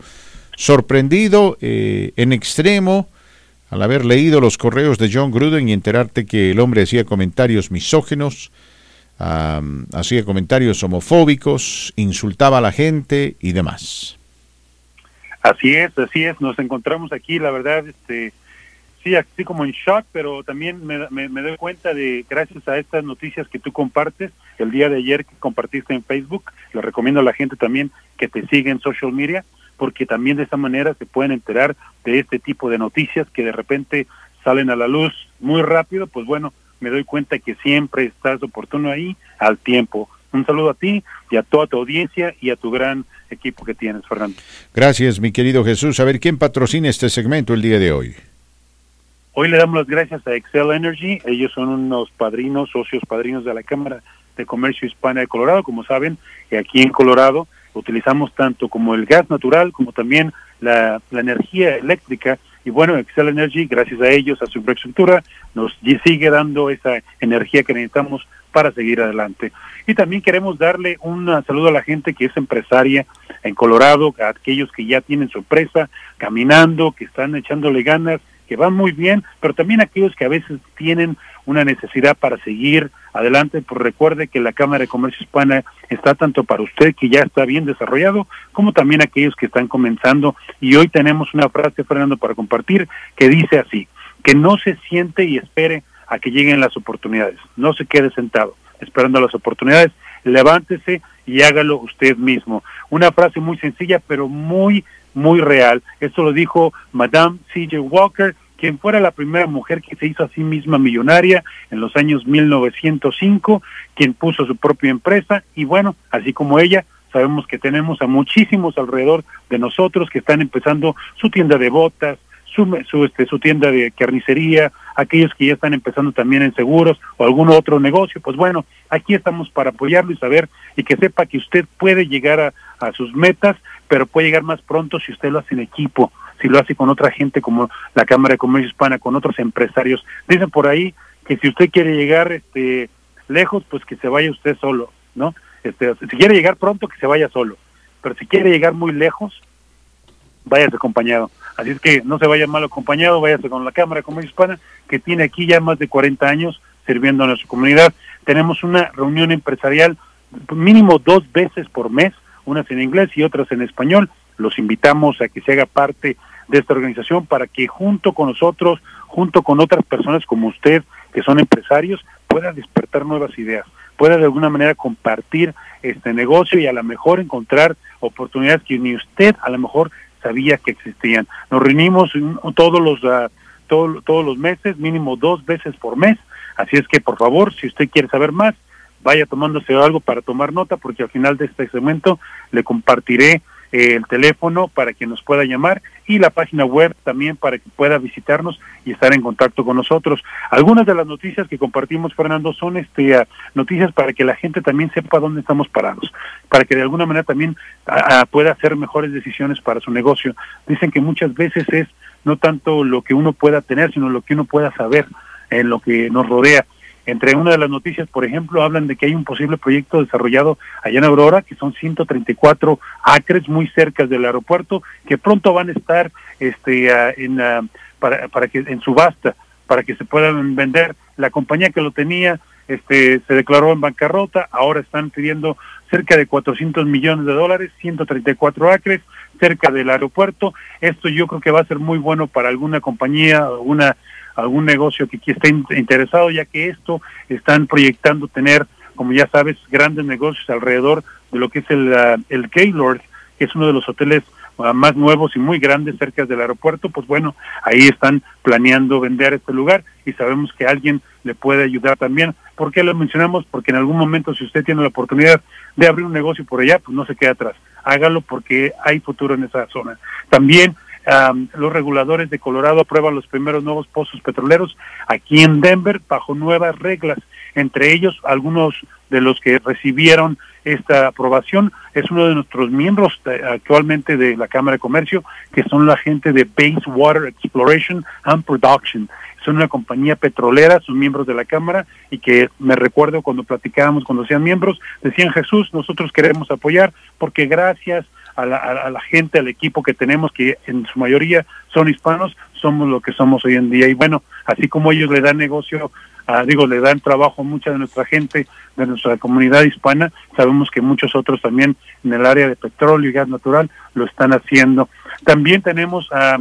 sorprendido eh, en extremo al haber leído los correos de John Gruden y enterarte que el hombre hacía comentarios misógenos hacía comentarios homofóbicos, insultaba a la gente y demás. Así es, así es, nos encontramos aquí, la verdad, este, sí, así como en shock, pero también me, me, doy cuenta de, gracias a estas noticias que tú compartes, el día de ayer que compartiste en Facebook, le recomiendo a la gente también que te siga en social media, porque también de esa manera se pueden enterar de este tipo de noticias que de repente salen a la luz muy rápido, pues bueno, me doy cuenta que siempre estás oportuno ahí al tiempo. Un saludo a ti y a toda tu audiencia y a tu gran equipo que tienes, Fernando. Gracias, mi querido Jesús. A ver, ¿quién patrocina este segmento el día de hoy? Hoy le damos las gracias a Excel Energy. Ellos son unos padrinos, socios padrinos de la Cámara de Comercio Hispana de Colorado. Como saben, aquí en Colorado utilizamos tanto como el gas natural como también la, la energía eléctrica y bueno, Excel Energy, gracias a ellos, a su infraestructura, nos sigue dando esa energía que necesitamos para seguir adelante. Y también queremos darle un saludo a la gente que es empresaria en Colorado, a aquellos que ya tienen su empresa caminando, que están echándole ganas, que van muy bien, pero también aquellos que a veces tienen una necesidad para seguir adelante, pues recuerde que la Cámara de Comercio Hispana está tanto para usted que ya está bien desarrollado, como también aquellos que están comenzando. Y hoy tenemos una frase, Fernando, para compartir que dice así, que no se siente y espere a que lleguen las oportunidades, no se quede sentado esperando las oportunidades, levántese y hágalo usted mismo. Una frase muy sencilla, pero muy, muy real. Esto lo dijo Madame C.J. Walker, quien fuera la primera mujer que se hizo a sí misma millonaria en los años 1905, quien puso su propia empresa y bueno, así como ella, sabemos que tenemos a muchísimos alrededor de nosotros que están empezando su tienda de botas, su, su, este, su tienda de carnicería, aquellos que ya están empezando también en seguros o algún otro negocio, pues bueno, aquí estamos para apoyarlo y saber y que sepa que usted puede llegar a, a sus metas, pero puede llegar más pronto si usted lo hace en equipo, si lo hace con otra gente como la Cámara de Comercio Hispana, con otros empresarios. Dicen por ahí que si usted quiere llegar este lejos, pues que se vaya usted solo, ¿no? Este, si quiere llegar pronto, que se vaya solo. Pero si quiere llegar muy lejos, váyase acompañado. Así es que no se vaya mal acompañado, váyase con la Cámara de Comercio Hispana, que tiene aquí ya más de 40 años sirviendo a nuestra comunidad. Tenemos una reunión empresarial mínimo dos veces por mes, unas en inglés y otras en español, los invitamos a que se haga parte de esta organización para que junto con nosotros, junto con otras personas como usted, que son empresarios, pueda despertar nuevas ideas, pueda de alguna manera compartir este negocio y a lo mejor encontrar oportunidades que ni usted a lo mejor sabía que existían. Nos reunimos todos los uh, todos los meses, mínimo dos veces por mes, así es que por favor, si usted quiere saber más, vaya tomándose algo para tomar nota, porque al final de este segmento le compartiré el teléfono para que nos pueda llamar y la página web también para que pueda visitarnos y estar en contacto con nosotros. Algunas de las noticias que compartimos, Fernando, son este noticias para que la gente también sepa dónde estamos parados, para que de alguna manera también pueda hacer mejores decisiones para su negocio. Dicen que muchas veces es no tanto lo que uno pueda tener, sino lo que uno pueda saber en lo que nos rodea. Entre una de las noticias, por ejemplo, hablan de que hay un posible proyecto desarrollado allá en Aurora, que son 134 acres muy cerca del aeropuerto, que pronto van a estar este, en, para, para que en subasta, para que se puedan vender. La compañía que lo tenía este, se declaró en bancarrota, ahora están pidiendo cerca de 400 millones de dólares, 134 acres cerca del aeropuerto. Esto yo creo que va a ser muy bueno para alguna compañía, alguna algún negocio que, esté interesado, ya que esto están proyectando tener, como ya sabes, grandes negocios alrededor de lo que es el, uh, el Gaylord, que es uno de los hoteles uh, más nuevos y muy grandes cerca del aeropuerto, pues bueno, ahí están planeando vender este lugar y sabemos que alguien le puede ayudar también. ¿Por qué lo mencionamos? Porque en algún momento si usted tiene la oportunidad de abrir un negocio por allá, pues no se quede atrás. Hágalo porque hay futuro en esa zona. También los reguladores de Colorado aprueban los primeros nuevos pozos petroleros aquí en Denver bajo nuevas reglas. Entre ellos, algunos de los que recibieron esta aprobación es uno de nuestros miembros actualmente de la Cámara de Comercio, que son la gente de Base Water Exploration and Production. Son una compañía petrolera, son miembros de la Cámara y que me recuerdo cuando platicábamos, cuando sean miembros, decían Jesús, nosotros queremos apoyar porque gracias a la, gente, al equipo que tenemos, que en su mayoría son hispanos, somos lo que somos hoy en día. Y bueno, así como ellos le dan negocio, digo, le dan trabajo a mucha de nuestra gente, de nuestra comunidad hispana, sabemos que muchos otros también en el área de petróleo y gas natural lo están haciendo. También tenemos a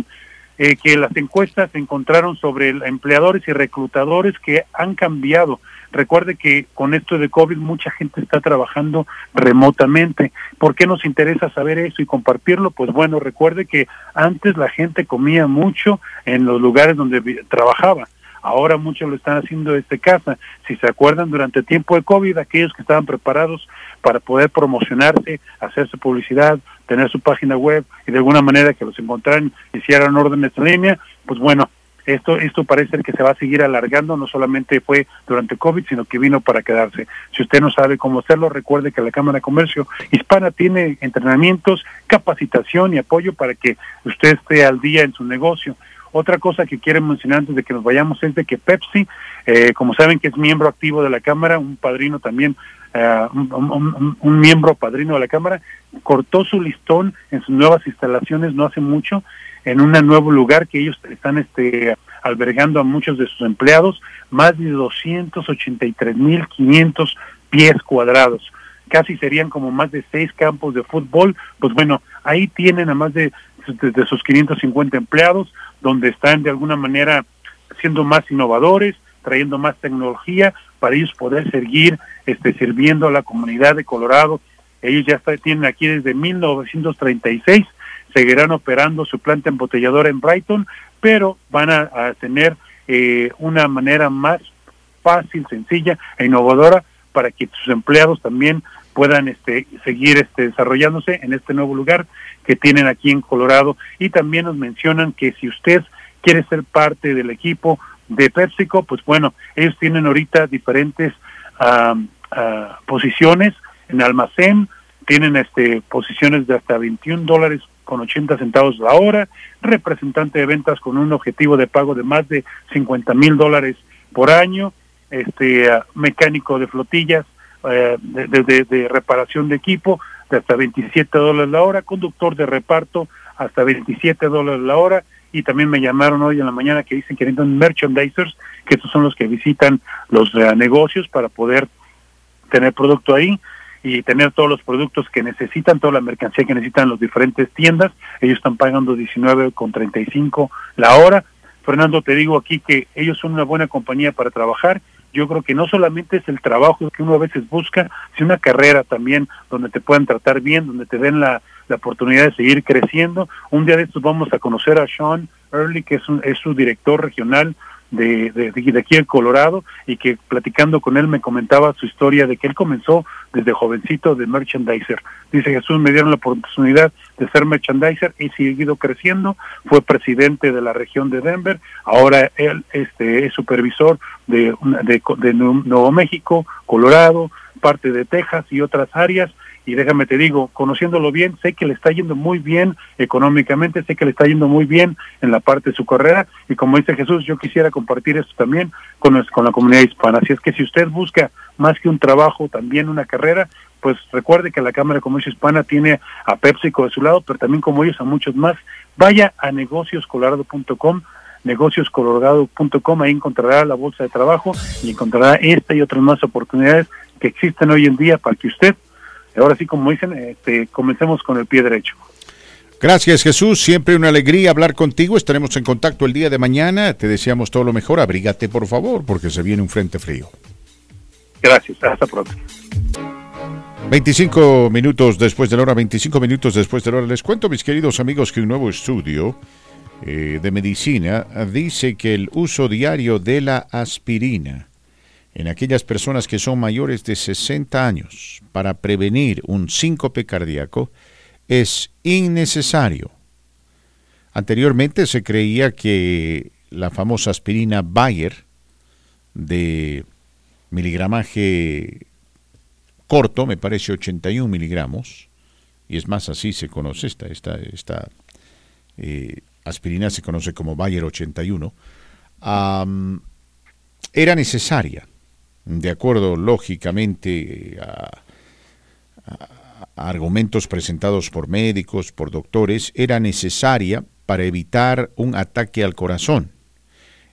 eh, que las encuestas encontraron sobre empleadores y reclutadores que han cambiado. Recuerde que con esto de COVID mucha gente está trabajando remotamente. ¿Por qué nos interesa saber eso y compartirlo? Pues bueno, recuerde que antes la gente comía mucho en los lugares donde trabajaba. Ahora muchos lo están haciendo desde casa. Si se acuerdan, durante el tiempo de COVID, aquellos que estaban preparados para poder promocionarse, hacerse publicidad, tener su página web y de alguna manera que los encontraran, hicieran órdenes en línea, pues bueno, esto, esto parece que se va a seguir alargando, no solamente fue durante COVID, sino que vino para quedarse. Si usted no sabe cómo hacerlo, recuerde que la Cámara de Comercio Hispana tiene entrenamientos, capacitación y apoyo para que usted esté al día en su negocio. Otra cosa que quiero mencionar antes de que nos vayamos es de que Pepsi, eh, como saben que es miembro activo de la Cámara, un padrino también eh, un, miembro padrino de la Cámara, cortó su listón en sus nuevas instalaciones no hace mucho, en un nuevo lugar que ellos están este, albergando a muchos de sus empleados, más de 283.500 pies cuadrados. Casi serían como más de seis campos de fútbol. Pues bueno, ahí tienen a más de, de sus 550 empleados, donde están de alguna manera siendo más innovadores, trayendo más tecnología para ellos poder seguir este, sirviendo a la comunidad de Colorado. Ellos ya tienen aquí desde 1936, seguirán operando su planta embotelladora en Brighton, pero van a, tener eh, una manera más fácil, sencilla e innovadora para que sus empleados también puedan este, seguir este, desarrollándose en este nuevo lugar que tienen aquí en Colorado. Y también nos mencionan que si usted quiere ser parte del equipo de PepsiCo, pues bueno, ellos tienen ahorita diferentes posiciones en almacén, tienen este posiciones de hasta 21 dólares con 80 centavos la hora, representante de ventas con un objetivo de pago de más de 50 mil dólares por año, este mecánico de flotillas, eh, de, de, reparación de equipo de hasta 27 dólares la hora, conductor de reparto hasta 27 dólares la hora, y también me llamaron hoy en la mañana que dicen que necesitan merchandisers, que estos son los que visitan los eh, negocios para poder tener producto ahí y tener todos los productos que necesitan, toda la mercancía que necesitan las diferentes tiendas. Ellos están pagando 19 con 35 la hora. Fernando, te digo aquí que ellos son una buena compañía para trabajar. Yo creo que no solamente es el trabajo que uno a veces busca, sino una carrera también donde te puedan tratar bien, donde te den la, la oportunidad de seguir creciendo. Un día de estos vamos a conocer a Sean Early, que es, es su director regional de, de, de, aquí en Colorado y que platicando con él me comentaba su historia de que él comenzó desde jovencito de merchandiser. Dice Jesús, me dieron la oportunidad de ser merchandiser y seguido creciendo, fue presidente de la región de Denver, ahora él este, es supervisor de, de, de Nuevo México, Colorado, parte de Texas y otras áreas y déjame te digo, conociéndolo bien, sé que le está yendo muy bien económicamente, sé que le está yendo muy bien en la parte de su carrera y como dice Jesús, yo quisiera compartir esto también con, con la comunidad hispana. Así es que si usted busca más que un trabajo, también una carrera, pues recuerde que la Cámara de Comercio Hispana tiene a PepsiCo de su lado, pero también como ellos a muchos más. Vaya a negocioscolorado.com negocioscolorado.com, ahí encontrará la bolsa de trabajo y encontrará esta y otras más oportunidades que existen hoy en día para que usted ahora sí, como dicen, este, comencemos con el pie derecho. Gracias Jesús, siempre una alegría hablar contigo. Estaremos en contacto el día de mañana. Te deseamos todo lo mejor. Abrígate por favor, porque se viene un frente frío. Gracias, hasta pronto. 25 minutos después de la hora, 25 minutos después de la hora, les cuento, mis queridos amigos, que un nuevo estudio eh, de medicina dice que el uso diario de la aspirina en aquellas personas que son mayores de 60 años para prevenir un síncope cardíaco es innecesario. Anteriormente se creía que la famosa aspirina Bayer de miligramaje corto, me parece 81 miligramos, y es más así se conoce esta, esta, eh, aspirina se conoce como Bayer 81, era necesaria de acuerdo lógicamente a, argumentos presentados por médicos, por doctores, era necesaria para evitar un ataque al corazón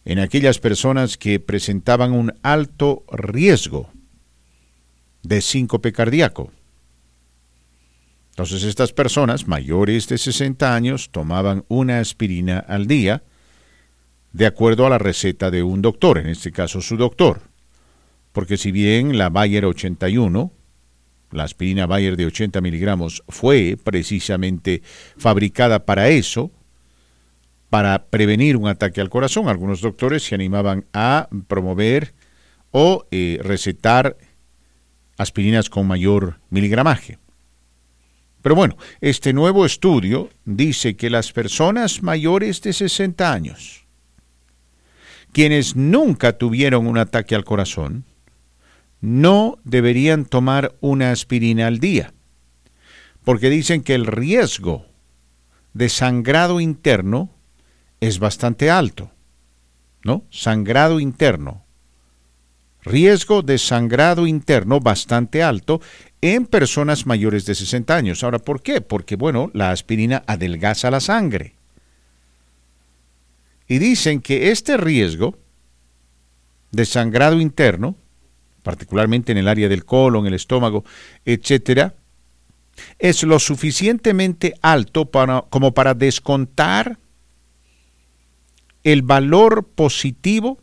en aquellas personas que presentaban un alto riesgo de síncope cardíaco. Entonces estas personas mayores de 60 años tomaban una aspirina al día de acuerdo a la receta de un doctor, en este caso su doctor. Porque si bien la Bayer 81, la aspirina Bayer de 80 miligramos, fue precisamente fabricada para eso, para prevenir un ataque al corazón, algunos doctores se animaban a promover o eh, recetar aspirinas con mayor miligramaje. Pero bueno, este nuevo estudio dice que las personas mayores de 60 años, quienes nunca tuvieron un ataque al corazón, no deberían tomar una aspirina al día, porque dicen que el riesgo de sangrado interno es bastante alto, ¿no? Sangrado interno. Riesgo de sangrado interno bastante alto en personas mayores de 60 años. Ahora, ¿por qué? Porque, bueno, la aspirina adelgaza la sangre. Y dicen que este riesgo de sangrado interno, particularmente en el área del colon, el estómago, etcétera, es lo suficientemente alto como para descontar el valor positivo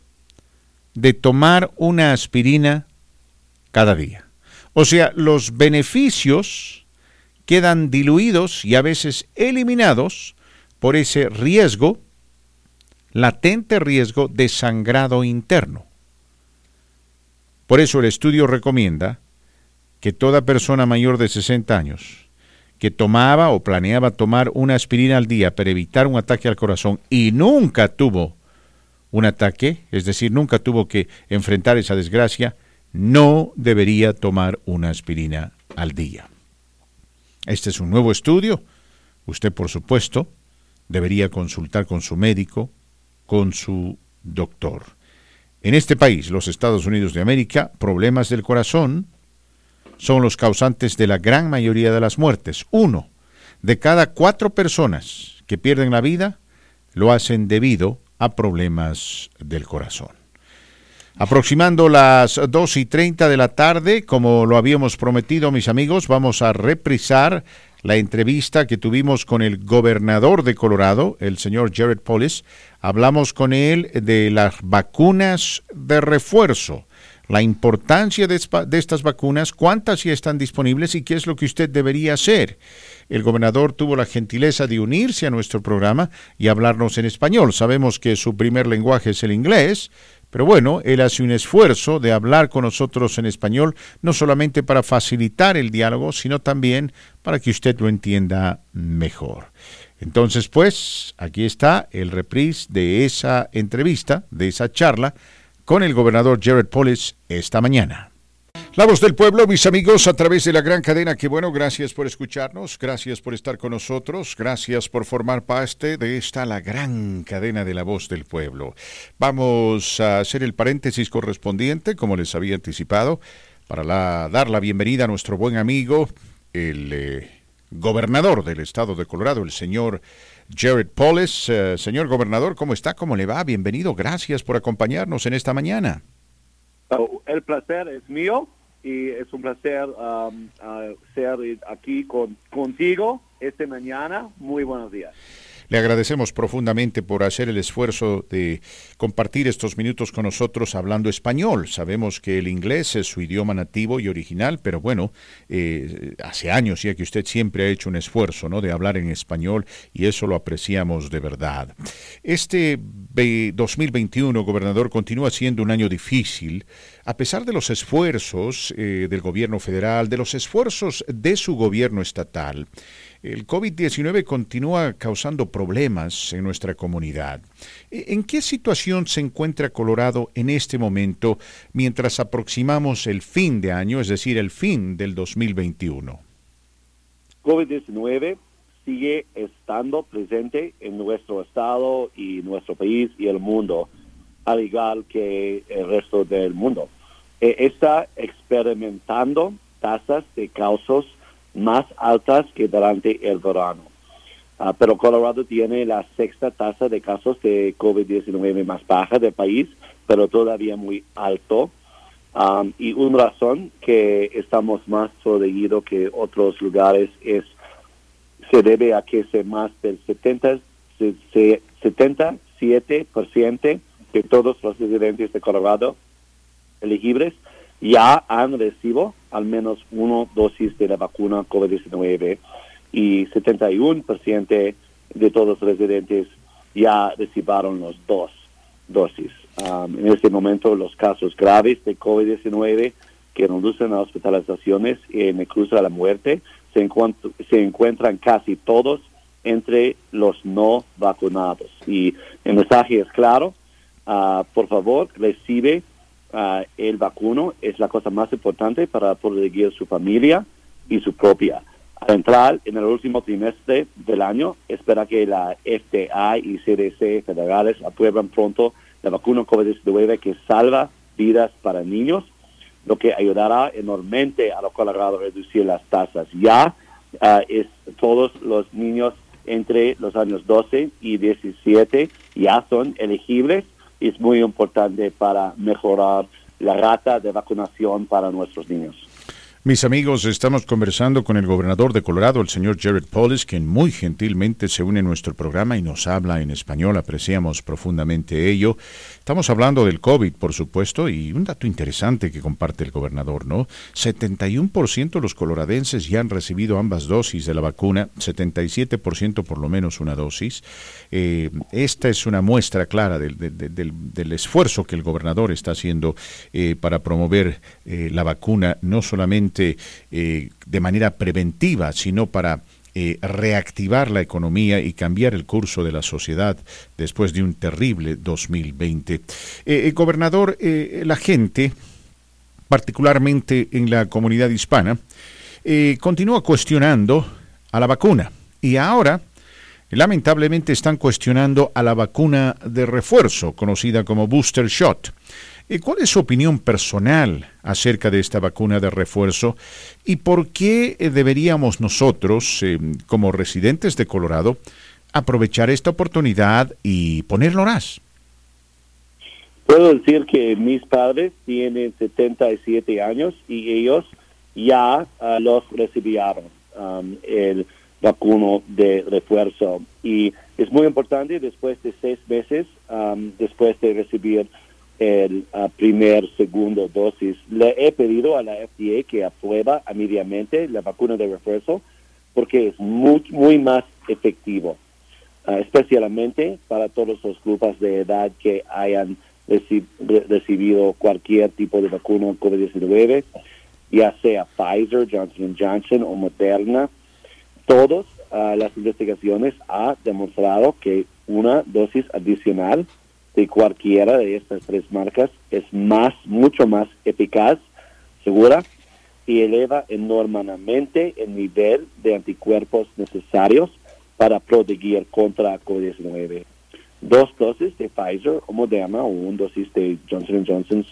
de tomar una aspirina cada día. O sea, los beneficios quedan diluidos y a veces eliminados por ese riesgo, latente riesgo de sangrado interno. Por eso el estudio recomienda que toda persona mayor de 60 años que tomaba o planeaba tomar una aspirina al día para evitar un ataque al corazón y nunca tuvo un ataque, es decir, nunca tuvo que enfrentar esa desgracia, no debería tomar una aspirina al día. Este es un nuevo estudio. Usted, por supuesto, debería consultar con su médico, con su doctor. En este país, los Estados Unidos de América, problemas del corazón son los causantes de la gran mayoría de las muertes. Uno de cada cuatro personas que pierden la vida lo hacen debido a problemas del corazón. Aproximando las 2 y 30 de la tarde, como lo habíamos prometido, mis amigos, vamos a reprisar la entrevista que tuvimos con el gobernador de Colorado, el señor Jared Polis. Hablamos con él de las vacunas de refuerzo la importancia de, estas vacunas, cuántas ya están disponibles y qué es lo que usted debería hacer. El gobernador tuvo la gentileza de unirse a nuestro programa y hablarnos en español. Sabemos que su primer lenguaje es el inglés, pero bueno, él hace un esfuerzo de hablar con nosotros en español, no solamente para facilitar el diálogo, sino también para que usted lo entienda mejor. Entonces, pues, aquí está el reprise de esa entrevista, de esa charla con el gobernador Jared Polis esta mañana. La voz del pueblo, mis amigos, a través de la gran cadena. Que bueno, gracias por escucharnos, gracias por estar con nosotros, gracias por formar parte de esta la gran cadena de la voz del pueblo. Vamos a hacer el paréntesis correspondiente, como les había anticipado, para dar la bienvenida a nuestro buen amigo, el eh, gobernador del estado de Colorado, el señor Jared Polis. Eh, señor gobernador, ¿cómo está? ¿Cómo le va? Bienvenido. Gracias por acompañarnos en esta mañana. Oh, el placer es mío y es un placer um, uh, ser aquí con, contigo esta mañana. Muy buenos días. Le agradecemos profundamente por hacer el esfuerzo de compartir estos minutos con nosotros hablando español. Sabemos que el inglés es su idioma nativo y original, pero bueno, eh, hace años ya que usted siempre ha hecho un esfuerzo ¿no? de hablar en español y eso lo apreciamos de verdad. Este 2021, gobernador, continúa siendo un año difícil a pesar de los esfuerzos eh, del gobierno federal, de los esfuerzos de su gobierno estatal el COVID-19 continúa causando problemas en nuestra comunidad. E, ¿En qué situación se encuentra Colorado en este momento mientras aproximamos el fin de año, es decir, el fin del 2021? COVID-19 sigue estando presente en nuestro estado y nuestro país y el mundo, al igual que el resto del mundo. E, está experimentando tasas de casos más altas que durante el verano. Ah, pero Colorado tiene la sexta tasa de casos de COVID-19 más baja del país, pero todavía muy alto. y una razón que estamos más protegidos que otros lugares es se debe a que se más del 70, 77% de todos los residentes de Colorado elegibles ya han recibido al menos una dosis de la vacuna COVID-19 y 71% de todos los residentes ya recibieron los dos dosis. Um, en este momento los casos graves de COVID-19 que reducen a hospitalizaciones y incluso a la muerte se, se encuentran casi todos entre los no vacunados. Y el mensaje es claro, uh, por favor, recibe uh, el vacuno, es la cosa más importante para proteger su familia y su propia. Al entrar en el último trimestre del año, espera que la FDA y CDC federales aprueben pronto la vacuna COVID-19 que salva vidas para niños, lo que ayudará enormemente a los colorados a reducir las tasas. Ya uh, es todos los niños entre los años 12 y 17 ya son elegibles es muy importante para mejorar la rata de vacunación para nuestros niños. Mis amigos, estamos conversando con el gobernador de Colorado, el señor Jared Polis, quien muy gentilmente se une a nuestro programa y nos habla en español. Apreciamos profundamente ello. Estamos hablando del COVID, por supuesto, y un dato interesante que comparte el gobernador, ¿no? 71% de los coloradenses ya han recibido ambas dosis de la vacuna, 77% por lo menos una dosis. Eh, esta es una muestra clara del, esfuerzo que el gobernador está haciendo eh, para promover eh, la vacuna, no solamente de manera preventiva, sino para eh, reactivar la economía y cambiar el curso de la sociedad después de un terrible 2020. Eh, eh, gobernador, la gente, particularmente en la comunidad hispana, continúa cuestionando a la vacuna y ahora lamentablemente están cuestionando a la vacuna de refuerzo, conocida como booster shot. ¿Cuál es su opinión personal acerca de esta vacuna de refuerzo y por qué eh, deberíamos nosotros, eh, como residentes de Colorado, aprovechar esta oportunidad y ponerlo más? Puedo decir que mis padres tienen 77 años y ellos ya ah, los recibieron um, el vacuno de refuerzo y es muy importante después de seis meses um, después de recibir el primer, segundo dosis. Le he pedido a la FDA que aprueba inmediatamente la vacuna de refuerzo porque es muy, muy más efectivo, ah, especialmente para todos los grupos de edad que hayan recibido cualquier tipo de vacuna COVID-19, ya sea Pfizer, Johnson Johnson o Moderna. Todas ah, las investigaciones han demostrado que una dosis adicional de cualquiera de estas tres marcas es más, mucho más eficaz, segura y eleva enormemente el nivel de anticuerpos necesarios para proteger contra COVID-19. Dos dosis de Pfizer o Moderna o una dosis de Johnson Johnson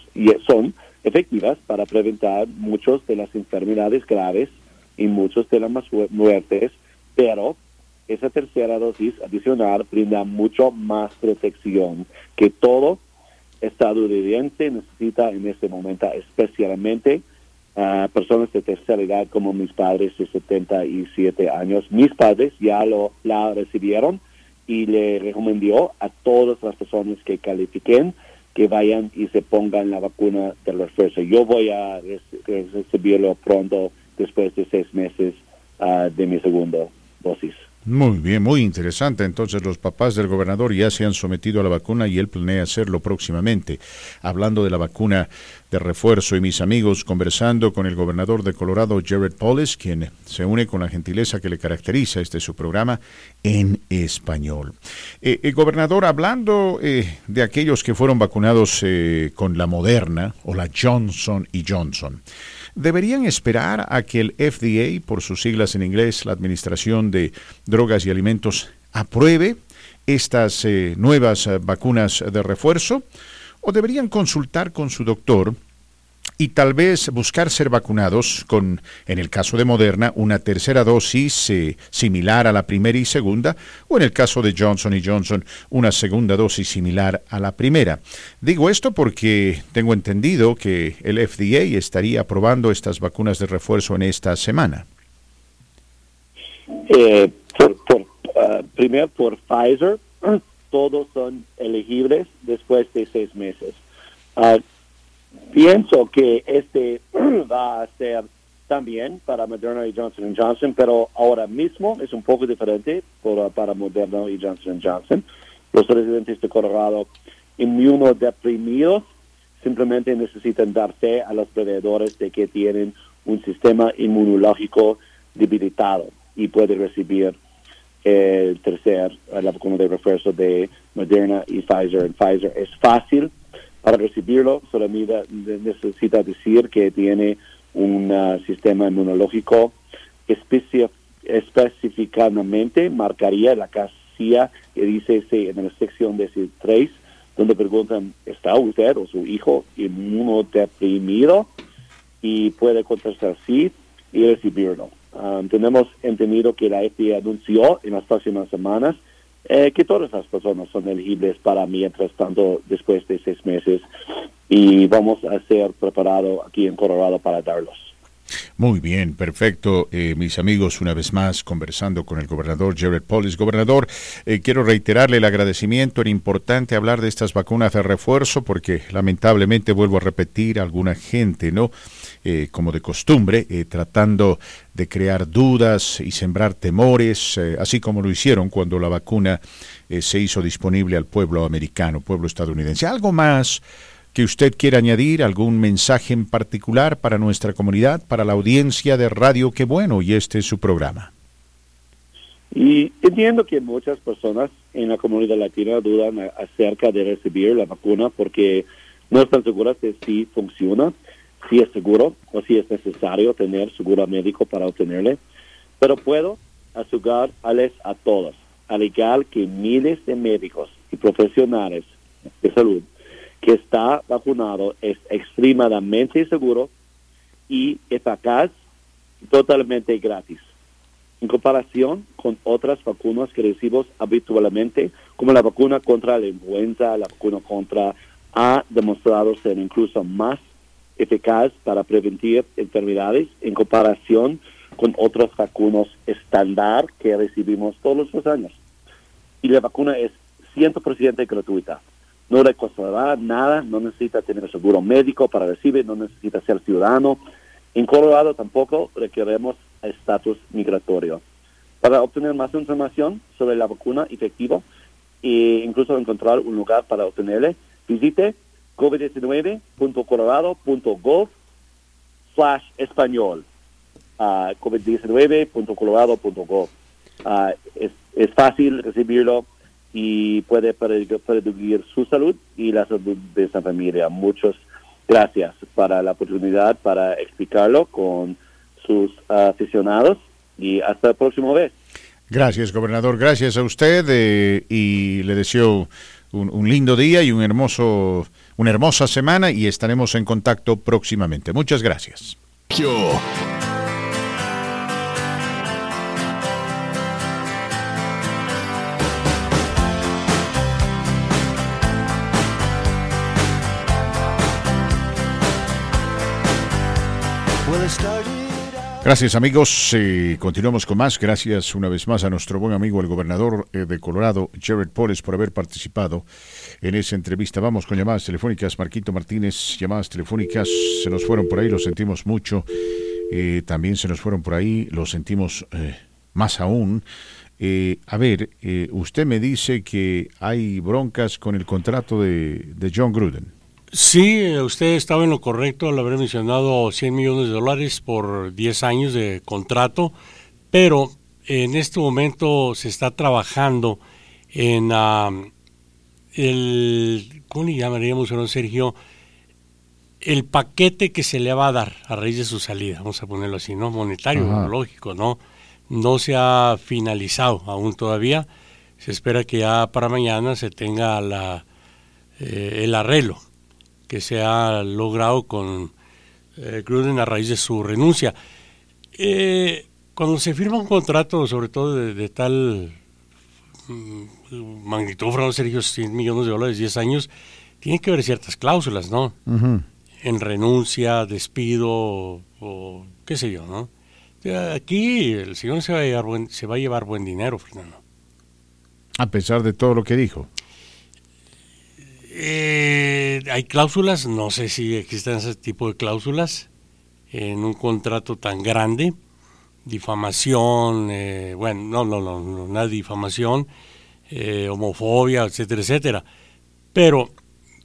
son efectivas para prevenir muchas de las enfermedades graves y muchas de las muertes, pero esa tercera dosis adicional brinda mucho más protección que todo estadounidense necesita en este momento, especialmente a personas de tercera edad como mis padres de 77 años. Mis padres ya lo la recibieron y le recomendó a todas las personas que califiquen que vayan y se pongan la vacuna del refuerzo. Yo voy a recibirlo pronto después de seis meses ah, de mi segunda dosis. Muy bien, muy interesante. Entonces los papás del gobernador ya se han sometido a la vacuna y él planea hacerlo próximamente. Hablando de la vacuna de refuerzo y mis amigos conversando con el gobernador de Colorado, Jared Polis, quien se une con la gentileza que le caracteriza este su programa en español. eh, eh, gobernador, hablando eh, de aquellos que fueron vacunados con la Moderna o la Johnson y Johnson deberían esperar a que el FDA, por sus siglas en inglés, la Administración de Drogas y Alimentos, apruebe estas eh, nuevas eh, vacunas de refuerzo o deberían consultar con su doctor y tal vez buscar ser vacunados con, en el caso de Moderna, una tercera dosis eh, similar a la primera y segunda, o en el caso de Johnson Johnson, una segunda dosis similar a la primera. Digo esto porque tengo entendido que el FDA estaría aprobando estas vacunas de refuerzo en esta semana. Eh, uh, primero por Pfizer, todos son elegibles después de seis meses. Uh, pienso que este va a ser también para Moderna y Johnson Johnson, pero ahora mismo es un poco diferente para Moderna y Johnson Johnson. Los residentes de Colorado inmunodeprimidos simplemente necesitan dar fe a los proveedores de que tienen un sistema inmunológico debilitado y puede recibir el tercer, la vacuna de refuerzo de Moderna y Pfizer. Pfizer es fácil para recibirlo, solamente necesita decir que tiene un uh, sistema inmunológico específicamente marcaría la casilla que dice en la sección de 3 donde preguntan, ¿está usted o su hijo inmunodeprimido? Y puede contestar sí y recibirlo. Um, tenemos entendido que la FDA anunció en las próximas semanas eh, que todas las personas son elegibles para mientras tanto después de seis meses y vamos a ser preparados aquí en Colorado para darlos. Muy bien, perfecto. Eh, mis amigos, una vez más, conversando con el gobernador Jared Polis. Gobernador, eh, quiero reiterarle el agradecimiento. Era importante hablar de estas vacunas de refuerzo porque lamentablemente, vuelvo a repetir, alguna gente, ¿no? Eh, como de costumbre, tratando de crear dudas y sembrar temores, así como lo hicieron cuando la vacuna se hizo disponible al pueblo americano, pueblo estadounidense. Algo más que usted quiera añadir, algún mensaje en particular para nuestra comunidad, para la audiencia de Radio Qué Bueno, y este es su programa. Y entiendo que muchas personas en la comunidad latina dudan acerca de recibir la vacuna porque no están seguras de si funciona, si es seguro o si es necesario tener seguro médico para obtenerle. Pero puedo asegurarles a todos, al igual que miles de médicos y profesionales de salud, que está vacunado es extremadamente seguro y eficaz totalmente gratis. En comparación con otras vacunas que recibimos habitualmente, como la vacuna contra la influenza, la vacuna contra ha demostrado ser incluso más eficaz para prevenir enfermedades en comparación con otras vacunas estándar que recibimos todos los años. Y la vacuna es 100% gratuita no le costará nada, no necesita tener seguro médico para recibir, no necesita ser ciudadano. En Colorado tampoco requeremos estatus migratorio. Para obtener más información sobre la vacuna efectiva e incluso encontrar un lugar para obtenerle, visite covid19.colorado.gov slash español. Uh, covid19.colorado.gov. Uh, es, es fácil recibirlo y puede predecir su salud y la salud de esa familia. Muchas gracias para la oportunidad para explicarlo con sus aficionados y hasta la próxima vez. Gracias, gobernador. Gracias a usted eh, y le deseo un, un, lindo día y un hermoso, una hermosa semana y estaremos en contacto próximamente. Muchas gracias. Gracias amigos, eh, continuamos con más. Gracias una vez más a nuestro buen amigo el gobernador eh, de Colorado, Jared Poles, por haber participado en esa entrevista. Vamos con llamadas telefónicas. Marquito Martínez, llamadas telefónicas se nos fueron por ahí, lo sentimos mucho. Eh, también se nos fueron por ahí, lo sentimos más aún. a ver, usted me dice que hay broncas con el contrato de John Gruden. Sí, usted estaba en lo correcto al haber mencionado 100 millones de dólares por 10 años de contrato, pero en este momento se está trabajando en el, ¿cómo le llamaríamos, don Sergio? El paquete que se le va a dar a raíz de su salida, vamos a ponerlo así, ¿no? Monetario, lógico, ¿no? No se ha finalizado aún todavía. Se espera que ya para mañana se tenga la, eh, el arreglo que se ha logrado con eh, Gruden a raíz de su renuncia. Eh, cuando se firma un contrato, sobre todo de, tal mm, magnitud, fueron Sergio, 100 millones de dólares, 10 años, tiene que haber ciertas cláusulas, ¿no? En renuncia, despido o qué sé yo, ¿no? Aquí el señor se va a llevar buen, se va a llevar buen dinero, Fernando. A pesar de todo lo que dijo. Eh, hay cláusulas, no sé si existen ese tipo de cláusulas en un contrato tan grande. Difamación, eh, bueno, no, no, no, no, nada de difamación, eh, homofobia, etcétera, etcétera. Pero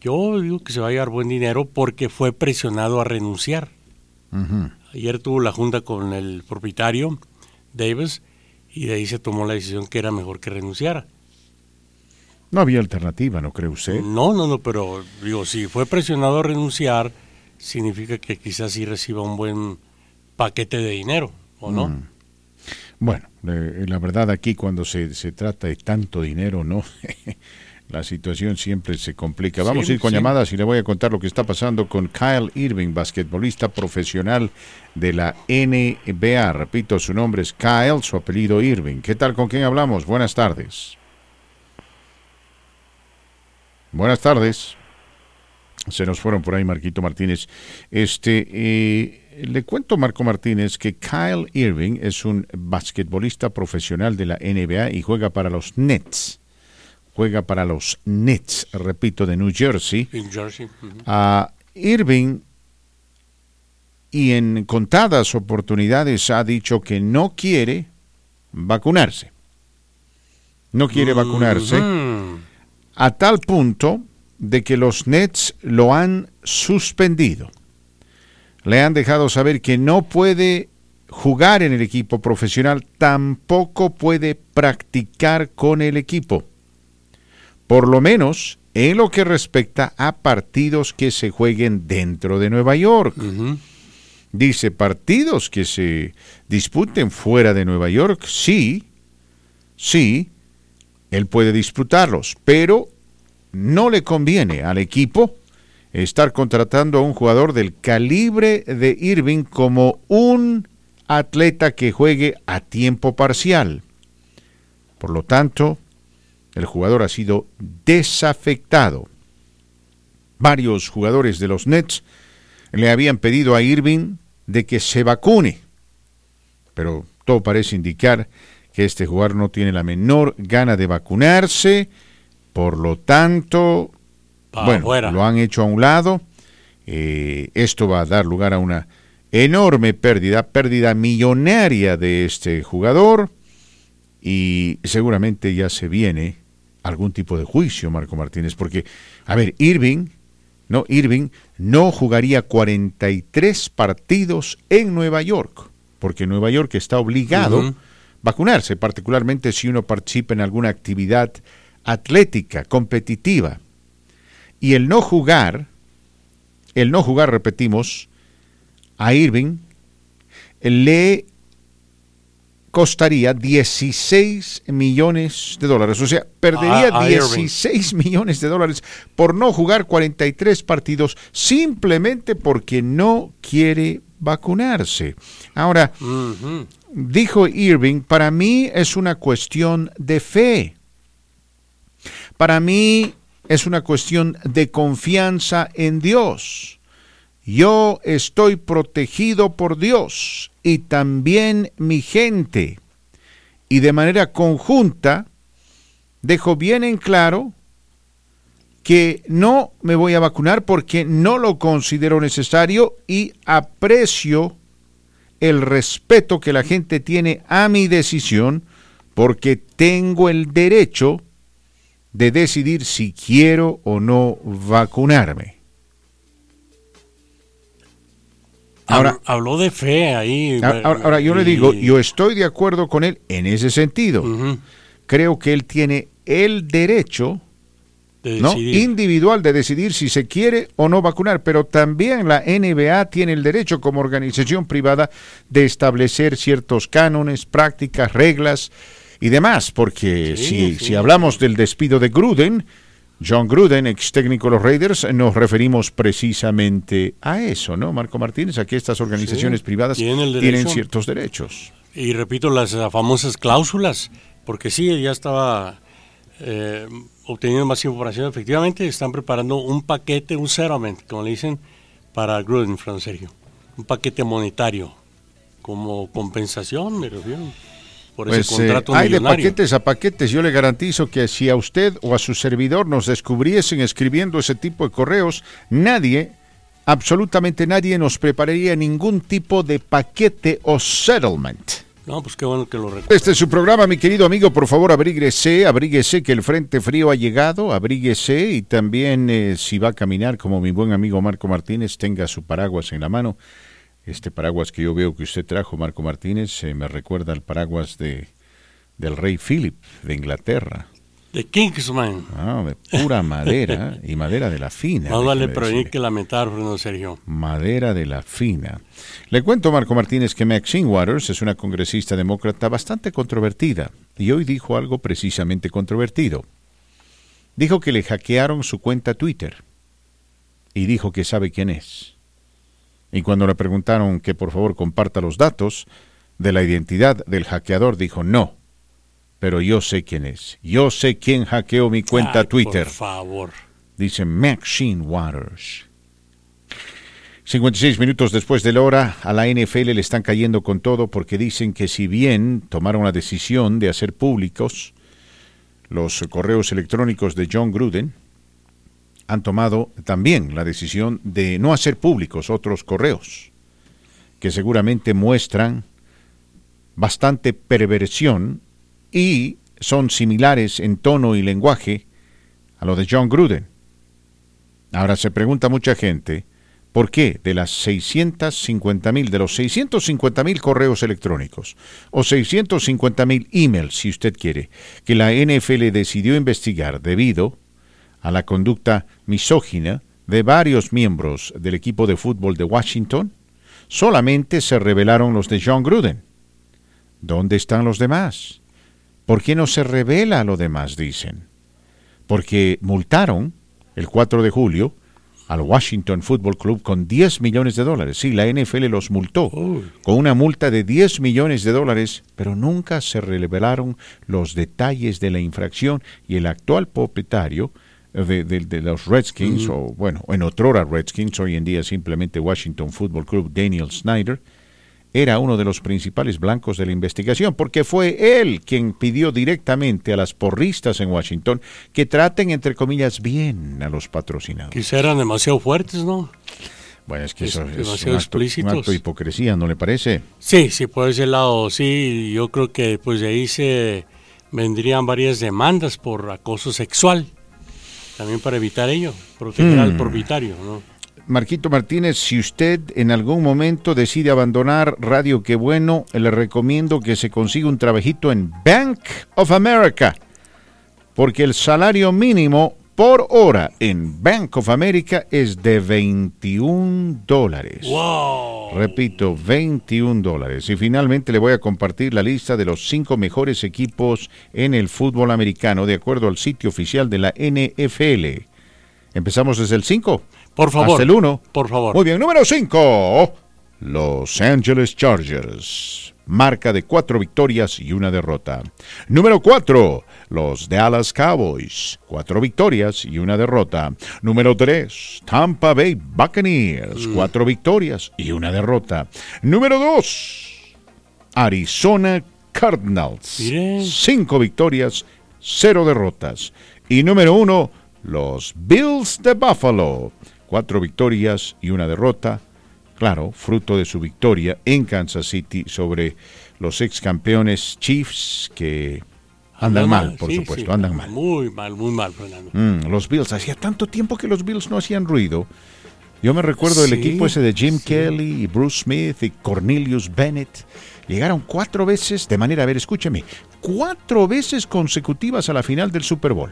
yo digo que se va a llevar buen dinero porque fue presionado a renunciar. Ayer tuvo la junta con el propietario, Davis, y de ahí se tomó la decisión que era mejor que renunciara. No había alternativa, ¿no cree usted? No, no, no, pero digo, si fue presionado a renunciar, significa que quizás sí reciba un buen paquete de dinero, ¿o no? Mm. Bueno, la verdad aquí cuando se, se trata de tanto dinero, ¿no? la situación siempre se complica. Vamos a ir con llamadas y le voy a contar lo que está pasando con Kyle Irving, basquetbolista profesional de la NBA. Repito, su nombre es Kyle, su apellido Irving. ¿Qué tal? ¿Con quién hablamos? Buenas tardes. Buenas tardes. Se nos fueron por ahí Marquito Martínez. Este, eh, le cuento Marco Martínez que Kyle Irving es un basquetbolista profesional de la NBA y juega para los Nets juega para los Nets, repito, de New Jersey. A Irving y en contadas oportunidades ha dicho que no quiere vacunarse. No quiere vacunarse a tal punto de que los Nets lo han suspendido. Le han dejado saber que no puede jugar en el equipo profesional, tampoco puede practicar con el equipo por lo menos en lo que respecta a partidos que se jueguen dentro de Nueva York. Dice, partidos que se disputen fuera de Nueva York, sí, sí, él puede disputarlos, pero no le conviene al equipo estar contratando a un jugador del calibre de Irving como un atleta que juegue a tiempo parcial. Por lo tanto, el jugador ha sido desafectado. Varios jugadores de los Nets le habían pedido a Irving de que se vacune, pero todo parece indicar que este jugador no tiene la menor gana de vacunarse, por lo tanto, bueno, lo han hecho a un lado. Eh, esto va a dar lugar a una enorme pérdida, pérdida millonaria de este jugador. Y seguramente ya se viene algún tipo de juicio, Marco Martínez, porque, a ver, Irving, no, Irving no jugaría 43 partidos en Nueva York, porque Nueva York está obligado vacunarse, particularmente si uno participa en alguna actividad atlética, competitiva. Y el no jugar, el no jugar, repetimos, a Irving le costaría 16 millones de dólares. O sea, perdería 16 millones de dólares por no jugar 43 partidos simplemente porque no quiere vacunarse. Ahora, dijo Irving, para mí es una cuestión de fe. Para mí es una cuestión de confianza en Dios. Yo estoy protegido por Dios y también mi gente. Y de manera conjunta, dejo bien en claro que no me voy a vacunar porque no lo considero necesario y aprecio el respeto que la gente tiene a mi decisión porque tengo el derecho de decidir si quiero o no vacunarme. Ahora, habló de fe ahí. Ahora, yo le digo, yo estoy de acuerdo con él en ese sentido. Creo que él tiene el derecho ¿no? individual de decidir si se quiere o no vacunar, pero también la NBA tiene el derecho como organización privada de establecer ciertos cánones, prácticas, reglas y demás, porque si, si hablamos del despido de Gruden, John Gruden, ex técnico de los Raiders, nos referimos precisamente a eso, ¿no, Marco Martínez? A que estas organizaciones privadas tienen ciertos derechos. Y repito, las famosas cláusulas, porque sí, ya estaba eh, obteniendo más información. Efectivamente, están preparando un paquete, un settlement, como le dicen, para Gruden, Fran Sergio. Un paquete monetario, como compensación, me refiero por ese pues, eh, contrato hay de paquetes a paquetes. Yo le garantizo que si a usted o a su servidor nos descubriesen escribiendo ese tipo de correos, nadie, absolutamente nadie, nos prepararía ningún tipo de paquete o settlement. No, pues qué bueno que lo. Este es su programa, mi querido amigo. Por favor, abríguese, abríguese que el frente frío ha llegado, abríguese y también eh, si va a caminar como mi buen amigo Marco Martínez, tenga su paraguas en la mano este paraguas que yo veo que usted trajo, Marco Martínez, eh, me recuerda al paraguas de, del rey Philip de Inglaterra. De Kingsman. Ah, de pura madera y madera de la fina. No vale prevenir que lamentar, Bruno Sergio. Madera de la fina. Le cuento, Marco Martínez, que Maxine Waters es una congresista demócrata bastante controvertida y hoy dijo algo precisamente controvertido. Dijo que le hackearon su cuenta Twitter y dijo que sabe quién es. Y cuando le preguntaron que por favor comparta los datos de la identidad del hackeador, dijo no. Pero yo sé quién es. Yo sé quién hackeó mi cuenta Twitter. Por favor. Dice Maxine Waters. 56 minutos después de la hora, a la NFL le están cayendo con todo porque dicen que si bien tomaron la decisión de hacer públicos los correos electrónicos de John Gruden, han tomado también la decisión de no hacer públicos otros correos, que seguramente muestran bastante perversión y son similares en tono y lenguaje a lo de John Gruden. Ahora se pregunta mucha gente, ¿por qué de las 650 mil, de los 650 mil correos electrónicos o 650 mil emails, si usted quiere, que la NFL decidió investigar debido a la conducta misógina de varios miembros del equipo de fútbol de Washington, solamente se revelaron los de John Gruden. ¿Dónde están los demás? ¿Por qué no se revela a los demás? Dicen. Porque multaron el 4 de julio al Washington Football Club con 10 millones de dólares. Sí, la NFL los multó con una multa de 10 millones de dólares, pero nunca se revelaron los detalles de la infracción y el actual propietario de, los Redskins, o bueno, en otrora Redskins, hoy en día simplemente Washington Football Club, Daniel Snyder, era uno de los principales blancos de la investigación, porque fue él quien pidió directamente a las porristas en Washington que traten, entre comillas, bien a los patrocinados. Quizá eran demasiado fuertes, ¿no? Bueno, es que eso es un acto, de hipocresía, ¿no le parece? Sí, sí, por ese lado, sí. Yo creo que pues de ahí se vendrían varias demandas por acoso sexual también para evitar ello, proteger al hmm. propietario, ¿no? Marquito Martínez, si usted en algún momento decide abandonar Radio Qué Bueno, le recomiendo que se consiga un trabajito en Bank of America, porque el salario mínimo por hora en Bank of America es de 21 dólares. Repito, 21 dólares. Y finalmente le voy a compartir la lista de los cinco mejores equipos en el fútbol americano de acuerdo al sitio oficial de la NFL. Empezamos desde el 5. Por favor. Hasta el 1. Por favor. Muy bien, número 5. Los Angeles Chargers marca de cuatro victorias y una derrota. Número 4, los Dallas Cowboys, cuatro victorias y una derrota. Número 3, Tampa Bay Buccaneers, mm. cuatro victorias y una derrota. Número 2, Arizona Cardinals, cinco victorias, cero derrotas. Y número 1, los Bills de Buffalo, cuatro victorias y una derrota claro, fruto de su victoria en Kansas City sobre los ex campeones Chiefs que andan, mal, por supuesto, andan mal. Muy mal, muy mal, Fernando. Mm, los Bills, hacía tanto tiempo que los Bills no hacían ruido. Yo me recuerdo del equipo ese de Jim Kelly y Bruce Smith y Cornelius Bennett. Llegaron cuatro veces, de manera, a ver, escúcheme, cuatro veces consecutivas a la final del Super Bowl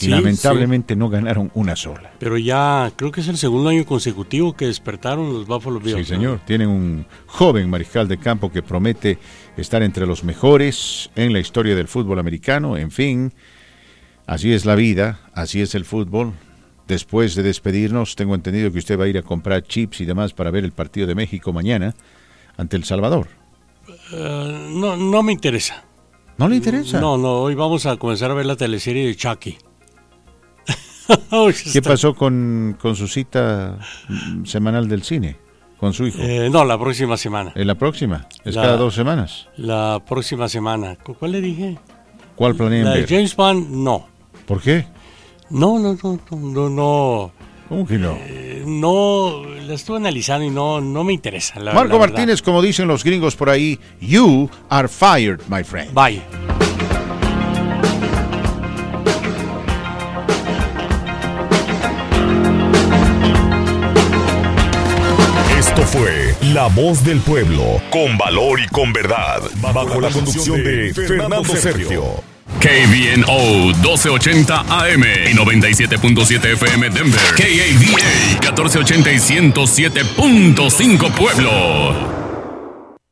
y lamentablemente no ganaron una sola. Pero ya creo que es el segundo año consecutivo que despertaron los Buffalo Bills. Sí, señor. Tienen un joven mariscal de campo que promete estar entre los mejores en la historia del fútbol americano. En fin, Así es la vida, así es el fútbol. Después de despedirnos, tengo entendido que usted va a ir a comprar chips y demás para ver el partido de México mañana ante El Salvador. Eh, no, no me interesa. ¿No le interesa? No, no, hoy vamos a comenzar a ver la teleserie de Chucky. ¿Qué pasó con, con, su cita semanal del cine? ¿Con su hijo? Eh, no, la próxima semana. ¿En la próxima? ¿Es cada dos semanas? La próxima semana. ¿Cuál le dije? ¿Cuál planean ver? James Bond, no. ¿Por qué? No, no, no, no, no. ¿Cómo que no? Eh, no, la estuve analizando y no, no me interesa. Marco Martínez, como dicen los gringos por ahí, you are fired, my friend. Bye. La Voz del Pueblo, con valor y con verdad, bajo, la, conducción de Fernando Sergio. KBNO 1280 AM y 97.7 FM Denver. KAVA 1480 y 107.5 Pueblo.